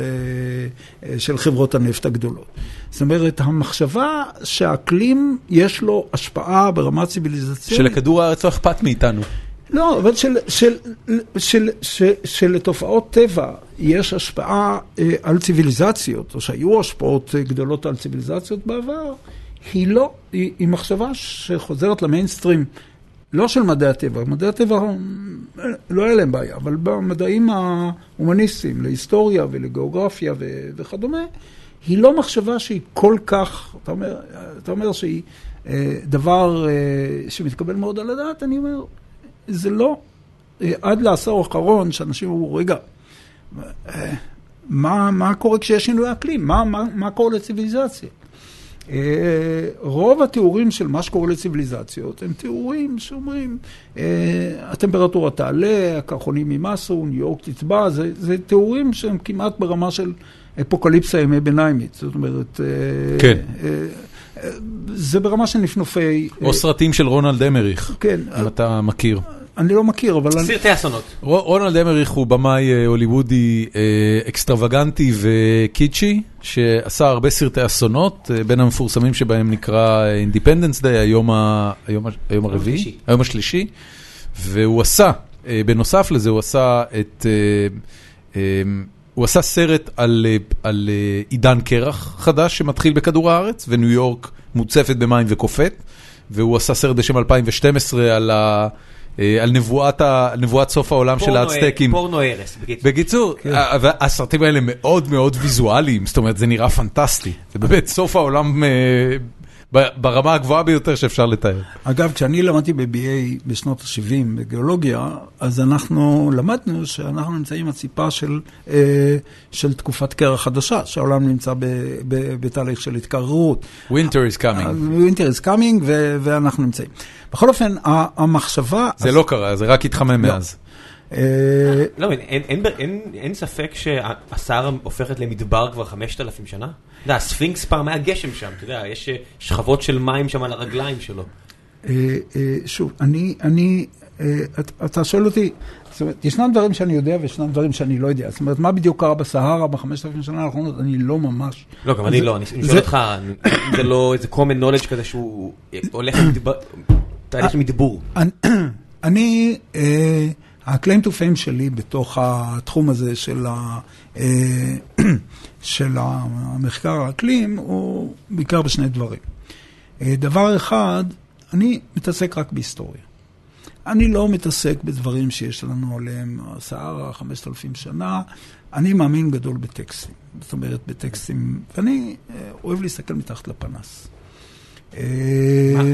אה, של חברות הנפט הגדולות. זאת אומרת, המחשבה שהאקלים יש לו השפעה ברמה ציוויליזציונית. שלכדור הארץ לא אכפת מאיתנו. לא, אבל של, של, של, של, שלתופעות טבע יש השפעה אה, על ציוויליזציות, או שהיו השפעות אה, גדולות על ציוויליזציות בעבר, היא לא, היא, היא מחשבה שחוזרת למיינסטרים, לא של מדעי הטבע, מדעי הטבע אה, לא היה להם בעיה, אבל במדעים ההומניסטיים, להיסטוריה ולגיאוגרפיה ו, וכדומה, היא לא מחשבה שהיא כל כך, אתה אומר, אתה אומר שהיא אה, דבר אה, שמתקבל מאוד על הדעת, אני אומר, זה לא, אה, עד לעשור האחרון, שאנשים אמרו, רגע, אה, מה, מה קורה כשיש שינוי אקלים? מה, מה, מה קורה לציוויליזציה? אה, רוב התיאורים של מה שקורה לציוויליזציות הם תיאורים שאומרים, הטמפרטורה תעלה, הקרחונים ימסו, ניו יורק תצבע, זה, זה תיאורים שהם כמעט ברמה של אפוקליפסה ימי ביניימית. זאת אומרת, כן. זה ברמה של נפנופי... או סרטים של רונלד אמריך, כן. אם אתה מכיר. אני לא מכיר, אבל... סרטי אסונות. רונלד אמריך הוא במאי אה, הוליוודי אה, אקסטרווגנטי וקיצ'י, שעשה הרבה סרטי אסונות, אה, בין המפורסמים שבהם נקרא Independence Day, היום הרביעי, היום השלישי, והוא עשה, בנוסף לזה הוא עשה את... הוא עשה סרט על, על עידן קרח חדש שמתחיל בכדור הארץ, וניו יורק מוצפת במים וקופאת, והוא עשה סרט בשם 2012 על ה... אה, על נבואת, ה, נבואת סוף העולם של האצטקים. פורנו הרס, בקיצור. בקיצור, כן. הסרטים האלה מאוד מאוד ויזואליים, זאת אומרת, זה נראה פנטסטי. זה באמת סוף העולם אה, ברמה הגבוהה ביותר שאפשר לתאר. אגב, כשאני למדתי ב-BA בשנות ה-70 בגיאולוגיה, אז אנחנו למדנו שאנחנו נמצאים בציפה של, אה, של תקופת קרח חדשה, שהעולם נמצא בתהליך של התקררות. Winter is coming. Winter is coming, ואנחנו נמצאים. בכל אופן, המחשבה... זה לא קרה, זה רק התחמם לא. מאז. אה, לא, אין ספק שהסהרה הופכת למדבר כבר 5,000 שנה? אתה יודע, הספינקס פעם היה גשם שם, אתה יודע, יש אה, שכבות של מים שם על הרגליים שלו. אה, שוב, אני, אתה שואל אותי, זאת אומרת, ישנם דברים שאני יודע וישנם דברים שאני לא יודע. זאת אומרת, מה בדיוק קרה בסהרה בחמשת אלפים שנה האחרונות, אני לא ממש... לא, גם אני לא, אני שואל אותך, זה לא איזה common knowledge כזה שהוא הולך תהליך מדבור. אני... ה-claim to fame שלי בתוך התחום הזה של, ה, אה, של המחקר האקלים הוא בעיקר בשני דברים. אה, דבר אחד, אני מתעסק רק בהיסטוריה. אני לא מתעסק בדברים שיש לנו עליהם סהרה, חמשת אלפים שנה. אני מאמין גדול בטקסטים. זאת אומרת, בטקסטים, ואני אה, אוהב להסתכל מתחת לפנס.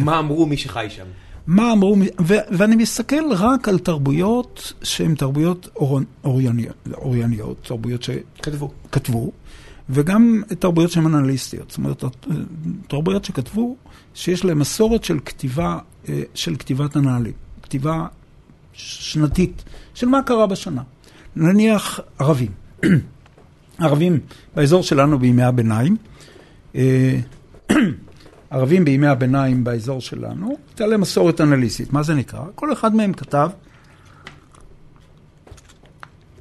מה אמרו מי שחי שם? מה אמרו, ו- ואני מסתכל רק על תרבויות שהן תרבויות אור, אורייניות, אורייניות, תרבויות שכתבו, כתבו, וגם תרבויות שהן אנליסטיות, זאת אומרת, תרבויות שכתבו, שיש להן מסורת של כתיבה, אה, של כתיבת הנהלים, כתיבה שנתית, של מה קרה בשנה. נניח ערבים, ערבים באזור שלנו בימי הביניים, אה, ערבים בימי הביניים באזור שלנו, הייתה להם מסורת אנליסטית. מה זה נקרא? כל אחד מהם כתב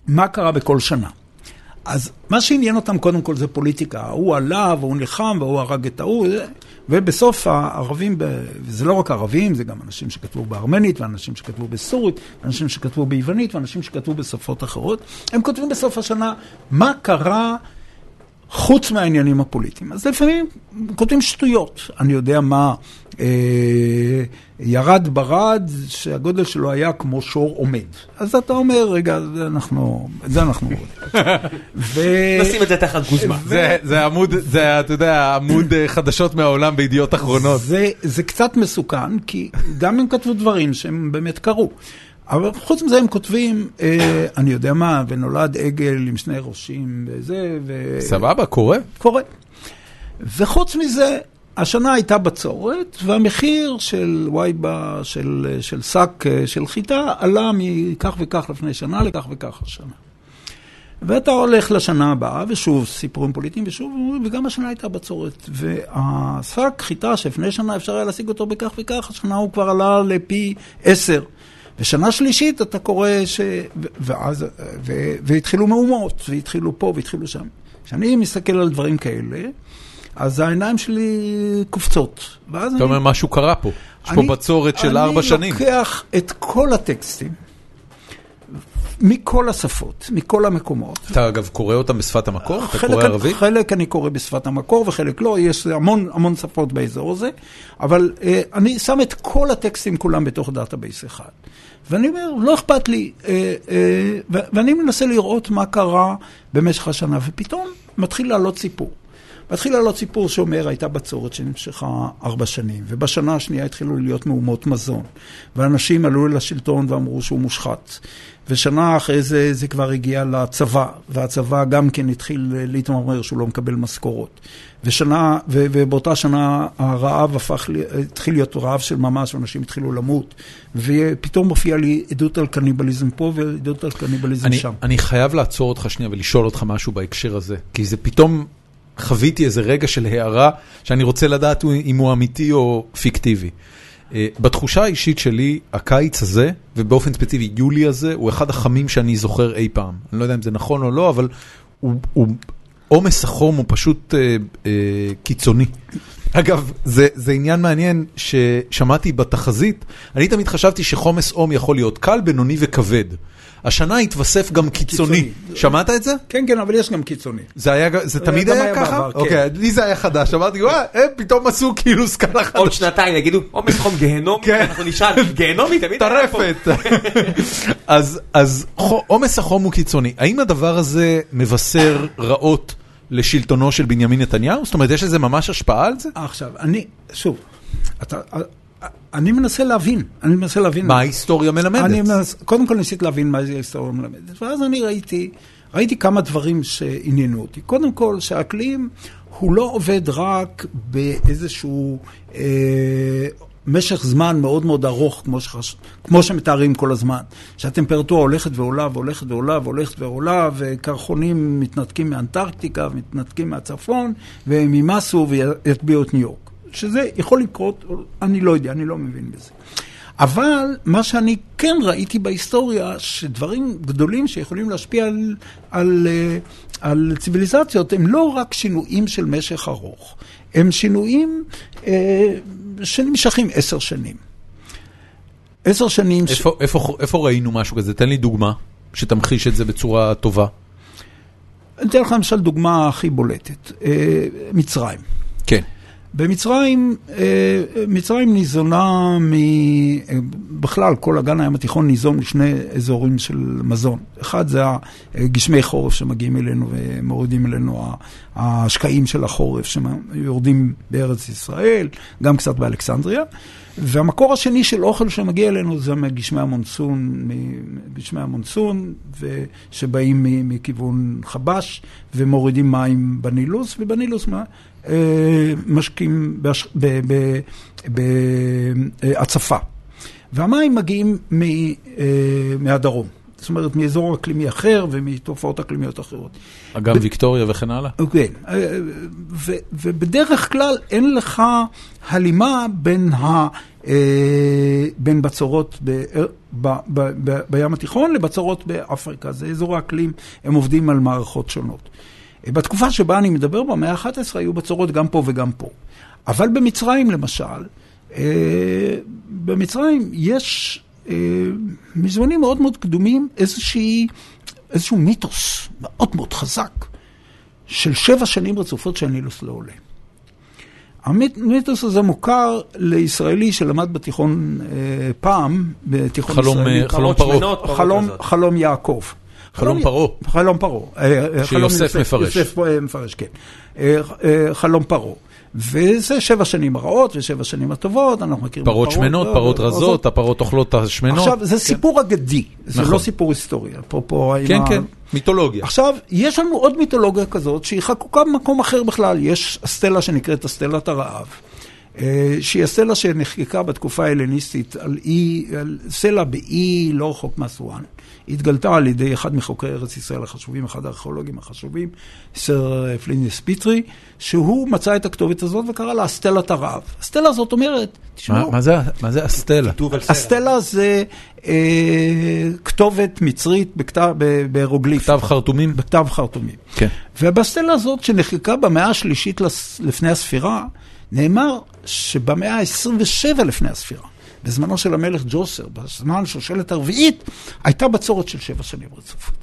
מה קרה בכל שנה. אז מה שעניין אותם קודם כל זה פוליטיקה. הוא עלה והוא נלחם והוא הרג את ההוא, ובסוף הערבים, וזה לא רק ערבים, זה גם אנשים שכתבו בארמנית, ואנשים שכתבו בסורית, ואנשים שכתבו ביוונית, ואנשים שכתבו בשפות אחרות, הם כותבים בסוף השנה מה קרה חוץ מהעניינים הפוליטיים. אז לפעמים כותבים שטויות. אני יודע מה, אה, ירד ברד שהגודל שלו היה כמו שור עומד. אז אתה אומר, רגע, זה אנחנו, זה אנחנו רואים. ו- נשים את זה תחת גוזמה. זה, זה עמוד, זה, אתה יודע, עמוד אה, חדשות מהעולם בידיעות אחרונות. זה, זה קצת מסוכן, כי גם הם כתבו דברים שהם באמת קרו. אבל חוץ מזה הם כותבים, אה, אני יודע מה, ונולד עגל עם שני ראשים וזה, ו... סבבה, קורה. קורה. וחוץ מזה, השנה הייתה בצורת, והמחיר של וייבה, של, של שק אה, של חיטה, עלה מכך וכך לפני שנה לכך וכך השנה. ואתה הולך לשנה הבאה, ושוב סיפורים פוליטיים, ושוב, וגם השנה הייתה בצורת. והשק חיטה שלפני שנה אפשר היה להשיג אותו בכך וכך, השנה הוא כבר עלה לפי עשר. ושנה שלישית אתה קורא ש... ואז, ו... והתחילו מהומות, והתחילו פה והתחילו שם. כשאני מסתכל על דברים כאלה, אז העיניים שלי קופצות. אתה אומר, משהו קרה פה. יש פה בצורת של ארבע שנים. אני לוקח את כל הטקסטים, מכל השפות, מכל המקומות. אתה אגב קורא אותם בשפת המקור? אתה קורא ערבית? חלק אני קורא בשפת המקור וחלק לא, יש המון, המון שפות באזור הזה, אבל אה, אני שם את כל הטקסטים כולם בתוך database אחד. ואני אומר, לא אכפת לי, אה, אה, ואני מנסה לראות מה קרה במשך השנה, ופתאום מתחיל לעלות סיפור. מתחיל לעלות סיפור שאומר, הייתה בצורת שנמשכה ארבע שנים, ובשנה השנייה התחילו להיות מהומות מזון, ואנשים עלו לשלטון ואמרו שהוא מושחת. ושנה אחרי זה זה כבר הגיע לצבא, והצבא גם כן התחיל להתמרמר שהוא לא מקבל משכורות. ושנה, ו, ובאותה שנה הרעב הפך, התחיל להיות רעב של ממש, ואנשים התחילו למות. ופתאום מופיע לי עדות על קניבליזם פה ועדות על קניבליזם אני, שם. אני חייב לעצור אותך שנייה ולשאול אותך משהו בהקשר הזה, כי זה פתאום חוויתי איזה רגע של הערה שאני רוצה לדעת אם הוא אמיתי או פיקטיבי. אה, בתחושה האישית שלי, הקיץ הזה, ובאופן ספציפי יולי הזה, הוא אחד החמים שאני זוכר אי פעם. אני לא יודע אם זה נכון או לא, אבל עומס החום הוא פשוט אה, אה, קיצוני. אגב, זה, זה עניין מעניין ששמעתי בתחזית, אני תמיד חשבתי שחומס עום יכול להיות קל, בינוני וכבד. השנה התווסף גם קיצוני. קיצוני. שמעת את זה? כן, כן, אבל יש גם קיצוני. זה היה, זה תמיד גם היה היה ככה? בעבר, כן. אוקיי, לי זה היה חדש, אמרתי, וואה, הם פתאום עשו כאילו סקאלה עוד חדשה. שנתיים יגידו, עומס חום גהנומי, כן. אנחנו נשאל, גהנומי תמיד היה פה. טרפת. אז אז עומס החום הוא קיצוני. האם הדבר הזה מבשר רעות לשלטונו של בנימין נתניהו? זאת אומרת, יש לזה ממש השפעה על זה? עכשיו, אני, שוב, אתה, אני מנסה להבין, אני מנסה להבין. מה ההיסטוריה אני מלמדת? מנס, קודם כל ניסיתי להבין מה זה ההיסטוריה מלמדת, ואז אני ראיתי, ראיתי כמה דברים שעניינו אותי. קודם כל, שהאקלים הוא לא עובד רק באיזשהו אה, משך זמן מאוד מאוד ארוך, כמו, שחש... כמו שמתארים כל הזמן. שהטמפרטורה הולכת ועולה והולכת ועולה והולכת ועולה, וקרחונים מתנתקים מאנטרקטיקה ומתנתקים מהצפון, והם ימסו ויטביעו את ניו יורק. שזה יכול לקרות, אני לא יודע, אני לא מבין בזה. אבל מה שאני כן ראיתי בהיסטוריה, שדברים גדולים שיכולים להשפיע על, על, אה, על ציוויליזציות, הם לא רק שינויים של משך ארוך, הם שינויים אה, שנמשכים עשר שנים. עשר שנים... ש... איפה- איפה איפה ראינו משהו כזה? תן לי דוגמה שתמחיש את זה בצורה טובה. אני אתן לך למשל דוגמה הכי בולטת, אה, מצרים. כן. במצרים, אה, מצרים ניזונה מ... אה, בכלל, כל אגן הים התיכון ניזון משני אזורים של מזון. אחד זה הגשמי חורף שמגיעים אלינו ומורידים אלינו השקעים של החורף שיורדים בארץ ישראל, גם קצת באלכסנדריה. והמקור השני של אוכל שמגיע אלינו זה מגשמי המונסון, מגשמי המונסון, שבאים מכיוון חבש ומורידים מים בנילוס, ובנילוס מה? משקים בהצפה. והמים מגיעים מהדרום. זאת אומרת, מאזור אקלימי אחר ומתופעות אקלימיות אחרות. אגם ויקטוריה וכן הלאה? כן, ובדרך כלל אין לך הלימה בין, ה, בין בצורות ב, ב, ב, ב, בים התיכון לבצורות באפריקה. זה אזור האקלים, הם עובדים על מערכות שונות. בתקופה שבה אני מדבר, במאה ה-11 היו בצורות גם פה וגם פה. אבל במצרים, למשל, במצרים יש מזמנים מאוד מאוד קדומים איזושהי, איזשהו מיתוס מאוד מאוד חזק, של שבע שנים רצופות שהנילוס לא עולה. המיתוס הזה מוכר לישראלי שלמד בתיכון אה, פעם, בתיכון חלום, ישראלי. אה, חלום פרעה. חלום, חלום יעקב. חלום פרעה. חלום פרעה. אה, חלום שיוסף מפרש. יוסף אה, מפרש, כן. אה, אה, חלום פרעה. וזה שבע שנים הרעות ושבע שנים הטובות, אנחנו מכירים את פרות שמנות, לא, פרות לא, רזות, הפרות אוכלות את השמנות. עכשיו, זה סיפור אגדי, זה נכון. לא סיפור היסטורי, אפרופו... כן, כן, מיתולוגיה. עכשיו, יש לנו עוד מיתולוגיה כזאת, שהיא חקוקה במקום אחר בכלל. יש הסטלה שנקראת הסטלת הרעב, אה, שהיא הסטלה שנחקקה בתקופה ההלניסטית על אי, על סלע באי לא רחוק מאסואן. היא התגלתה על ידי אחד מחוקרי ארץ ישראל החשובים, אחד הארכיאולוגים החשובים, סר פלינדרס פיטרי, שהוא מצא את הכתובת הזאת וקרא לה הסטלת הרעב. הסטלה הזאת אומרת, מה- תשמעו, מה זה- מה זה הסטלה? סלע. הסטלה זה אה, כתובת מצרית בכתב- ב- בהירוגליפים. כתב חרטומים? בכתב חרטומים. כן. ובסטלה הזאת, שנחקקה במאה השלישית לפני הספירה, נאמר שבמאה ה-27 לפני הספירה, בזמנו של המלך ג'וסר, בזמן שושלת הרביעית, הייתה בצורת של שבע שנים רצופות.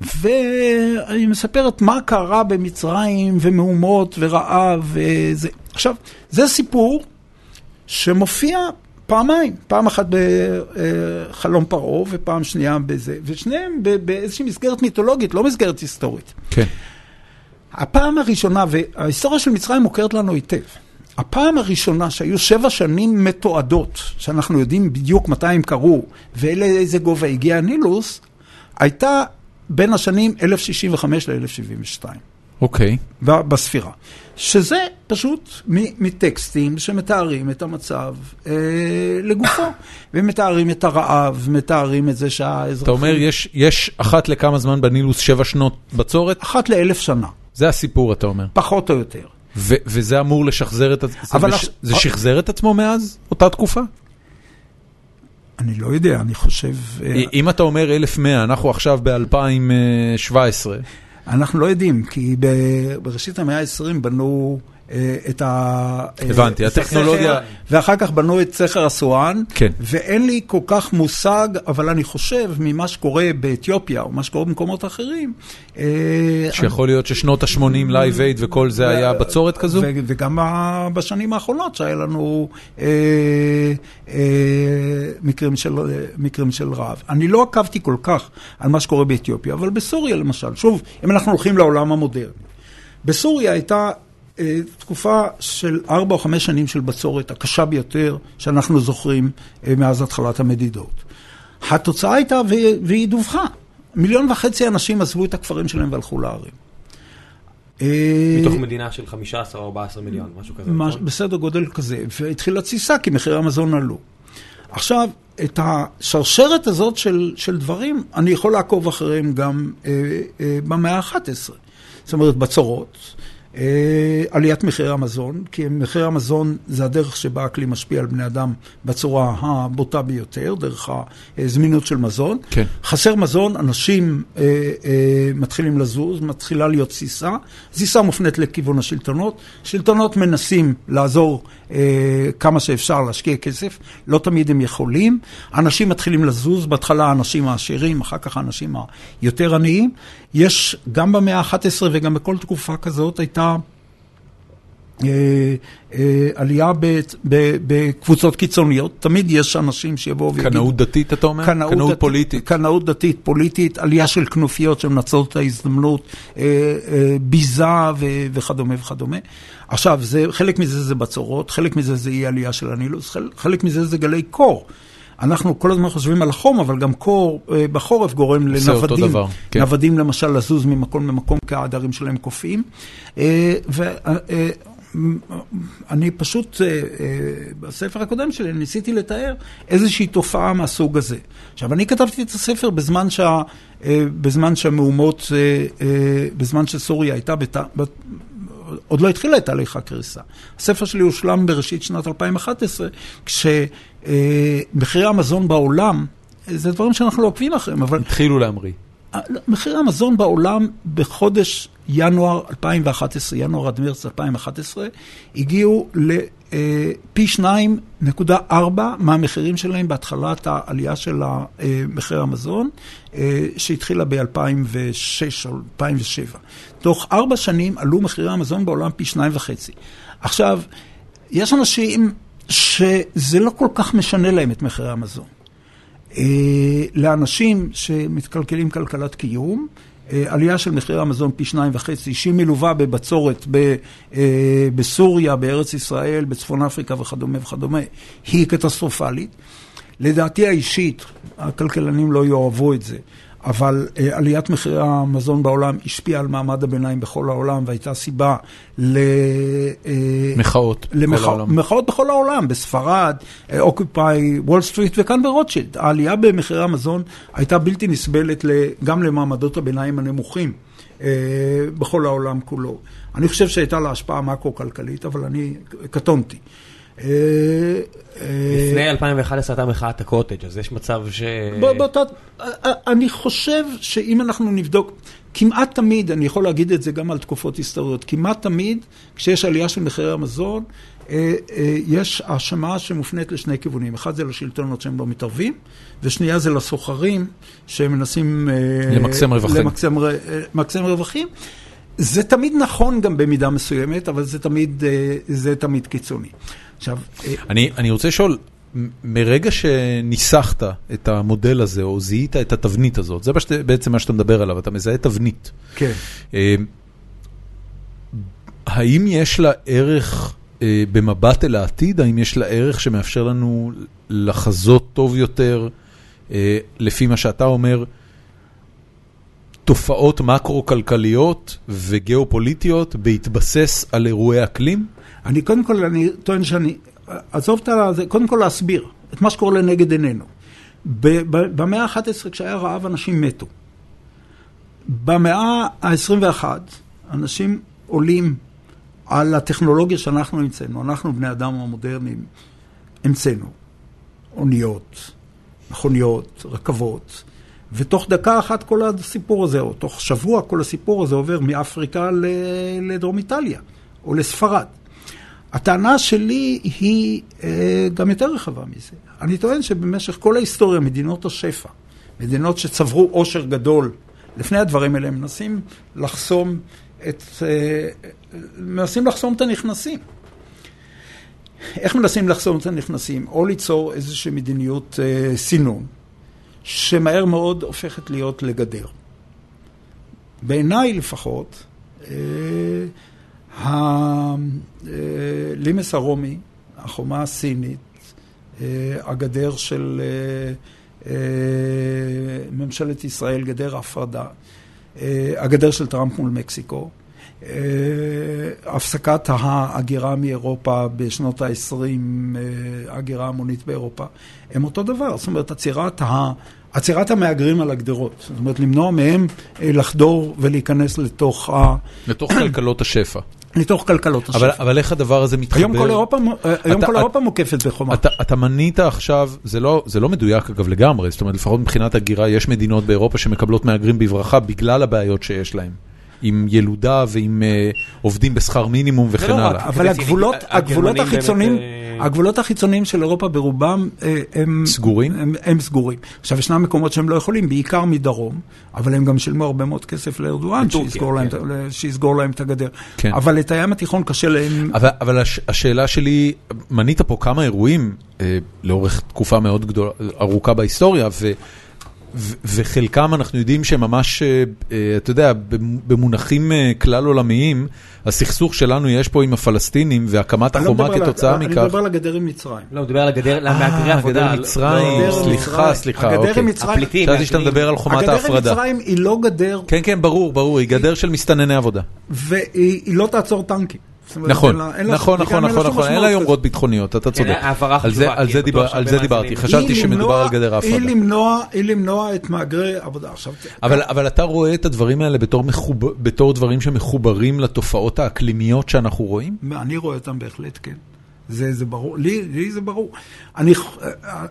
והיא מספרת מה קרה במצרים, ומהומות, ורעב, וזה. עכשיו, זה סיפור שמופיע פעמיים, פעם אחת בחלום פרעה ופעם שנייה בזה, ושניהם באיזושהי מסגרת מיתולוגית, לא מסגרת היסטורית. כן. הפעם הראשונה, וההיסטוריה של מצרים מוכרת לנו היטב, הפעם הראשונה שהיו שבע שנים מתועדות, שאנחנו יודעים בדיוק מתי הם קרו, ולאיזה גובה הגיע הנילוס, הייתה בין השנים 1065 ל-1072. אוקיי. ב- בספירה. שזה פשוט מטקסטים שמתארים את המצב אה, לגופו, ומתארים את הרעב, מתארים את זה שהאזרחים... אתה אומר, יש- יש אחת לכמה זמן בנילוס שבע שנות בצורת? אחת לאלף שנה, זה הסיפור, אתה אומר. פחות או יותר. ו- וזה אמור לשחזר את... עצ- אבל זה שחזר את עצמו מאז אותה תקופה? אני לא יודע, אני חושב... אה, אם אתה אומר 1100, אנחנו עכשיו ב-2017, אנחנו לא יודעים, כי בראשית המאה ה-20 בנו את ה... אה, הבנתי, את הטכנולוגיה- ואחר כך בנו את סכר אסואן, כן. ואין לי כל כך מושג, אבל אני חושב ממה שקורה באתיופיה, או מה שקורה במקומות אחרים, אה, שיכול להיות ששנות ה-80 Live Aid וכל זה היה בצורת כזו? ו- וגם בשנים האחרונות שהיה לנו אה, אה, מקרים, של, מקרים של רעב. אני לא עקבתי כל כך על מה שקורה באתיופיה, אבל בסוריה למשל, שוב, אם אנחנו הולכים לעולם המודרני, בסוריה הייתה אה, תקופה של ארבע או חמש שנים של בצורת, הקשה ביותר שאנחנו זוכרים אה, מאז התחלת המדידות. התוצאה הייתה, והיא דווחה, מיליון וחצי אנשים עזבו את הכפרים שלהם והלכו לערים. אה, מתוך מדינה של 15 או 14 מיליון, משהו כזה. מש- נכון? בסדר גודל כזה, והתחילה תסיסה כי מחירי המזון עלו. עכשיו, את השרשרת הזאת של, של דברים, אני יכול לעקוב אחריהם גם אה, אה, במאה ה-11. זאת אומרת, בצורות, עליית מחירי המזון, כי מחיר המזון זה הדרך שבה הכלי משפיע על בני אדם בצורה הבוטה ביותר, דרך הזמינות של מזון. כן. חסר מזון, אנשים אה, אה, מתחילים לזוז, מתחילה להיות תסיסה. תסיסה מופנית לכיוון השלטונות. שלטונות מנסים לעזור אה, כמה שאפשר להשקיע כסף, לא תמיד הם יכולים. אנשים מתחילים לזוז, בהתחלה האנשים העשירים, אחר כך האנשים היותר עניים. יש, גם במאה ה-11 וגם בכל תקופה כזאת הייתה... אה, אה, עלייה בקבוצות קיצוניות, תמיד יש אנשים שיבואו ויגידו... קנאות דתית, אתה אומר? דתית- פוליטית. קנאות דתית, פוליטית, עלייה של כנופיות שמנצלות את ההזדמנות, אה, ביזה וכדומה וכדומה. עכשיו, זה, חלק מזה זה בצורות, חלק מזה זה אי עלייה של הנילוס, חלק, מזה זה גלי קור. אנחנו כל הזמן חושבים על החום, אבל גם קור בחורף גורם לנוודים. דבר, כן. נוודים למשל לזוז ממקום למקום כי העדרים שלהם קופאים. ו- אני פשוט, אה, אה, בספר הקודם שלי ניסיתי לתאר איזושהי תופעה מהסוג הזה. עכשיו, אני כתבתי את הספר בזמן, שה, אה, בזמן שהמהומות, בזמן שסוריה הייתה, בת, עוד לא התחילה את תהליך הקריסה. הספר שלי הושלם בראשית שנת 2011, כשמחירי המזון בעולם, זה דברים שאנחנו לא עוקבים אחריהם, אבל התחילו להמריא. מחירי המזון בעולם בחודש ינואר 2011, ינואר עד מרץ 2011, הגיעו לפי 2.4 מהמחירים שלהם בהתחלת העלייה של מחיר המזון, שהתחילה ב-2006 או 2007. תוך ארבע שנים עלו מחירי המזון בעולם פי שניים וחצי. עכשיו, יש אנשים שזה לא כל כך משנה להם את מחירי המזון. לאנשים שמתקלקלים כלכלת קיום, עלייה של מחיר המזון פי שניים וחצי, שהיא מלווה בבצורת בסוריה, בארץ ישראל, בצפון אפריקה וכדומה וכדומה, היא קטסטרופלית. לדעתי האישית, הכלכלנים לא יאהבו את זה, אבל עליית מחירי המזון בעולם השפיעה על מעמד הביניים בכל העולם, והייתה סיבה למחאות למחאות בכל העולם, בספרד, Occupy, Wall Street וכאן ברוטשילד. העלייה במחירי המזון הייתה בלתי נסבלת גם למעמדות הביניים הנמוכים בכל העולם כולו. אני חושב שהייתה לה השפעה מקרו-כלכלית, אבל אני קטונתי. לפני 2011 הייתה מחאת הקוטג', אז יש מצב ש... אני חושב שאם אנחנו נבדוק, כמעט תמיד, אני יכול להגיד את זה גם על תקופות היסטוריות, כמעט תמיד כשיש עלייה של מחירי המזון, יש האשמה שמופנית לשני כיוונים. אחד זה לשלטונות שהם לא מתערבים, ושנייה זה לסוחרים שהם מנסים... למקסם רווחים. למקסם רווחים. זה תמיד נכון גם במידה מסוימת, אבל זה תמיד, זה תמיד קיצוני. עכשיו... אני, אני רוצה לשאול, מרגע שניסחת את המודל הזה, או זיהית את התבנית הזאת, זה בעצם מה שאתה מדבר עליו, אתה מזהה תבנית. כן. האם יש לה ערך במבט אל העתיד? האם יש לה ערך שמאפשר לנו לחזות טוב יותר, לפי מה שאתה אומר, תופעות מקרו-כלכליות וגיאופוליטיות בהתבסס על אירועי אקלים? אני קודם כל, אני טוען שאני, עזוב את זה, קודם כל להסביר את מה שקורה לנגד עינינו. במאה ה-11 כשהיה רעב אנשים מתו. במאה ה-21 אנשים עולים על הטכנולוגיה שאנחנו המצאנו, אנחנו בני אדם המודרניים המצאנו. אוניות, מכוניות, רכבות. ותוך דקה אחת כל הסיפור הזה, או תוך שבוע כל הסיפור הזה עובר מאפריקה לדרום איטליה, או לספרד. הטענה שלי היא אה, גם יותר רחבה מזה. אני טוען שבמשך כל ההיסטוריה, מדינות השפע, מדינות שצברו עושר גדול, לפני הדברים האלה, מנסים לחסום את, אה, מנסים לחסום את הנכנסים. איך מנסים לחסום את הנכנסים? או ליצור איזושהי מדיניות אה, סינון, שמהר מאוד הופכת להיות לגדר. בעיניי לפחות, הלימס הרומי, החומה הסינית, הגדר של ממשלת ישראל, גדר ההפרדה, הגדר של טראמפ מול מקסיקו, הפסקת ההגירה מאירופה בשנות ה-20, ההגירה המונית באירופה, הם אותו דבר. זאת אומרת, עצירת, ה... עצירת המהגרים על הגדרות. זאת אומרת, למנוע מהם לחדור ולהיכנס לתוך ה... לתוך כלכלות השפע. לתוך כלכלות השפע. אבל, אבל איך הדבר הזה מתחבר? היום כל אירופה, היום אתה, כל אירופה מוקפת בחומה. אתה, אתה מנית עכשיו, זה לא, זה לא מדויק אגב לגמרי, זאת אומרת, לפחות מבחינת הגירה, יש מדינות באירופה שמקבלות מהגרים בברכה בגלל הבעיות שיש להם. עם ילודה ועם uh, עובדים בשכר מינימום וכן הלאה. אבל הגבולות, הגבולות החיצוניים, הגבולות החיצוניים של אירופה ברובם הם סגורים? הם, הם סגורים. עכשיו, ישנם מקומות שהם לא יכולים, בעיקר מדרום, אבל הם גם שילמו הרבה מאוד כסף לארדואן, שיסגור, כן. להם, שיסגור להם את הגדר. כן. אבל את הים התיכון קשה להם... אבל, אבל הש, השאלה שלי, מנית פה כמה אירועים אה, לאורך תקופה מאוד גדולה, ארוכה בהיסטוריה, ו... וחלקם אנחנו יודעים שממש, אתה יודע, במונחים כלל עולמיים, הסכסוך שלנו יש פה עם הפלסטינים והקמת החומה כתוצאה מכך. אני מדבר על הגדר עם מצרים. לא, הוא מדבר על הגדר, מהגרי עבודה. הגדר עם מצרים, סליחה, סליחה, אוקיי. הגדר עם מצרים, הפליטים. חשבתי שאתה מדבר על חומת ההפרדה. הגדר עם מצרים היא לא גדר. כן, כן, ברור, ברור, היא גדר של מסתנני עבודה. והיא לא תעצור טנקים. נכון, נכון, נכון, נכון, נכון, אין לה יומרות ביטחוניות, אתה צודק. על זה דיברתי, חשבתי שמדובר על גדר ההפרדה. היא למנוע את מהגרי עבודה. אבל אתה רואה את הדברים האלה בתור דברים שמחוברים לתופעות האקלימיות שאנחנו רואים? אני רואה אותם בהחלט, כן. זה, זה ברור, לי, לי זה ברור. אני,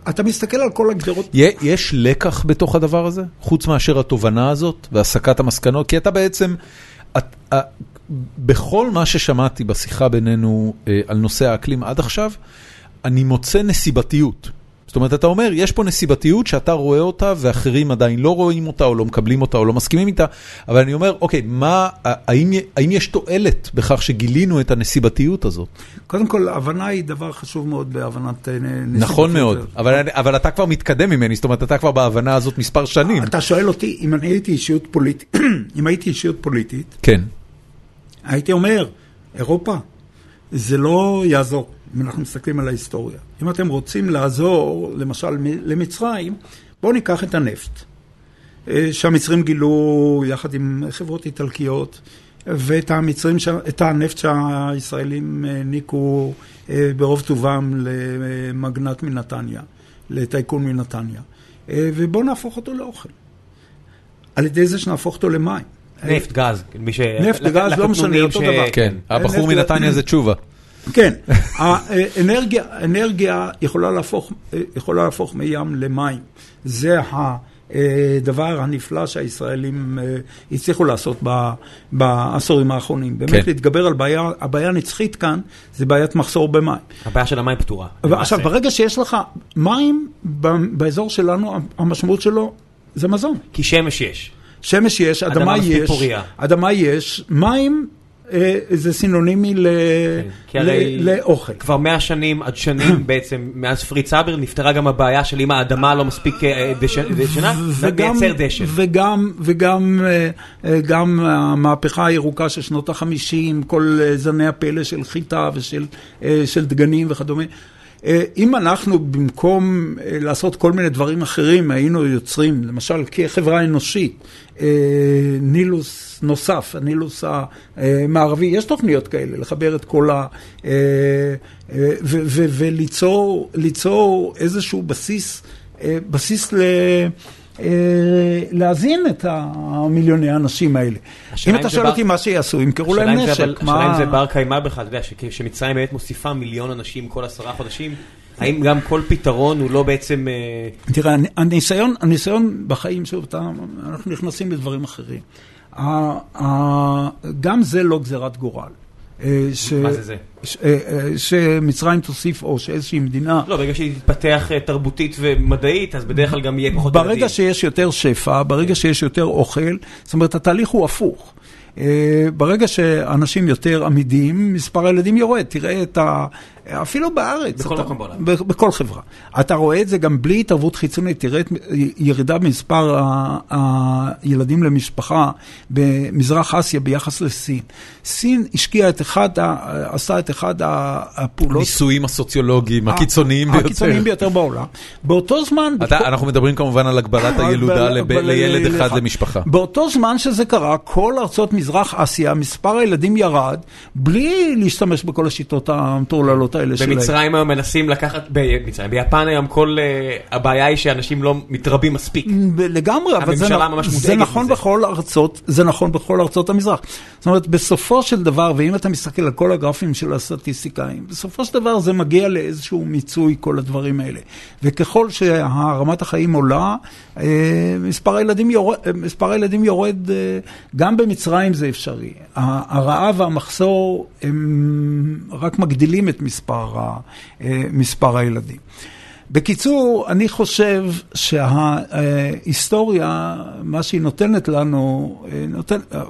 אתה מסתכל על כל הגדרות... יש לקח בתוך הדבר הזה? חוץ מאשר התובנה הזאת והסקת המסקנות? כי אתה בעצם, את, בכל מה ששמעתי בשיחה בינינו על נושא האקלים עד עכשיו, אני מוצא נסיבתיות. זאת אומרת, אתה אומר, יש פה נסיבתיות שאתה רואה אותה ואחרים עדיין לא רואים אותה או לא מקבלים אותה או לא מסכימים איתה, אבל אני אומר, אוקיי, מה, האם, האם יש תועלת בכך שגילינו את הנסיבתיות הזאת? קודם כל, הבנה היא דבר חשוב מאוד בהבנת נסיבתיות. נכון מאוד, אבל, אבל אתה כבר מתקדם ממני, זאת אומרת, אתה כבר בהבנה הזאת מספר שנים. אתה שואל אותי, אם אני הייתי אישיות פוליטית, אם הייתי אישיות פוליטית, כן. הייתי אומר, אירופה, זה לא יעזור. אם אנחנו מסתכלים על ההיסטוריה. אם אתם רוצים לעזור, למשל, למצרים, בואו ניקח את הנפט, שהמצרים גילו יחד עם חברות איטלקיות, ואת המצרים, את הנפט שהישראלים העניקו ברוב טובם למגנט מנתניה, לטייקון מנתניה, ובואו נהפוך אותו לאוכל. על ידי זה שנהפוך אותו למים. נפט, גז, מי ש... נפט וגז, לא משנה, אותו דבר. כן, הבחור מנתניה זה תשובה. כן, האנרגיה, אנרגיה יכולה להפוך, יכולה להפוך מים למים. זה הדבר הנפלא שהישראלים הצליחו לעשות בעשורים האחרונים. באמת כן. להתגבר על בעיה, הבעיה הנצחית כאן זה בעיית מחסור במים. הבעיה של המים פתורה. עכשיו, ברגע שיש לך מים באזור שלנו, המשמעות שלו זה מזון. כי שמש יש. שמש יש, אדמה אדמה יש, פוריה. אדמה יש, מים אה, זה סינונימי ל- הרי ל- לאוכל. כבר מאה שנים עד שנים בעצם, מאז פריץ סאבר נפתרה גם הבעיה של אם האדמה לא מספיק אה, דש- דשנה, וגם, לייצר דשן. וגם, וגם אה, אה, גם המהפכה הירוקה של שנות החמישים, כל אה, זני הפלא של חיטה ושל אה, של דגנים וכדומה. אה, אם אנחנו במקום אה, לעשות כל מיני דברים אחרים, היינו יוצרים, למשל כחברה אנושית, אה, נילוס נוסף, הנילוס המערבי, יש תוכניות כאלה, לחבר את כל ה... וליצור ליצור איזשהו בסיס, בסיס ל... אה, להזין את המיליוני האנשים האלה. אם אתה שואל אותי מה שיעשו, ימכרו להם נשק. השאלה אם זה בר קיימא בכלל, אתה יודע, שמצרים באמת מוסיפה מיליון אנשים כל עשרה חודשים, האם גם כל פתרון הוא לא בעצם... אה, תראה, הניסיון, בחיים, שוב, אנחנו נכנסים לדברים אחרים. גם זה לא גזירת גורל. אה, ש- מה זה זה? ש- אה, אה, שמצרים תוסיף, או שאיזושהי מדינה, לא, ברגע שהיא תתפתח תרבותית ומדעית, אז בדרך כלל גם יהיה פחות ילדים. ברגע שיש יותר שפע, ברגע שיש יותר אוכל, זאת אומרת, התהליך הוא הפוך. אה, ברגע שאנשים יותר עמידים, מספר הילדים יורד. תראה את ה... אפילו בארץ. בכל אתה- מקום בעולם. בכל חברה. אתה רואה את זה גם בלי התערבות חיצונית. תראה את ירידה במספר ה- הילדים למשפחה במזרח אסיה ביחס לסין. סין השקיעה את אחד, ה- עשתה את אחד הפעולות... הניסויים הסוציולוגיים הקיצוניים ביותר. הקיצוניים ביותר בעולם. באותו זמן... אתה, אנחנו מדברים כמובן על הגבלת הילודה ב- לילד אחד. למשפחה. באותו זמן שזה קרה, כל ארצות מזרח אסיה, מספר הילדים ירד, בלי להשתמש בכל השיטות המטורללות האלה שלהם. במצרים היום מנסים לקחת, במצרים, ביפן היום כל אה, הבעיה היא שאנשים לא מתרבים מספיק. לגמרי, אבל זה, זה נכון. בכל ארצות, זה נכון בכל ארצות המזרח. זאת אומרת, בסופו של דבר, ואם אתה מסתכל על כל הגרפים של הסטטיסטיקאים, בסופו של דבר זה מגיע לאיזשהו מיצוי, כל הדברים האלה. וככל שהרמת החיים עולה, אה, מספר הילדים יורד, אה, מספר הילדים יורד, גם במצרים זה אפשרי. הרעב והמחסור הם רק מגדילים את מספר, ה- אה, מספר הילדים. בקיצור, אני חושב שההיסטוריה, מה שהיא נותנת לנו, אה, נותן, אה,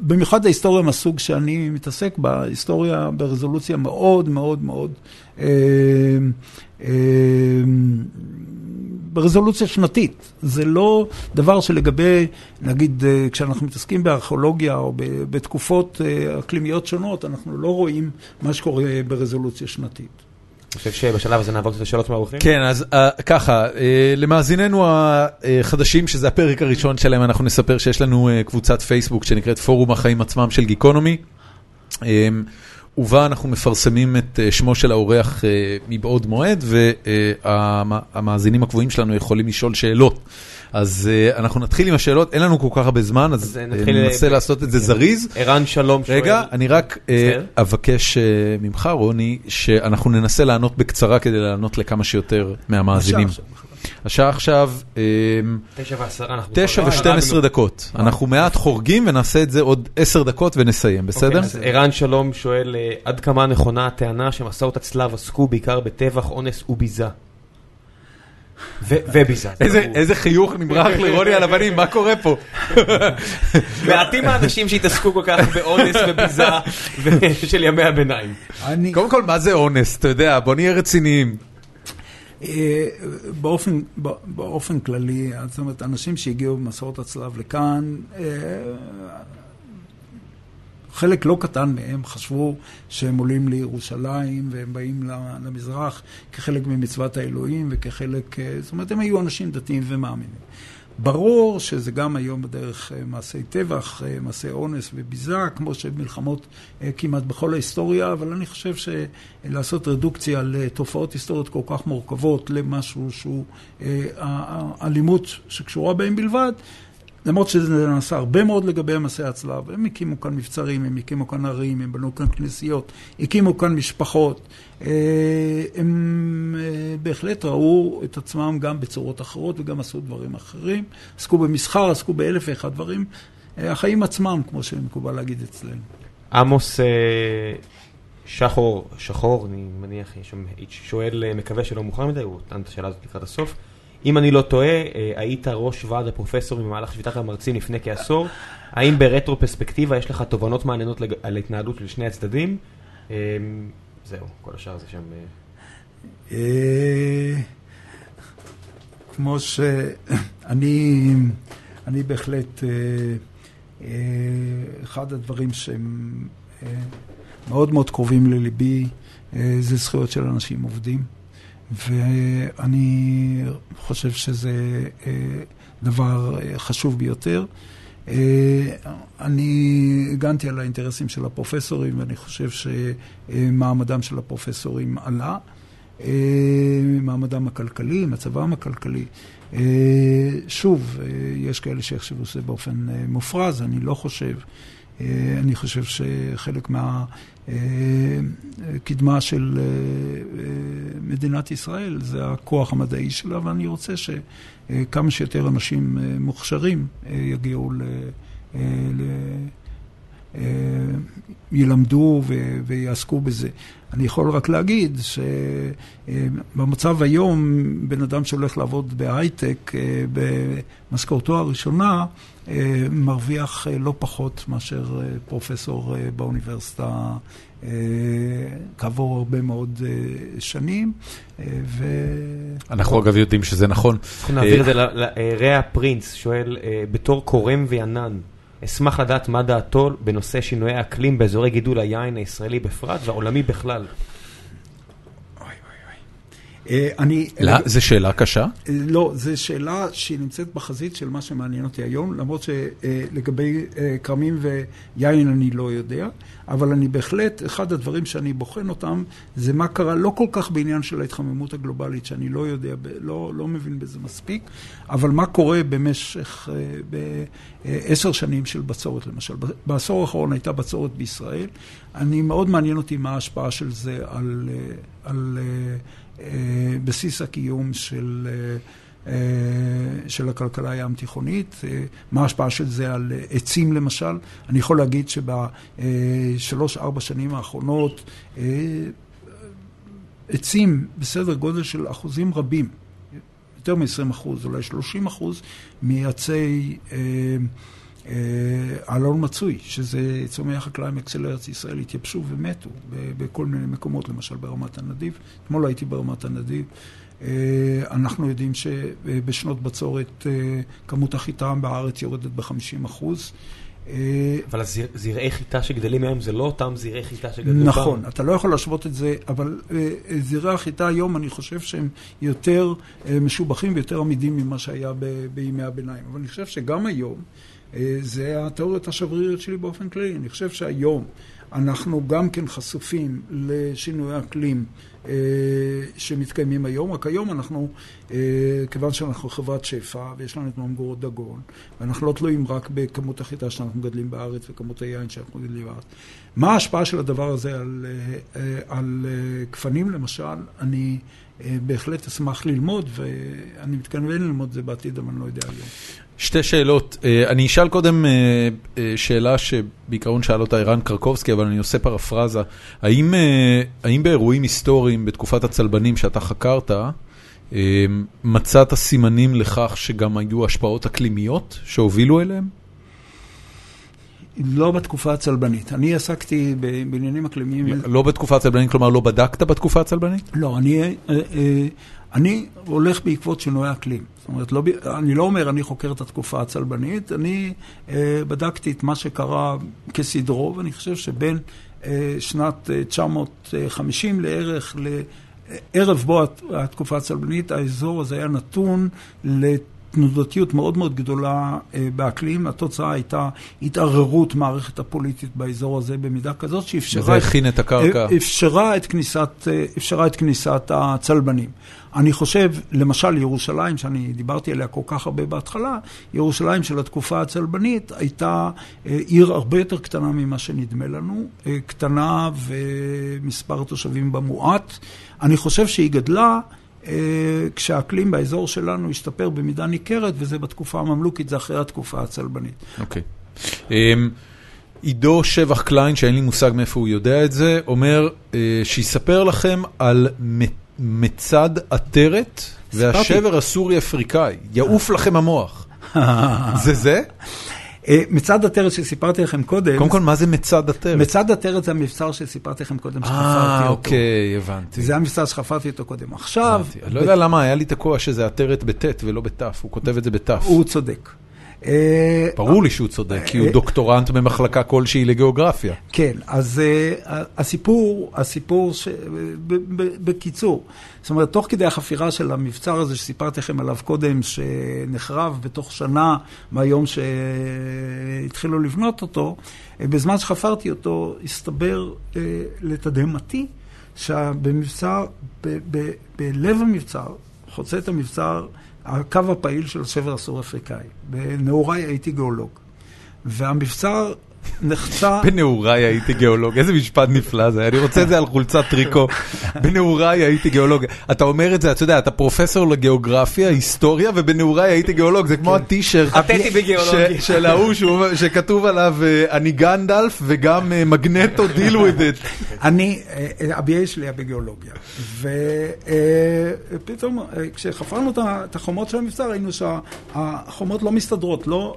במיוחד ההיסטוריה מהסוג שאני מתעסק בה, היסטוריה ברזולוציה מאוד מאוד מאוד, אה, אה, ברזולוציה שנתית. זה לא דבר שלגבי, נגיד, אה, כשאנחנו מתעסקים בארכיאולוגיה או בתקופות אה, אקלימיות שונות, אנחנו לא רואים מה שקורה ברזולוציה שנתית. אני חושב שבשלב הזה נעבור קצת לשאלות מהאורחים. כן, אז uh, ככה, uh, למאזיננו החדשים, שזה הפרק הראשון שלהם, אנחנו נספר שיש לנו uh, קבוצת פייסבוק שנקראת פורום החיים עצמם של גיקונומי. Um, ובה אנחנו מפרסמים את שמו של האורח מבעוד מועד, והמאזינים הקבועים שלנו יכולים לשאול שאלות. אז אנחנו נתחיל עם השאלות, אין לנו כל כך הרבה זמן, אז ננסה לעשות את זה זריז. ערן שלום שואל. רגע, אני רק אבקש ממך, רוני, שאנחנו ננסה לענות בקצרה כדי לענות לכמה שיותר מהמאזינים. השעה עכשיו תשע ושתים עשרה דקות, אנחנו מעט חורגים ונעשה את זה עוד עשר דקות ונסיים, בסדר? ערן שלום שואל, עד כמה נכונה הטענה שמסעות הצלב עסקו בעיקר בטבח, אונס וביזה? וביזה. איזה חיוך נמרח לרוני על הפנים, מה קורה פה? מעטים האנשים שהתעסקו כל כך באונס וביזה של ימי הביניים. קודם כל, מה זה אונס? אתה יודע, בוא נהיה רציניים. באופן, באופן כללי, זאת אומרת, אנשים שהגיעו במסעות הצלב לכאן, חלק לא קטן מהם חשבו שהם עולים לירושלים והם באים למזרח כחלק ממצוות האלוהים וכחלק, זאת אומרת, הם היו אנשים דתיים ומאמינים. ברור שזה גם היום בדרך מעשי טבח, מעשי אונס וביזה, כמו שמלחמות כמעט בכל ההיסטוריה, אבל אני חושב שלעשות רדוקציה לתופעות היסטוריות כל כך מורכבות למשהו שהוא אלימות שקשורה בהם בלבד, למרות שזה נעשה הרבה מאוד לגבי מסעי הצלב, הם הקימו כאן מבצרים, הם הקימו כאן ערים, הם בנו כאן כנסיות, הקימו כאן משפחות, הם בהחלט ראו את עצמם גם בצורות אחרות וגם עשו דברים אחרים, עסקו במסחר, עסקו באלף ואחד דברים, החיים עצמם, כמו שמקובל להגיד אצלנו. עמוס שחור, שחור, אני מניח, שואל, מקווה שלא מאוחר מדי, הוא נתן את השאלה הזאת לקראת הסוף. אם אני לא טועה, היית ראש ועד הפרופסורים במהלך שביתת המרצים לפני כעשור, האם ברטרו-פרספקטיבה יש לך תובנות מעניינות על התנהלות של שני הצדדים? זהו, כל השאר זה שם... כמו שאני, אני בהחלט, אחד הדברים שהם מאוד מאוד קרובים לליבי, זה זכויות של אנשים עובדים. ואני חושב שזה דבר חשוב ביותר. אני הגנתי על האינטרסים של הפרופסורים, ואני חושב שמעמדם של הפרופסורים עלה. מעמדם הכלכלי, מצבם הכלכלי. שוב, יש כאלה שיחשבו שזה באופן מופרז, אני לא חושב. אני חושב שחלק מהקדמה של מדינת ישראל זה הכוח המדעי שלה, ואני רוצה שכמה שיותר אנשים מוכשרים יגיעו ל... ילמדו ויעסקו בזה. אני יכול רק להגיד שבמצב היום, בן אדם שהולך לעבוד בהייטק, במשכורתו הראשונה, מרוויח לא פחות מאשר פרופסור באוניברסיטה כעבור הרבה מאוד שנים. ו... אנחנו אגב יודעים שזה נכון. אנחנו נעביר את זה לרע פרינס, שואל, בתור קורם וענן, אשמח לדעת מה דעתו בנושא שינויי האקלים באזורי גידול היין הישראלי בפרט והעולמי בכלל. אני... זו שאלה קשה? לא, זו שאלה שהיא נמצאת בחזית של מה שמעניין אותי היום, למרות שלגבי כרמים ויין אני לא יודע, אבל אני בהחלט, אחד הדברים שאני בוחן אותם, זה מה קרה לא כל כך בעניין של ההתחממות הגלובלית, שאני לא יודע, לא, לא מבין בזה מספיק, אבל מה קורה במשך, בעשר שנים של בצורת למשל. בעשור האחרון הייתה בצורת בישראל, אני מאוד מעניין אותי מה ההשפעה של זה על... על בסיס הקיום של, של הכלכלה הים תיכונית, מה ההשפעה של זה על עצים למשל. אני יכול להגיד שבשלוש-ארבע שנים האחרונות עצים בסדר גודל של אחוזים רבים, יותר מ-20 אחוז, אולי 30 אחוז, מעצי אלון מצוי, שזה צומח החקלאים של ארץ ישראל, התייבשו ומתו בכל מיני מקומות, למשל ברמת הנדיב. אתמול הייתי ברמת הנדיב. אנחנו יודעים שבשנות בצורת כמות החיטה בארץ יורדת ב-50 אחוז. אבל הזרעי חיטה שגדלים היום זה לא אותם זרעי חיטה שגדלו פעם. נכון, אתה לא יכול להשוות את זה, אבל זרעי החיטה היום, אני חושב שהם יותר משובחים ויותר עמידים ממה שהיה בימי הביניים. אבל אני חושב שגם היום, זה התיאוריות השבריריות שלי באופן כללי. אני חושב שהיום אנחנו גם כן חשופים לשינוי אקלים אה, שמתקיימים היום, רק היום אנחנו, אה, כיוון שאנחנו חברת שפע ויש לנו את ממגורות דגון, ואנחנו לא תלויים רק בכמות החיטה שאנחנו מגדלים בארץ וכמות היין שאנחנו מגדלים בארץ. מה ההשפעה של הדבר הזה על, אה, על גפנים למשל? אני בהחלט אשמח ללמוד, ואני מתכוון ללמוד את זה בעתיד, אבל אני לא יודע היום. שתי שאלות. אני אשאל קודם שאלה שבעיקרון שאל אותה ערן קרקובסקי, אבל אני עושה פרפרזה. האם, האם באירועים היסטוריים בתקופת הצלבנים שאתה חקרת, מצאת סימנים לכך שגם היו השפעות אקלימיות שהובילו אליהם? לא בתקופה הצלבנית. אני עסקתי בעניינים אקלימיים. לא בתקופה הצלבנית, כלומר לא בדקת בתקופה הצלבנית? לא, אני, אה, אה, אני הולך בעקבות שינוי האקלים. זאת אומרת, לא, אני לא אומר אני חוקר את התקופה הצלבנית, אני אה, בדקתי את מה שקרה כסדרו, ואני חושב שבין שנת 950 לערך לערב בו התקופה הצלבנית, האזור הזה היה נתון לת... תנודתיות מאוד מאוד גדולה אה, באקלים. התוצאה הייתה התערערות מערכת הפוליטית באזור הזה במידה כזאת שאפשרה... וזה הכין את הקרקע. אה, אפשרה את כניסת, אה, אפשרה את כניסת הצלבנים. אני חושב, למשל ירושלים, שאני דיברתי עליה כל כך הרבה בהתחלה, ירושלים של התקופה הצלבנית הייתה עיר הרבה יותר קטנה ממה שנדמה לנו, קטנה ומספר התושבים בה מועט. אני חושב שהיא גדלה כשהאקלים באזור שלנו השתפר במידה ניכרת, וזה בתקופה הממלוכית, זה אחרי התקופה הצלבנית. אוקיי. אמ, עידו שבח קליין, שאין לי מושג מאיפה הוא יודע את זה, אומר אה, שיספר לכם על מצד עטרת והשבר הסורי-אפריקאי. יעוף לכם המוח. זה זה? אה, מצד עטרת שסיפרתי לכם קודם... קודם כל, מה זה מצד עטרת? מצד עטרת זה המבצר שסיפרתי לכם קודם, שחפרתי אותו. אה, אוקיי, הבנתי. זה המבצר שחפרתי אותו קודם. עכשיו... אני לא יודע למה היה לי תקוע שזה עטרת בטית ולא בתף, הוא כותב את זה בתף. הוא צודק. אה, ברור לי שהוא צודק, כי הוא אה, דוקטורנט במחלקה כלשהי לגיאוגרפיה. כן, אז הסיפור, הסיפור, בקיצור, זאת אומרת, תוך כדי החפירה של המבצר הזה שסיפרתי לכם עליו קודם, שנחרב בתוך שנה מהיום שהתחילו לבנות אותו, בזמן שחפרתי אותו, הסתבר לתדהמתי שבמבצר, בלב המבצר, חוצה את המבצר, הקו הפעיל של השבר הסור-אפריקאי. בנעוריי הייתי גיאולוג. והמבצר נחצה... בנעוריי הייתי גיאולוג, איזה משפט נפלא זה, אני רוצה את זה על חולצת טריקו. בנעוריי הייתי גיאולוג. אתה אומר את זה, אתה יודע, אתה פרופסור לגיאוגרפיה, היסטוריה, ובנעוריי הייתי גיאולוג, זה כמו הטישרט של ההוא שכתוב עליו, אה, אני גנדלף וגם אה, מגנטו deal with it. אני, ה-BA שלי היה בגיאולוגיה, ופתאום אה, כשחפרנו את החומות של המבצר, ראינו שהחומות לא מסתדרות, לא,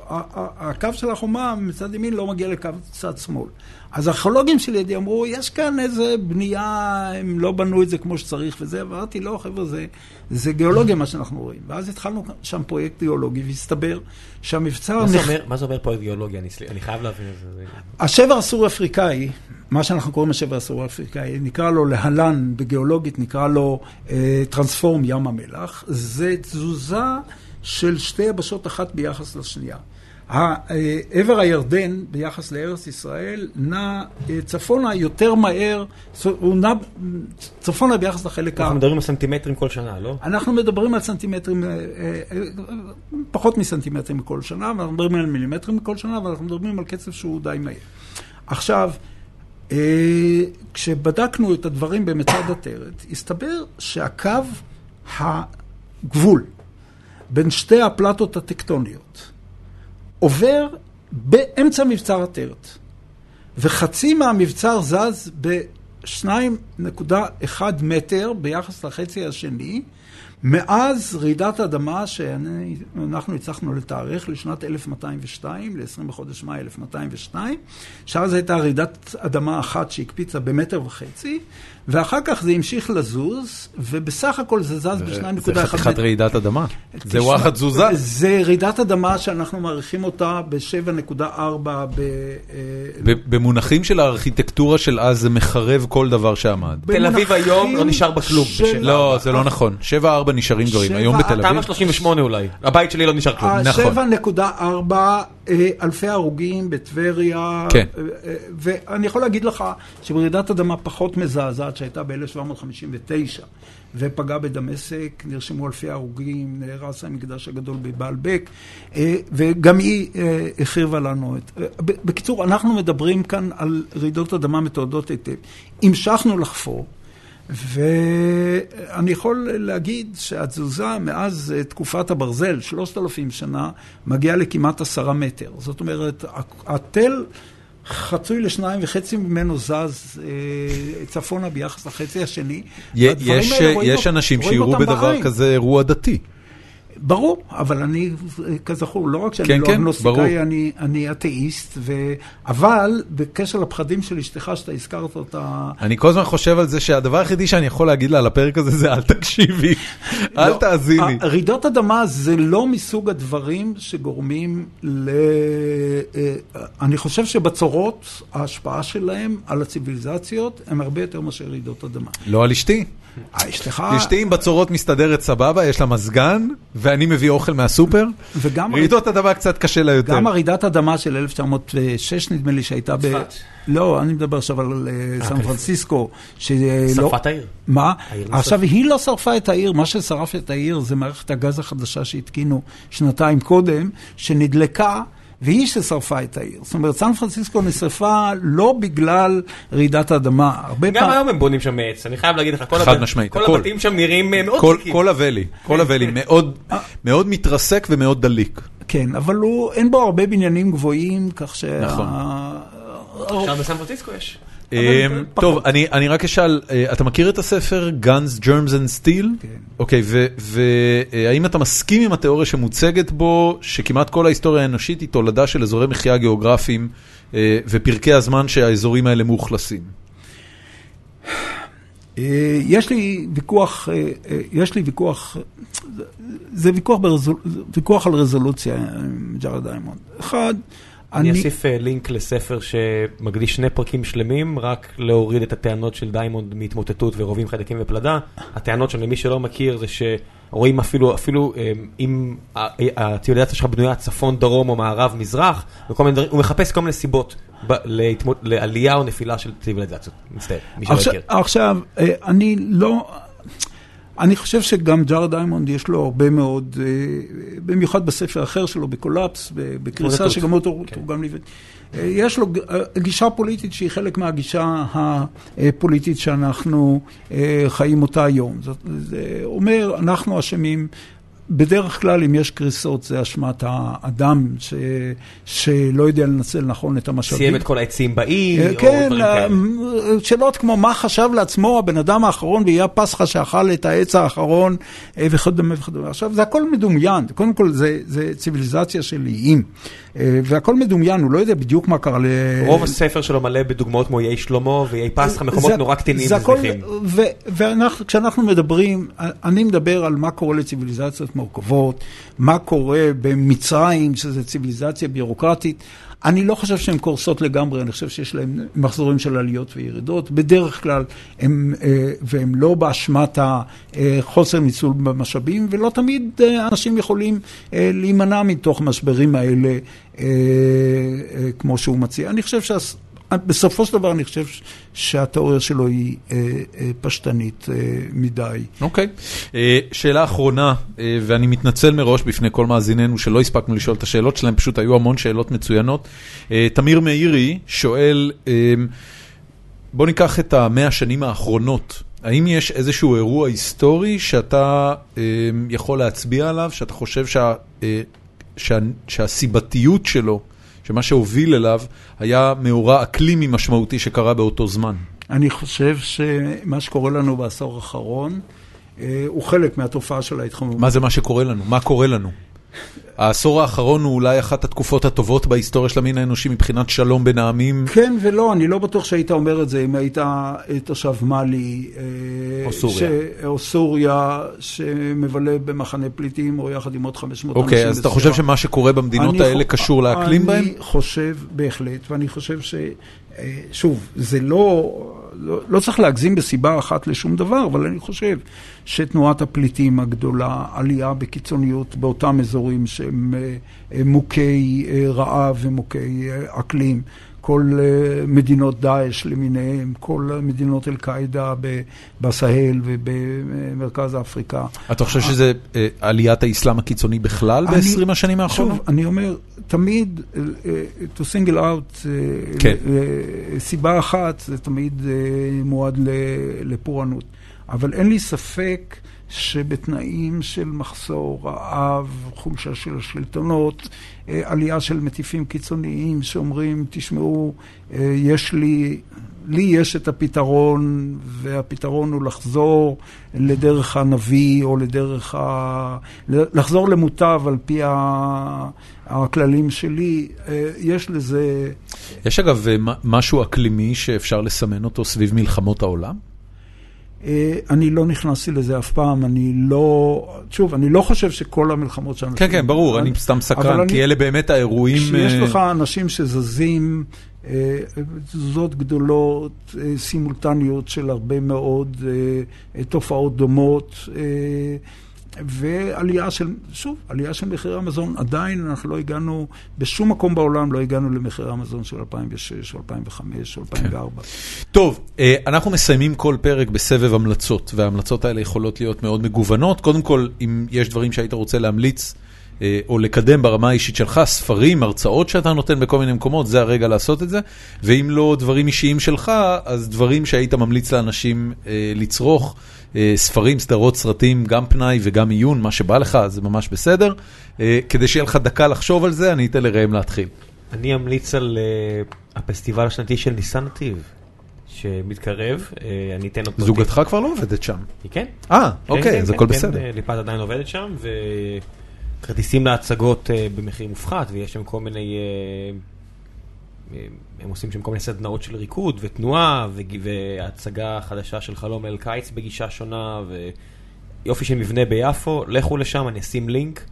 הקו של החומה מצד ימין לא מגיע לקו צד שמאל. אז הארכיאולוגים שלידי אמרו, יש כאן איזה בנייה, הם לא בנו את זה כמו שצריך וזה, ואמרתי, לא, חבר'ה, זה, זה גיאולוגיה מה שאנחנו רואים. ואז התחלנו שם פרויקט גיאולוגי, והסתבר שהמבצר... מה, נכ... אומר, מה זה אומר פרויקט גיאולוגי? אני, אני חייב להבין את זה. השבר הסורי-אפריקאי, מה שאנחנו קוראים השבר הסורי-אפריקאי, נקרא לו להלן, בגיאולוגית נקרא לו אה, טרנספורם ים המלח, זה תזוזה של שתי יבשות אחת ביחס לשנייה. עבר הירדן ביחס לארץ ישראל נע אה, צפונה יותר מהר, הוא נע צפונה ביחס לחלק ה... אנחנו מדברים על סנטימטרים כל שנה, לא? אנחנו מדברים על סנטימטרים, אה, אה, פחות מסנטימטרים כל שנה, ואנחנו מדברים על מילימטרים כל שנה, אבל אנחנו מדברים על קצב שהוא די מהר. עכשיו, כשבדקנו את הדברים במצד עטרת, הסתבר שהקו, הגבול בין שתי הפלטות הטקטוניות, עובר באמצע מבצר עטרת, וחצי מהמבצר זז ב-2.1 מטר ביחס לחצי השני, מאז רעידת אדמה שאנחנו הצלחנו לתארך לשנת 1202, ל-20 בחודש מאי 1202, שאז הייתה רעידת אדמה אחת שהקפיצה במטר וחצי, ואחר כך זה המשיך לזוז, ובסך הכל זה זז ב-2.1 מטר. זה חתיכת רעידת אדמה. זה וואחד תזוזה. זה רעידת אדמה שאנחנו מעריכים אותה ב-7.4 ב... במונחים של הארכיטקטורה של אז זה מחרב כל דבר שעמד. תל אביב היום לא נשאר בכלום. לא, זה לא נכון. 7.4 4 נשארים דברים, היום בתל אביב. תמ"א 38 אולי. הבית שלי לא נשאר כלום. נכון. 7.4 אה, אלפי הרוגים בטבריה. כן. אה, אה, ואני יכול להגיד לך שברעידת אדמה פחות מזעזעת שהייתה ב-1759 ופגעה בדמשק, נרשמו אלפי הרוגים, נהרס המקדש הגדול בבעלבק, אה, וגם היא אה, החריבה לנו את... אה, בקיצור, אנחנו מדברים כאן על רעידות אדמה מתועדות היטב. המשכנו לחפור. ואני יכול להגיד שהתזוזה מאז אה, תקופת הברזל, 3,000 שנה, מגיעה לכמעט עשרה מטר. זאת אומרת, התל חצוי לשניים וחצי ממנו זז אה, צפונה ביחס לחצי השני. י- יש, רואים יש אנשים שיראו בדבר בעין. כזה אירוע דתי. ברור, אבל אני, כזכור, לא רק שאני כן, לא כן, אגנוסטיקאי. אני, אני אתאיסט, ו... אבל בקשר לפחדים של אשתך, שאתה הזכרת אותה... אני כל הזמן חושב על זה שהדבר היחידי שאני יכול להגיד לה על הפרק הזה זה אל תקשיבי, אל לא, תאזיני. ה- רעידות אדמה זה לא מסוג הדברים שגורמים ל... אה, אני חושב שבצורות, ההשפעה שלהם על הציוויליזציות הם הרבה יותר מאשר רעידות אדמה. לא על אשתי. אה, אשתך... אשתי עם בצורות מסתדרת סבבה, יש לה מזגן, ואני מביא אוכל מהסופר. וגם רעידות אדמה קצת קשה לה יותר. גם הרעידת אדמה של 1906, נדמה לי, שהייתה ב... צפת. לא, אני מדבר עכשיו על אה, סן כן. פרנסיסקו. שרפה את העיר. מה? העיר עכשיו, היא לא שרפה את העיר, מה ששרף את העיר זה מערכת הגז החדשה שהתקינו שנתיים קודם, שנדלקה. והיא ששרפה את העיר. זאת אומרת, סן פרנסיסקו נשרפה לא בגלל רעידת אדמה. הרבה גם פעם... היום הם בונים שם מעץ, אני חייב להגיד לך, כל משמעית, כל הכל. הבתים שם נראים אה, מאוד כל- ריקים. כל הוולי, כל הוולי, מאוד- מאוד מתרסק ומאוד דליק. כן, אבל הוא, אין בו הרבה בניינים גבוהים, כך שה... נכון. עכשיו בסן פרנסיסקו יש. אמ. טוב, אני רק אשאל, אה, אתה מכיר את הספר Guns, Germs and Steel? כן. אוקיי, והאם אתה מסכים עם התיאוריה שמוצגת בו, שכמעט כל ההיסטוריה האנושית היא תולדה של אזורי מחיה גיאוגרפיים אה, ופרקי הזמן שהאזורים האלה מאוכלסים? אה, יש לי ויכוח, אה, אה, יש לי ויכוח, זה ויכוח, ברזול, זה ויכוח על רזולוציה עם ג'ארד דיימונד. אחד, אני אני, אוסיף אה, לינק לספר שמקדיש שני פרקים שלמים, רק להוריד את הטענות של דיימונד מהתמוטטות ורובים חיידקים ופלדה. הטענות שלו, למי שלא מכיר, זה שרואים אפילו, אפילו אה, אם ה- הציוויליזציה שלך בנויה צפון, דרום או מערב, מזרח, וכל מיני דברים, הוא מחפש כל מיני סיבות לעלייה או נפילה של ציוויליזציות. מצטער, מי שלא מכיר. עכשיו, אה, אני לא, אני חושב שגם ג'ארד דיימונד יש לו הרבה מאוד, אה, במיוחד בספר אחר שלו, ב Collapse, בקריסה. שגם אותו כן. תורגם לעברית. אה, יש לו אה, גישה פוליטית שהיא חלק מהגישה הפוליטית שאנחנו חיים אותה היום. זה אומר, אנחנו אשמים. בדרך כלל, אם יש קריסות, זה אשמת האדם ש, שלא יודע לנצל נכון את המשאבים. סיים את כל העצים באי, אה, או כן, דברים כאלה. אה, שאלות כמו מה חשב לעצמו הבן אדם האחרון באיי הפסחא שאכל את העץ האחרון אה, וכדומה וכדומה. עכשיו, זה הכל מדומיין, קודם כל זה, זה ציוויליזציה של איים, אה, והכל מדומיין, הוא לא יודע בדיוק מה קרה ל... רוב הספר שלו מלא בדוגמאות כמו איי שלמה ואיי פסחא, מקומות נורא קטנים הכל- וזניחים. וכשאנחנו מדברים, אני מדבר על מה קורה לציוויליזציות מורכבות, מה קורה במצרים, שזו ציוויליזציה ביורוקרטית. אני לא חושב שהן קורסות לגמרי, אני חושב שיש להן מחזורים של עליות וירידות. בדרך כלל, הם, אה, והם לא באשמת החוסר ניצול במשאבים, ולא תמיד אה, אנשים יכולים אה, להימנע מתוך משברים האלה, כמו שהוא מציע. אני חושב שה... בסופו של דבר אני חושב שהתיאוריה שלו היא אה, אה, פשטנית אה, מדי. אוקיי. אה, שאלה אחרונה, אה, ואני מתנצל מראש בפני כל מאזיננו שלא הספקנו לשאול את השאלות שלהם, פשוט היו המון שאלות מצוינות. אה, תמיר מאירי שואל, אה, בוא ניקח את המאה השנים האחרונות. האם יש איזשהו אירוע היסטורי שאתה אה, יכול להצביע עליו, שאתה חושב שה, אה, שה, שהסיבתיות שלו, שמה שהוביל אליו, היה מאורע אקלימי משמעותי שקרה באותו זמן? אני חושב שמה שקורה לנו בעשור האחרון אה, הוא חלק מהתופעה של ההתחממות. מה זה מה שקורה לנו? מה קורה לנו? העשור האחרון הוא אולי אחת התקופות הטובות בהיסטוריה של המין האנושי מבחינת שלום בין העמים. כן ולא, אני לא בטוח שהיית אומר את זה אם היית תושב מאלי. אה, או סוריה. ש... או סוריה, שמבלה במחנה פליטים, או יחד עם עוד 500 אנשים. אוקיי, אז אתה בסוריה. חושב שמה שקורה במדינות אני האלה חו- קשור לאקלים בהם? אני חושב בהחלט, ואני חושב ש... אה, שוב, זה לא... לא, לא צריך להגזים בסיבה אחת לשום דבר, אבל אני חושב שתנועת הפליטים הגדולה, עלייה בקיצוניות באותם אזורים שהם מוכי רעב ומוכי אקלים, כל מדינות דאעש למיניהם, כל מדינות אל-קאעידה בסהל ובמרכז אפריקה. אתה חושב שזה עליית האסלאם הקיצוני בכלל ב-20 השנים האחרונות? שוב, אני אומר, תמיד, to single out, כן. סיבה אחת, זה תמיד מועד לפורענות. אבל אין לי ספק שבתנאים של מחסור, רעב, חולשה של השלטונות, עלייה של מטיפים קיצוניים שאומרים, תשמעו, יש לי, לי יש את הפתרון, והפתרון הוא לחזור לדרך הנביא, או לדרך ה... לחזור למוטב על פי הכללים שלי, יש לזה... יש אגב משהו אקלימי שאפשר לסמן אותו סביב מלחמות העולם? אני לא נכנסתי לזה אף פעם, אני לא... שוב, אני לא חושב שכל המלחמות שאנשים... כן, כן, ברור, אני סתם סקרן, כי אלה באמת האירועים... כשיש לך אנשים שזזים, תזוזות גדולות, סימולטניות של הרבה מאוד תופעות דומות, ועלייה של, שוב, עלייה של מחירי המזון. עדיין אנחנו לא הגענו, בשום מקום בעולם לא הגענו למחירי המזון של 2006, או 2005, או 2004. טוב, אנחנו מסיימים כל פרק בסבב המלצות, וההמלצות האלה יכולות להיות מאוד מגוונות. קודם כל, אם יש דברים שהיית רוצה להמליץ, או לקדם ברמה האישית שלך, ספרים, הרצאות שאתה נותן בכל מיני מקומות, זה הרגע לעשות את זה. ואם לא דברים אישיים שלך, אז דברים שהיית ממליץ לאנשים לצרוך. ספרים, סדרות, סרטים, גם פנאי וגם עיון, מה שבא לך, זה ממש בסדר. כדי שיהיה לך דקה לחשוב על זה, אני אתן לראם להתחיל. אני אמליץ על הפסטיבל השנתי של ניסן נתיב, שמתקרב, אני אתן אותו... זוגתך כבר לא עובדת שם. היא כן. אה, אוקיי, אז הכל בסדר. ליפז עדיין עובדת שם, וכרטיסים להצגות במחיר מופחת, ויש שם כל מיני... הם עושים שם כל מיני סדנאות של ריקוד ותנועה והצגה חדשה של חלום אל קיץ בגישה שונה ויופי של מבנה ביפו, לכו לשם, אני אשים לינק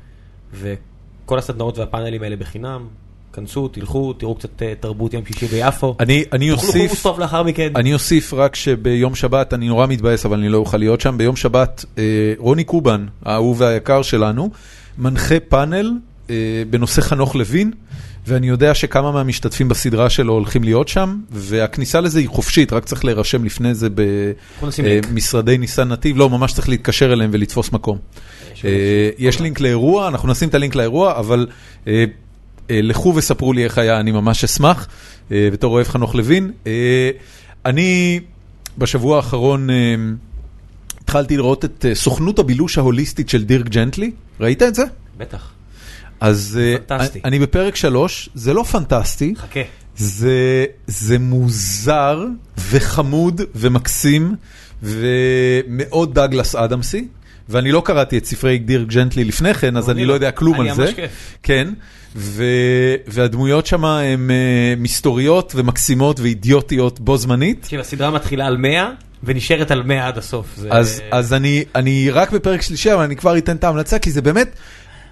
וכל הסדנאות והפאנלים האלה בחינם, כנסו, תלכו, תראו קצת תרבות יום שישי ביפו. אני אוסיף, אני אוסיף רק שביום שבת, אני נורא מתבאס אבל אני לא אוכל להיות שם, ביום שבת רוני קובן, האהוב והיקר שלנו, מנחה פאנל בנושא חנוך לוין. ואני יודע שכמה מהמשתתפים בסדרה שלו הולכים להיות שם, והכניסה לזה היא חופשית, רק צריך להירשם לפני זה במשרדי ניסן נתיב, לא, ממש צריך להתקשר אליהם ולתפוס מקום. יש לינק לאירוע, אנחנו נשים את הלינק לאירוע, אבל לכו וספרו לי איך היה, אני ממש אשמח, בתור אוהב חנוך לוין. אני בשבוע האחרון התחלתי לראות את סוכנות הבילוש ההוליסטית של דירק ג'נטלי, ראית את זה? בטח. אז אני בפרק שלוש, זה לא פנטסטי, חכה. זה מוזר וחמוד ומקסים ומאוד דאגלס אדמסי, ואני לא קראתי את ספרי דירק ג'נטלי לפני כן, אז אני לא יודע כלום על זה. היה ממש. כן, והדמויות שם הן מסתוריות ומקסימות ואידיוטיות בו זמנית. תקשיב, הסדרה מתחילה על 100 ונשארת על 100 עד הסוף. אז אני רק בפרק שלישי, אבל אני כבר אתן את ההמלצה, כי זה באמת...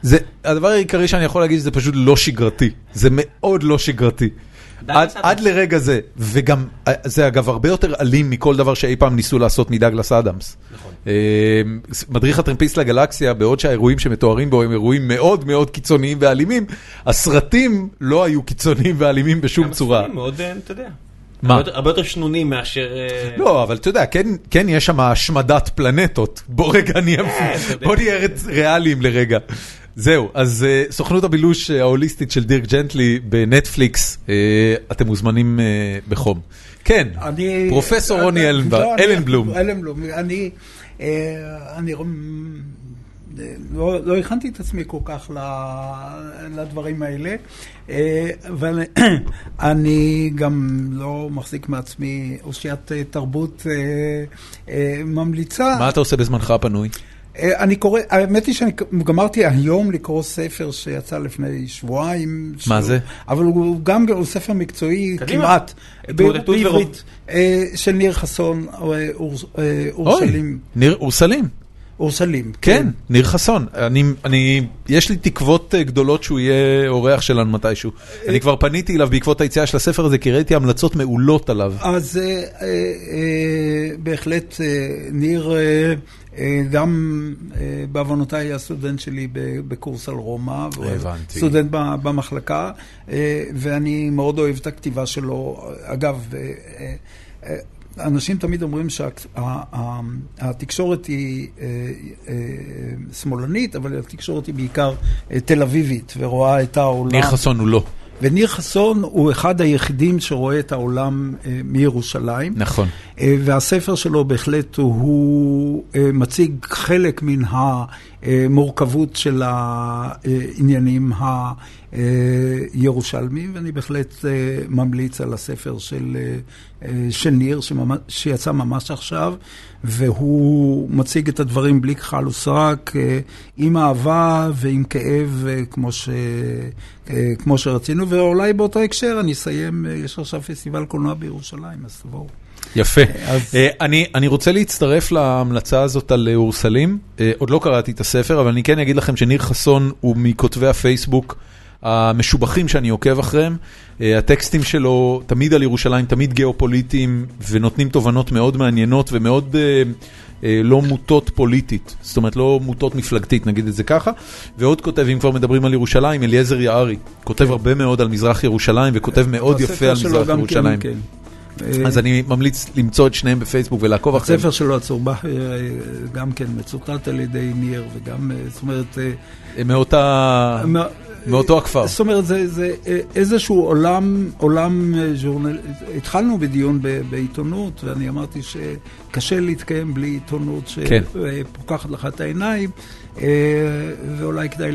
זה, הדבר העיקרי שאני יכול להגיד זה פשוט לא שגרתי, זה מאוד לא שגרתי. עד, עד לרגע זה, וגם זה אגב הרבה יותר אלים מכל דבר שאי פעם ניסו לעשות מדאגלס אדמס. נכון. מדריך הטרמפיסט לגלקסיה, בעוד שהאירועים שמתוארים בו הם אירועים מאוד מאוד קיצוניים ואלימים, הסרטים לא היו קיצוניים ואלימים בשום צורה. גם הסרטים מאוד, אתה יודע. מה? הרבה יותר שנונים מאשר... לא, אבל אתה יודע, כן יש שם השמדת פלנטות. בוא רגע נהיה, בוא נהיה ריאליים לרגע. זהו, אז סוכנות הבילוש ההוליסטית של דירק ג'נטלי בנטפליקס, אתם מוזמנים בחום. כן, פרופסור רוני אלנבלום. אלנבלום, אני לא הכנתי את עצמי כל כך לדברים האלה, אבל אני גם לא מחזיק מעצמי אושיית תרבות ממליצה. מה אתה עושה בזמנך הפנוי? אני קורא, האמת היא שאני גמרתי היום לקרוא ספר שיצא לפני שבועיים. מה זה? אבל הוא גם ספר מקצועי כמעט, בעברית, של ניר חסון, אורשלים. ניר אורסלים? אורסלים. כן, ניר חסון. אני, אני, יש לי תקוות אה, גדולות שהוא יהיה אורח שלנו מתישהו. אני כבר פניתי אליו בעקבות היציאה של הספר הזה, כי ראיתי המלצות מעולות עליו. אז אה, אה, אה, בהחלט אה, ניר, אה, אה, גם אה, בעוונותיי היה סטודנט שלי בקורס על רומא. הבנתי. סטודנט במחלקה, אה, ואני מאוד אוהב את הכתיבה שלו. אגב, אה, אה, אה, אנשים תמיד אומרים שהתקשורת היא אה, אה, שמאלנית, אבל התקשורת היא בעיקר אה, תל אביבית, ורואה את העולם. ניר חסון הוא לא. וניר חסון הוא אחד היחידים שרואה את העולם אה, מירושלים. נכון. אה, והספר שלו בהחלט הוא אה, מציג חלק מן המורכבות של העניינים הירושלמיים, ואני בהחלט אה, ממליץ על הספר של, אה, של ניר, שממש, שיצא ממש עכשיו, והוא מציג את הדברים בלי כחל וסרק, אה, עם אהבה ועם כאב, כמו, ש, כמו שרצינו, ואולי באותו הקשר אני אסיים, יש עכשיו פסטיבל קולנוע בירושלים, אז תבואו. יפה. אז- אה, אני, אני רוצה להצטרף להמלצה הזאת על אה, אורסלים. אה, עוד לא קראתי את הספר, אבל אני כן אגיד לכם שניר חסון הוא מכותבי הפייסבוק המשובחים שאני עוקב אחריהם. אה, הטקסטים שלו תמיד על ירושלים, תמיד גיאופוליטיים, ונותנים תובנות מאוד מעניינות ומאוד אה, לא מוטות פוליטית. זאת אומרת, לא מוטות מפלגתית, נגיד את זה ככה. ועוד כותב, אם כבר מדברים על ירושלים, אליעזר יערי. כותב הרבה מאוד על מזרח ירושלים, וכותב מאוד יפה על מזרח גם ירושלים. כן, כן. אז אני ממליץ למצוא את שניהם בפייסבוק ולעקוב אחריהם. הספר שלו, הצהובה, אה, גם כן מצוטט על ידי ניר, וגם, אה, זאת אומרת... אה, מאותה, מאותו הכפר. זאת אומרת, זה, זה אה, איזשהו עולם, עולם אה, ז'ורנל... התחלנו בדיון ב- בעיתונות, ואני אמרתי שקשה להתקיים בלי עיתונות כן. שפוקחת לך את העיניים, אה, ואולי כדאי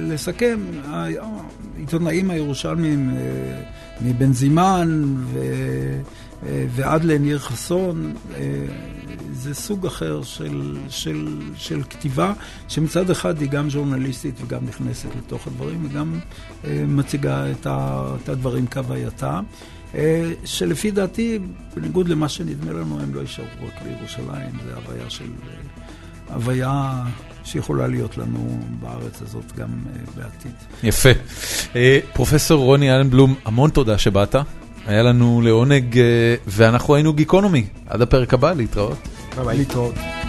לסכם. העיתונאים הירושלמים, אה, מבן זימן ו... ועד לניר חסון, אה, זה סוג אחר של, של, של כתיבה, שמצד אחד היא גם ז'ורנליסטית וגם נכנסת לתוך הדברים, וגם אה, מציגה את, הדברים כהווייתם, אה, שלפי דעתי, בניגוד למה שנדמה לנו, הם לא יישארו רק בירושלים, זה הוויה של... הוויה שיכולה להיות לנו בארץ הזאת גם אה, בעתיד. יפה. אה, פרופסור רוני אלנבלום, המון תודה שבאת. היה לנו לעונג, אה, ואנחנו היינו גיקונומי. עד הפרק הבא, להתראות. להתראות.